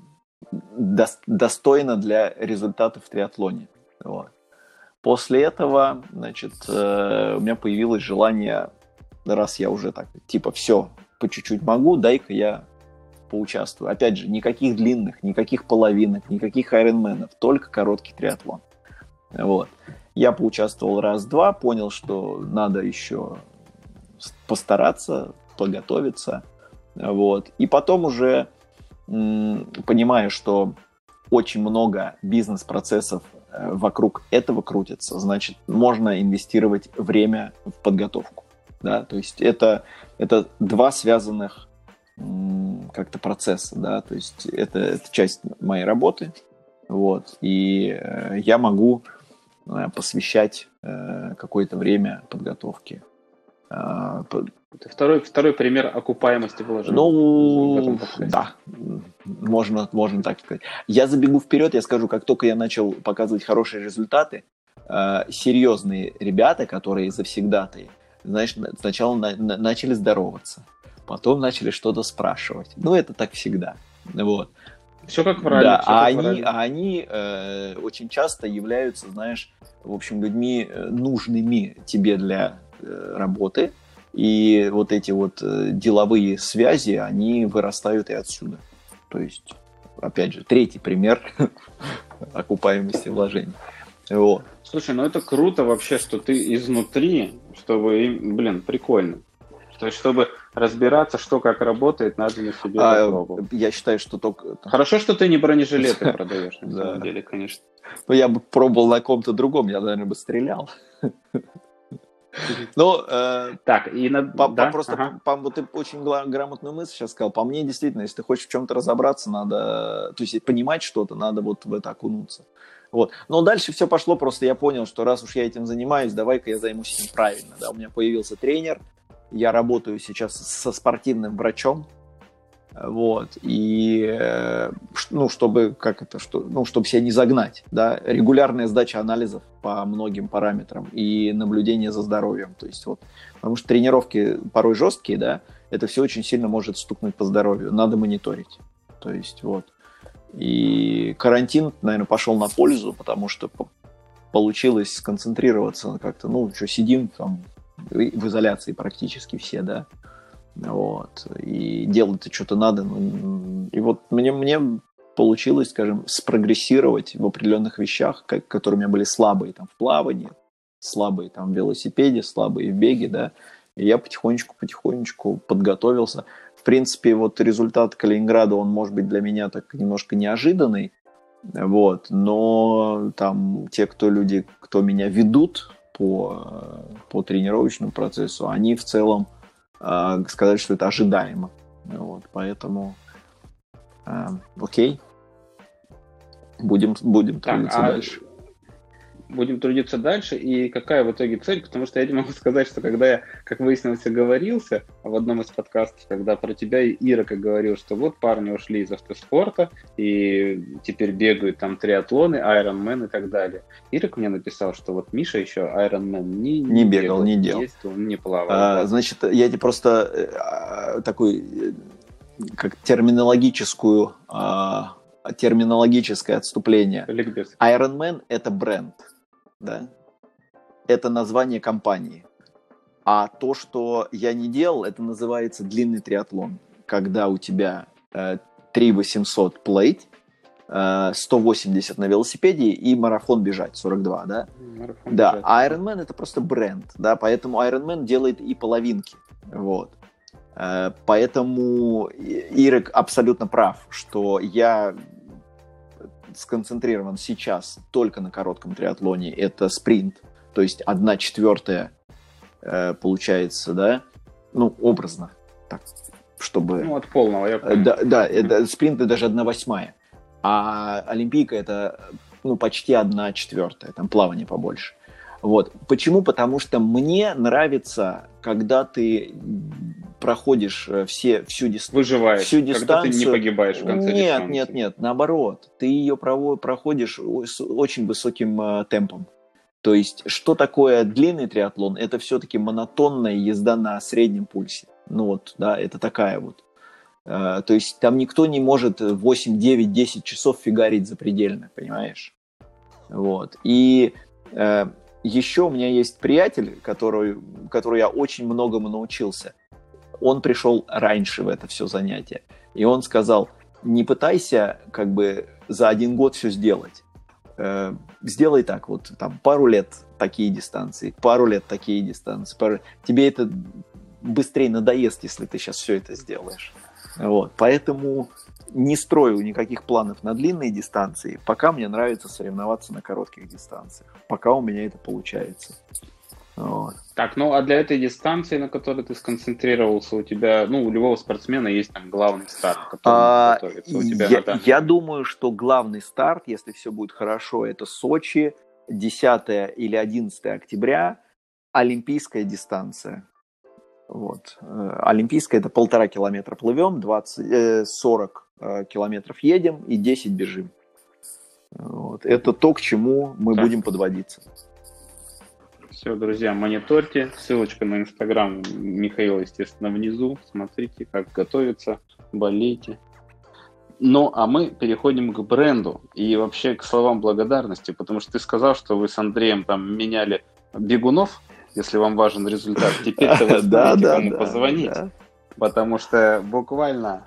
до, достойно для результатов в триатлоне. Вот. После этого, значит, э, у меня появилось желание, раз я уже так, типа, все, по чуть-чуть могу, дай-ка я поучаствую. Опять же, никаких длинных, никаких половинок, никаких айронменов, только короткий триатлон. Вот. Я поучаствовал раз-два, понял, что надо еще постараться, подготовиться. Вот. И потом уже понимаю, что очень много бизнес-процессов э, вокруг этого крутится, значит, можно инвестировать время в подготовку. Да? То есть это, это два связанных как-то процесса, да, то есть это, это часть моей работы, вот, и э, я могу э, посвящать какое-то время подготовке. Э, второй, второй пример окупаемости вложений. Ну, да, можно, можно так сказать. Я забегу вперед, я скажу, как только я начал показывать хорошие результаты, э, серьезные ребята, которые завсегдатые, знаешь, сначала на, на, начали здороваться потом начали что-то спрашивать. Ну, это так всегда. Вот. Все как правильно. Да, а, они, а они э, очень часто являются, знаешь, в общем, людьми э, нужными тебе для работы. И вот эти вот э, деловые связи, они вырастают и отсюда. То есть, опять же, третий пример окупаемости вложений. Вот. Слушай, ну это круто вообще, что ты изнутри, чтобы, блин, прикольно. То есть, чтобы разбираться, что как работает, надо на себе а, попробовать. Я считаю, что только... Хорошо, что ты не бронежилеты продаешь, на самом деле, конечно. Ну, я бы пробовал на ком-то другом, я, наверное, бы стрелял. Ну, э, так, и на, по, да? просто ага. по, вот ты очень грамотную мысль сейчас сказал. По мне, действительно, если ты хочешь в чем-то разобраться, надо, то есть понимать что-то, надо вот в это окунуться. Вот. Но дальше все пошло, просто я понял, что раз уж я этим занимаюсь, давай-ка я займусь этим правильно. Да? У меня появился тренер, я работаю сейчас со спортивным врачом, вот, и, э, ну, чтобы, как это, что, ну, чтобы себя не загнать, да, регулярная сдача анализов по многим параметрам и наблюдение за здоровьем, то есть вот, потому что тренировки порой жесткие, да, это все очень сильно может стукнуть по здоровью, надо мониторить, то есть вот, и карантин, наверное, пошел на пользу, потому что получилось сконцентрироваться как-то, ну, что, сидим там в изоляции практически все, да, вот, и делать-то что-то надо, ну, и вот мне, мне получилось, скажем, спрогрессировать в определенных вещах, как, которые у меня были слабые там в плавании, слабые там в велосипеде, слабые в беге, да, и я потихонечку-потихонечку подготовился. В принципе, вот результат Калининграда, он может быть для меня так немножко неожиданный, вот, но там те, кто люди, кто меня ведут, по, по тренировочному процессу, они в целом э, сказать, что это ожидаемо. Вот, поэтому э, окей. Будем, будем трудиться так, а дальше будем трудиться дальше, и какая в итоге цель, потому что я не могу сказать, что когда я, как выяснилось, оговорился в одном из подкастов, когда про тебя Ира как говорил, что вот парни ушли из автоспорта, и теперь бегают там триатлоны, Ironman и так далее. Ирок мне написал, что вот Миша еще Ironman не, не, не бегал, бегал, не делал. Есть, он не плавал. А, значит, я тебе просто э, такой э, как терминологическую а, терминологическое отступление. Ликбез. Iron Man – это бренд да, это название компании. А то, что я не делал, это называется длинный триатлон. Когда у тебя э, 3800 плейт, э, 180 на велосипеде и марафон бежать, 42, да? Марафон да, бежать. а Ironman это просто бренд, да, поэтому Ironman делает и половинки, вот. Э, поэтому Ирек абсолютно прав, что я сконцентрирован сейчас только на коротком триатлоне, это спринт, то есть одна четвертая э, получается, да, ну, образно, так, чтобы... Ну, от полного, я понял. Да, да это, спринт это даже одна восьмая, а Олимпийка это, ну, почти одна четвертая, там плавание побольше. Вот. Почему? Потому что мне нравится, когда ты проходишь э, все, всю, дис... Выживаешь, всю дистанцию. Когда ты не погибаешь в конце Нет, дистанции. нет, нет, наоборот. Ты ее проходишь с очень высоким э, темпом. То есть, что такое длинный триатлон? Это все-таки монотонная езда на среднем пульсе. Ну вот, да, это такая вот. Э, то есть, там никто не может 8, 9, 10 часов фигарить запредельно, понимаешь? Вот. И еще у меня есть приятель, который, который я очень многому научился он пришел раньше в это все занятие. И он сказал, не пытайся как бы за один год все сделать. Э, сделай так, вот там пару лет такие дистанции, пару лет такие дистанции. Пару... Тебе это быстрее надоест, если ты сейчас все это сделаешь. Вот. Поэтому не строю никаких планов на длинные дистанции, пока мне нравится соревноваться на коротких дистанциях. Пока у меня это получается. Вот. Так, ну а для этой дистанции, на которой ты сконцентрировался, у тебя, ну, у любого спортсмена есть там главный старт, который а, готовится. У тебя я, я думаю, что главный старт, если все будет хорошо, это Сочи, 10 или 11 октября, олимпийская дистанция. Вот. Э, олимпийская это полтора километра плывем, 20, 40 э, э, километров едем и 10 бежим. Вот. Это то, к чему мы так. будем подводиться. Все, друзья, мониторьте. Ссылочка на инстаграм Михаила, естественно, внизу. Смотрите, как готовится, болейте. Ну, а мы переходим к бренду и вообще к словам благодарности, потому что ты сказал, что вы с Андреем там меняли бегунов, если вам важен результат. Теперь-то вы знаете, кому позвонить, потому что буквально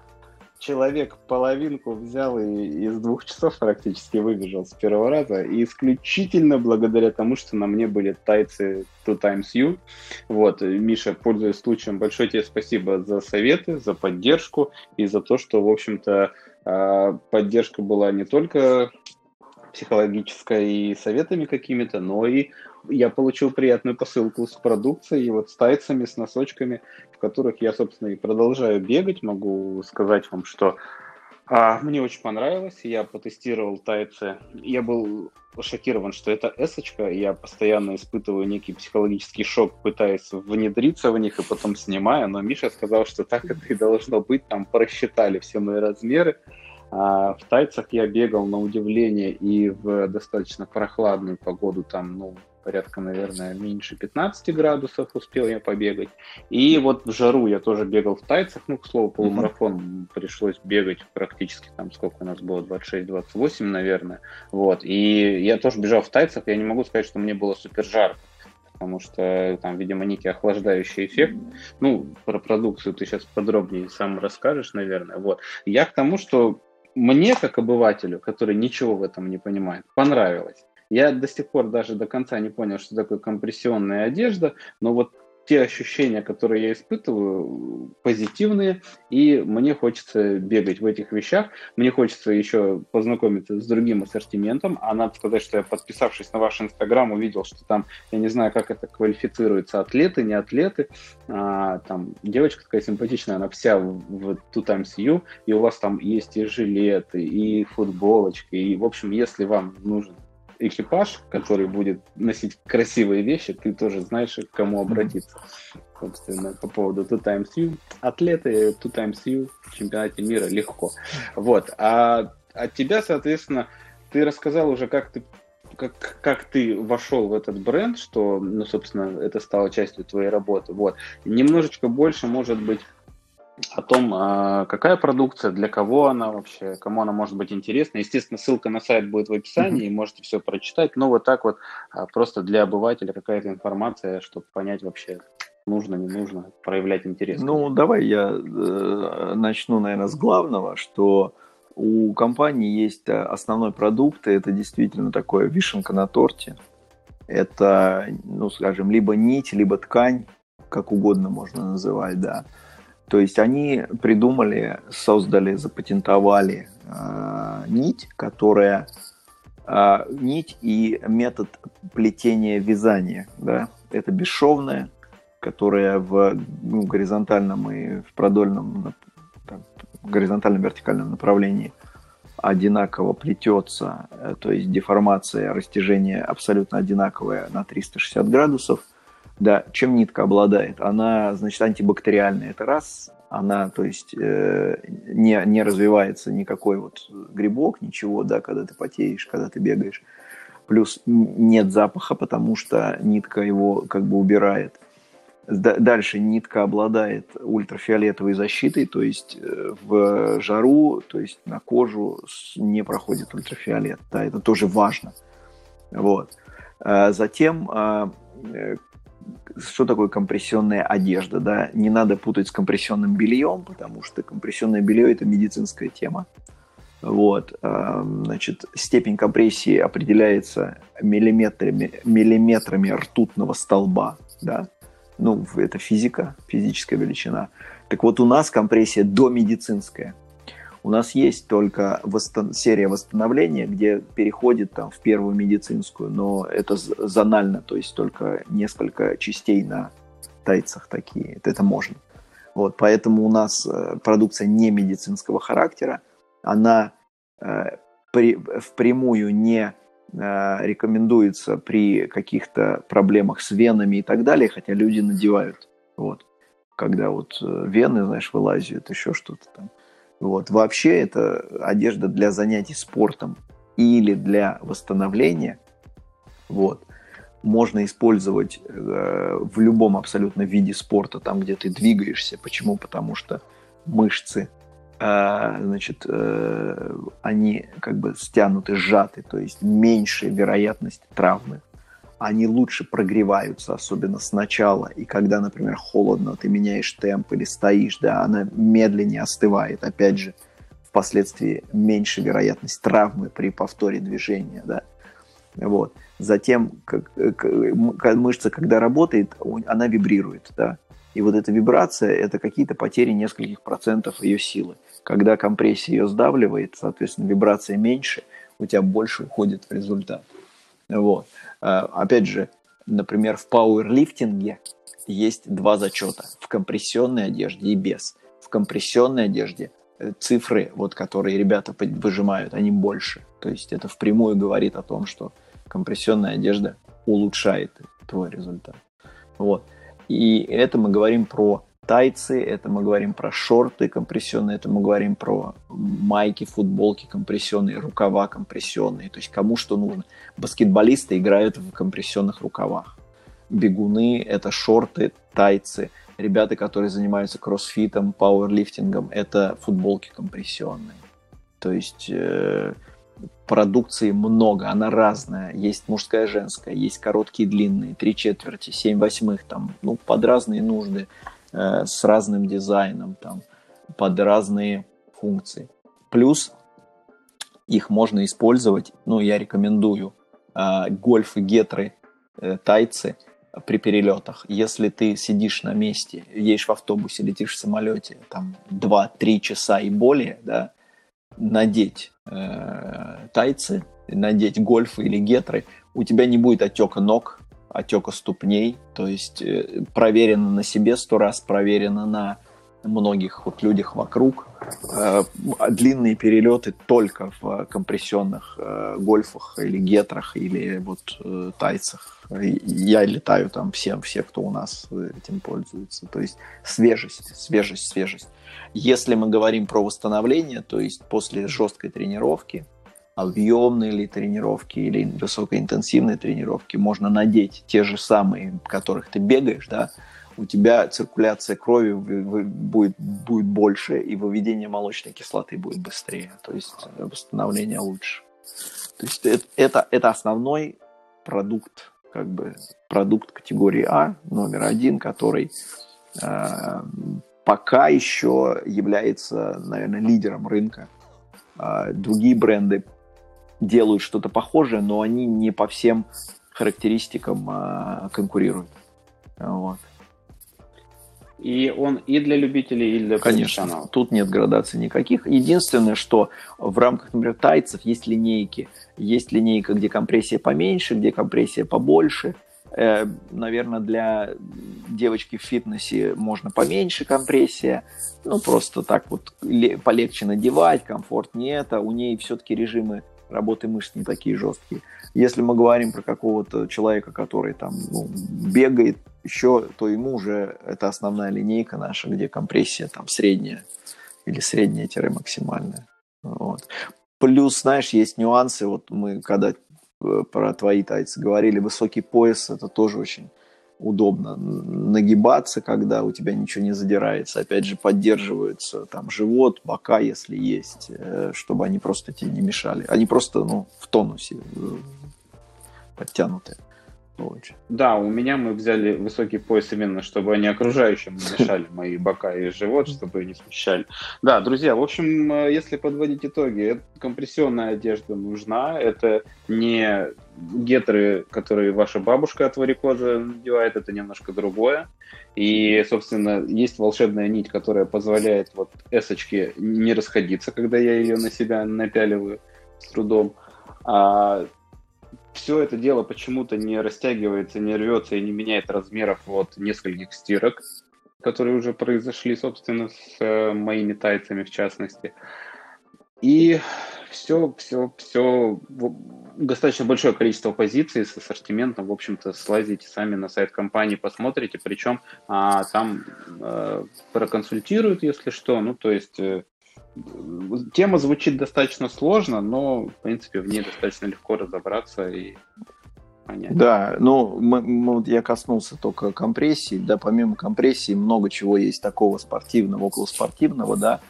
человек половинку взял и из двух часов практически выбежал с первого раза. И исключительно благодаря тому, что на мне были тайцы Two Times You. Вот, Миша, пользуясь случаем, большое тебе спасибо за советы, за поддержку и за то, что, в общем-то, а, поддержка была не только психологической и советами какими-то, но и я получил приятную посылку с продукцией, вот с тайцами, с носочками, в которых я, собственно, и продолжаю бегать. Могу сказать вам, что а, мне очень понравилось. Я потестировал тайцы. Я был шокирован, что это эсочка. Я постоянно испытываю некий психологический шок, пытаясь внедриться в них и потом снимаю. Но Миша сказал, что так это и должно быть. Там просчитали все мои размеры. А в тайцах я бегал на удивление и в достаточно прохладную погоду, там, ну, порядка, наверное, меньше 15 градусов успел я побегать. И вот в жару я тоже бегал в тайцах, ну, к слову, полумарафон mm-hmm. пришлось бегать практически там, сколько у нас было, 26-28, наверное. Вот, и я тоже бежал в тайцах, я не могу сказать, что мне было супер жарко потому что там, видимо, некий охлаждающий эффект. Ну, про продукцию ты сейчас подробнее сам расскажешь, наверное. Вот. Я к тому, что мне, как обывателю, который ничего в этом не понимает, понравилось. Я до сих пор даже до конца не понял, что такое компрессионная одежда, но вот те ощущения, которые я испытываю, позитивные, и мне хочется бегать в этих вещах. Мне хочется еще познакомиться с другим ассортиментом, а надо сказать, что я, подписавшись на ваш инстаграм, увидел, что там, я не знаю, как это квалифицируется, атлеты, не атлеты, а, там девочка такая симпатичная, она вся в, в Two Times You, и у вас там есть и жилеты, и футболочки, и, в общем, если вам нужен экипаж, который будет носить красивые вещи, ты тоже знаешь, к кому обратиться. Собственно, по поводу Two Times You. Атлеты Two Times You в чемпионате мира легко. Вот. А от тебя, соответственно, ты рассказал уже, как ты как, как ты вошел в этот бренд, что, ну, собственно, это стало частью твоей работы. Вот. Немножечко больше, может быть, о том, а, какая продукция, для кого она вообще, кому она может быть интересна. Естественно, ссылка на сайт будет в описании, mm-hmm. и можете все прочитать. Но вот так вот а, просто для обывателя какая-то информация, чтобы понять вообще, нужно, не нужно, проявлять интерес. Ну, давай я э, начну, наверное, с главного, что у компании есть э, основной продукт, и это действительно такое вишенка на торте. Это, ну, скажем, либо нить, либо ткань, как угодно можно называть, да. То есть они придумали, создали, запатентовали э, нить, которая э, нить и метод плетения вязания, да, это бесшовная, которая в ну, горизонтальном и в продольном, там, горизонтальном вертикальном направлении одинаково плетется, э, то есть деформация, растяжение абсолютно одинаковое на 360 градусов – да, чем нитка обладает? Она, значит, антибактериальная. Это раз. Она, то есть, э, не, не развивается никакой вот грибок, ничего, да, когда ты потеешь, когда ты бегаешь. Плюс нет запаха, потому что нитка его как бы убирает. Дальше нитка обладает ультрафиолетовой защитой, то есть э, в жару, то есть на кожу не проходит ультрафиолет. Да, это тоже важно. Вот. А затем а, э, что такое компрессионная одежда, да? Не надо путать с компрессионным бельем, потому что компрессионное белье – это медицинская тема. Вот, значит, степень компрессии определяется миллиметрами, миллиметрами ртутного столба, да, ну, это физика, физическая величина. Так вот, у нас компрессия домедицинская. У нас есть только восстан- серия восстановления, где переходит там в первую медицинскую, но это зонально, то есть только несколько частей на тайцах такие. Это можно. Вот, поэтому у нас э, продукция не медицинского характера, она э, при, впрямую не э, рекомендуется при каких-то проблемах с венами и так далее, хотя люди надевают. Вот. Когда вот э, вены, знаешь, вылазят, еще что-то там. Вот. Вообще это одежда для занятий спортом или для восстановления. Вот. Можно использовать э, в любом абсолютно виде спорта, там, где ты двигаешься. Почему? Потому что мышцы, э, значит, э, они как бы стянуты, сжаты, то есть меньше вероятность травмы они лучше прогреваются, особенно сначала. И когда, например, холодно, ты меняешь темп или стоишь, да, она медленнее остывает. Опять же, впоследствии меньше вероятность травмы при повторе движения, да. Вот. Затем, как, как, мышца, когда работает, она вибрирует, да. И вот эта вибрация – это какие-то потери нескольких процентов ее силы. Когда компрессия ее сдавливает, соответственно, вибрация меньше, у тебя больше уходит в результат. Вот. А, опять же, например, в пауэрлифтинге есть два зачета. В компрессионной одежде и без. В компрессионной одежде э, цифры, вот, которые ребята выжимают, они больше. То есть это впрямую говорит о том, что компрессионная одежда улучшает твой результат. Вот. И это мы говорим про тайцы, это мы говорим про шорты компрессионные, это мы говорим про майки, футболки компрессионные, рукава компрессионные, то есть кому что нужно. Баскетболисты играют в компрессионных рукавах. Бегуны – это шорты, тайцы. Ребята, которые занимаются кроссфитом, пауэрлифтингом – это футболки компрессионные. То есть э, продукции много, она разная. Есть мужская, женская, есть короткие, длинные, три четверти, семь восьмых, там, ну, под разные нужды. Э, с разным дизайном, там, под разные функции. Плюс их можно использовать, ну, я рекомендую, э, гольфы, гетры, э, тайцы при перелетах. Если ты сидишь на месте, едешь в автобусе, летишь в самолете, там, 2-3 часа и более, да, надеть э, тайцы, надеть гольфы или гетры, у тебя не будет отека ног, отека ступней, то есть э, проверено на себе сто раз, проверено на многих вот людях вокруг. Э, длинные перелеты только в компрессионных э, гольфах или гетрах или вот тайцах. Я летаю там всем, все, кто у нас этим пользуется. То есть свежесть, свежесть, свежесть. Если мы говорим про восстановление, то есть после жесткой тренировки, объемные ли тренировки или высокоинтенсивные тренировки, можно надеть те же самые, в которых ты бегаешь, да, у тебя циркуляция крови будет, будет больше, и выведение молочной кислоты будет быстрее, то есть восстановление лучше. То есть это, это, это основной продукт, как бы продукт категории А, номер один, который э, пока еще является, наверное, лидером рынка. Э, другие бренды делают что-то похожее, но они не по всем характеристикам а, конкурируют. Вот. И он и для любителей, и для Конечно, тут нет градаций никаких. Единственное, что в рамках, например, тайцев есть линейки. Есть линейка, где компрессия поменьше, где компрессия побольше. Э, наверное, для девочки в фитнесе можно поменьше компрессия. Ну, просто так вот полегче надевать, комфорт не это. У ней все-таки режимы работы мышц не такие жесткие. Если мы говорим про какого-то человека, который там ну, бегает еще, то ему уже это основная линейка наша, где компрессия там средняя или средняя-максимальная. Вот. Плюс, знаешь, есть нюансы. Вот мы когда э, про твои тайцы говорили, высокий пояс, это тоже очень удобно нагибаться, когда у тебя ничего не задирается. Опять же, поддерживается там живот, бока, если есть, э, чтобы они просто тебе не мешали. Они просто ну, в тонусе э, Очень. Да, у меня мы взяли высокий пояс именно, чтобы они окружающим не мешали мои бока и живот, чтобы не смещали. Да, друзья, в общем, э, если подводить итоги, компрессионная одежда нужна. Это не гетры, которые ваша бабушка от варикоза надевает, это немножко другое. И, собственно, есть волшебная нить, которая позволяет вот эсочке не расходиться, когда я ее на себя напяливаю с трудом. А все это дело почему-то не растягивается, не рвется и не меняет размеров от нескольких стирок, которые уже произошли, собственно, с э, моими тайцами в частности. И все, все, все, достаточно большое количество позиций с ассортиментом, в общем-то, слазите сами на сайт компании, посмотрите, причем а, там э, проконсультируют, если что, ну, то есть э, Тема звучит достаточно сложно, но, в принципе, в ней достаточно легко разобраться и понять. Да, ну, мы, мы, я коснулся только компрессии, да, помимо компрессии много чего есть такого спортивного, около спортивного, да,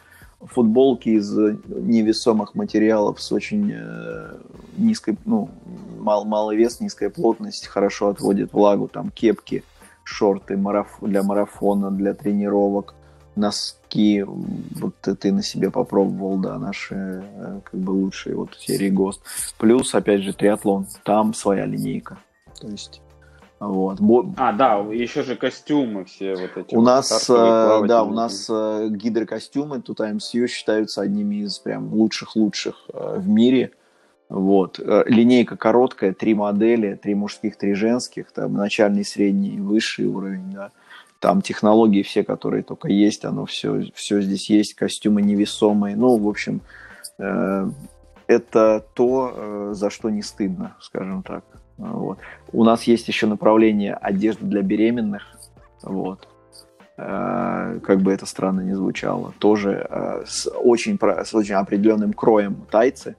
футболки из невесомых материалов с очень э, низкой, ну, мал, малый вес, низкая плотность, хорошо отводят влагу, там кепки, шорты мараф, для марафона, для тренировок, носки, вот ты на себе попробовал, да, наши э, как бы лучшие вот серии ГОСТ. Плюс, опять же, триатлон, там своя линейка. То есть вот. А, да, еще же костюмы все вот эти. У вот нас, э, да, у нас э, гидрокостюмы тут IMCU считаются одними из прям лучших-лучших в мире. Вот. Линейка короткая, три модели, три мужских, три женских, там начальный, средний, высший уровень, да там технологии все, которые только есть, оно все, все здесь есть, костюмы невесомые. Ну, в общем, э, это то, э, за что не стыдно, скажем так. Вот. У нас есть еще направление одежды для беременных. Вот. Э, как бы это странно не звучало. Тоже э, с, очень, с очень определенным кроем тайцы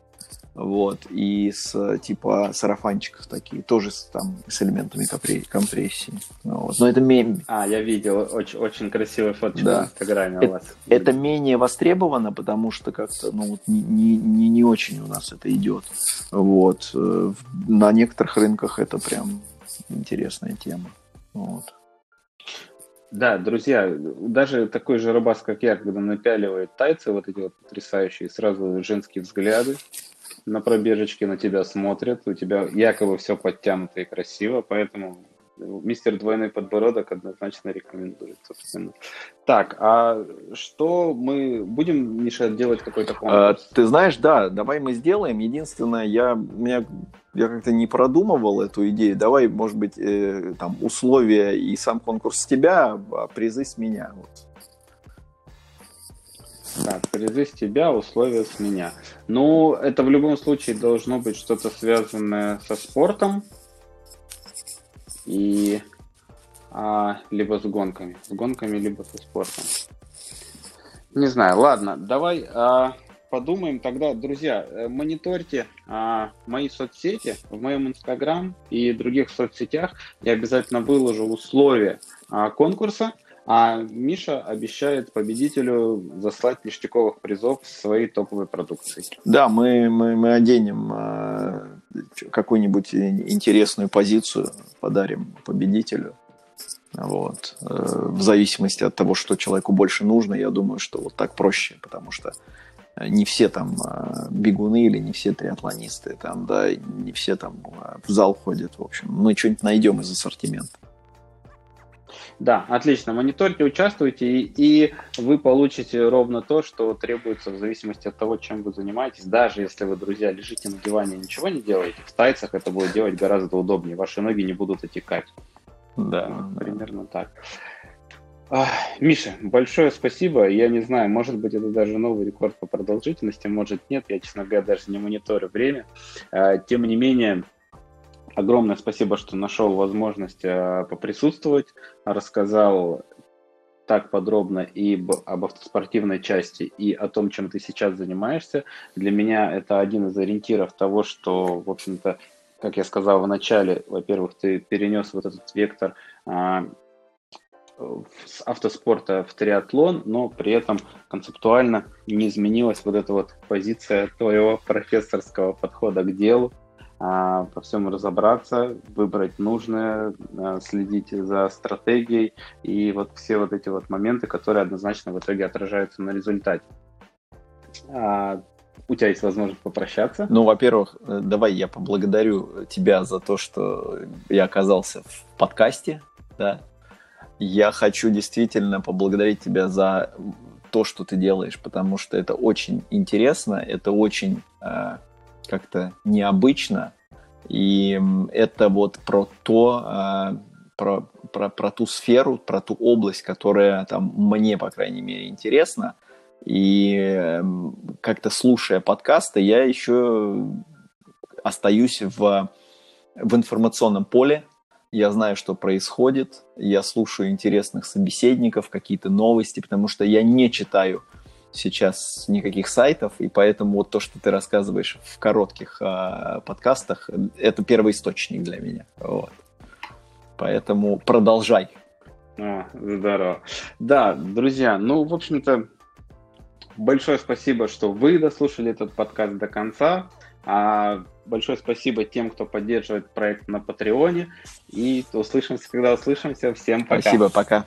вот, и с типа сарафанчиков такие, тоже с, там с элементами компрессии. Вот. Но это менее... А, я видел, очень, очень красивая фоточка да. в Инстаграме у вас. Это, это менее востребовано, потому что как-то, ну, вот, не, не, не очень у нас это идет. Вот. Э, на некоторых рынках это прям интересная тема. Вот. Да, друзья, даже такой же рыбас, как я, когда напяливает тайцы, вот эти вот потрясающие, сразу женские взгляды, на пробежечке на тебя смотрят, у тебя якобы все подтянуто и красиво, поэтому мистер двойной подбородок однозначно рекомендует, собственно. Так, а что мы будем, Миша, делать какой-то конкурс? А, ты знаешь, да, давай мы сделаем. Единственное, я, меня, я как-то не продумывал эту идею. Давай, может быть, э, там условия и сам конкурс с тебя, а призы с меня. Вот. Так, призы с тебя, условия с меня. Ну, это в любом случае должно быть что-то связанное со спортом и а, либо с гонками. С гонками, либо со спортом. Не знаю, ладно, давай а, подумаем тогда, друзья, э, мониторьте а, мои соцсети в моем инстаграм и других соцсетях. Я обязательно выложу условия а, конкурса. А Миша обещает победителю заслать ништяковых призов своей топовой продукции. Да, мы, мы, мы оденем э, какую-нибудь интересную позицию, подарим победителю. Вот. Э, в зависимости от того, что человеку больше нужно, я думаю, что вот так проще, потому что не все там э, бегуны или не все триатлонисты, там, да, не все там э, в зал ходят, в общем. Мы что-нибудь найдем из ассортимента. Да, отлично. Мониторьте, участвуйте, и, и вы получите ровно то, что требуется в зависимости от того, чем вы занимаетесь. Даже если вы, друзья, лежите на диване и ничего не делаете, в тайцах это будет делать гораздо удобнее. Ваши ноги не будут отекать. Да, вот, примерно так. А, Миша, большое спасибо. Я не знаю, может быть, это даже новый рекорд по продолжительности, может нет. Я, честно говоря, даже не мониторю время. А, тем не менее, Огромное спасибо, что нашел возможность э, поприсутствовать, рассказал так подробно и об автоспортивной части, и о том, чем ты сейчас занимаешься. Для меня это один из ориентиров того, что, в общем-то, как я сказал в начале, во-первых, ты перенес вот этот вектор а, с автоспорта в триатлон, но при этом концептуально не изменилась вот эта вот позиция твоего профессорского подхода к делу, по всему разобраться, выбрать нужное, а, следить за стратегией и вот все вот эти вот моменты, которые однозначно в итоге отражаются на результате. А, у тебя есть возможность попрощаться? Ну, во-первых, э, давай я поблагодарю тебя за то, что я оказался в подкасте, да. Я хочу действительно поблагодарить тебя за то, что ты делаешь, потому что это очень интересно, это очень как-то необычно, и это вот про то, э, про, про, про ту сферу, про ту область, которая там мне, по крайней мере, интересна. И как-то слушая подкасты, я еще остаюсь в, в информационном поле. Я знаю, что происходит. Я слушаю интересных собеседников, какие-то новости, потому что я не читаю сейчас никаких сайтов, и поэтому вот то, что ты рассказываешь в коротких э, подкастах, это первый источник для меня. Вот. Поэтому продолжай. О, здорово. Да, друзья, ну, в общем-то, Большое спасибо, что вы дослушали этот подкаст до конца. А большое спасибо тем, кто поддерживает проект на Патреоне. И услышимся, когда услышимся. Всем пока. Спасибо, пока.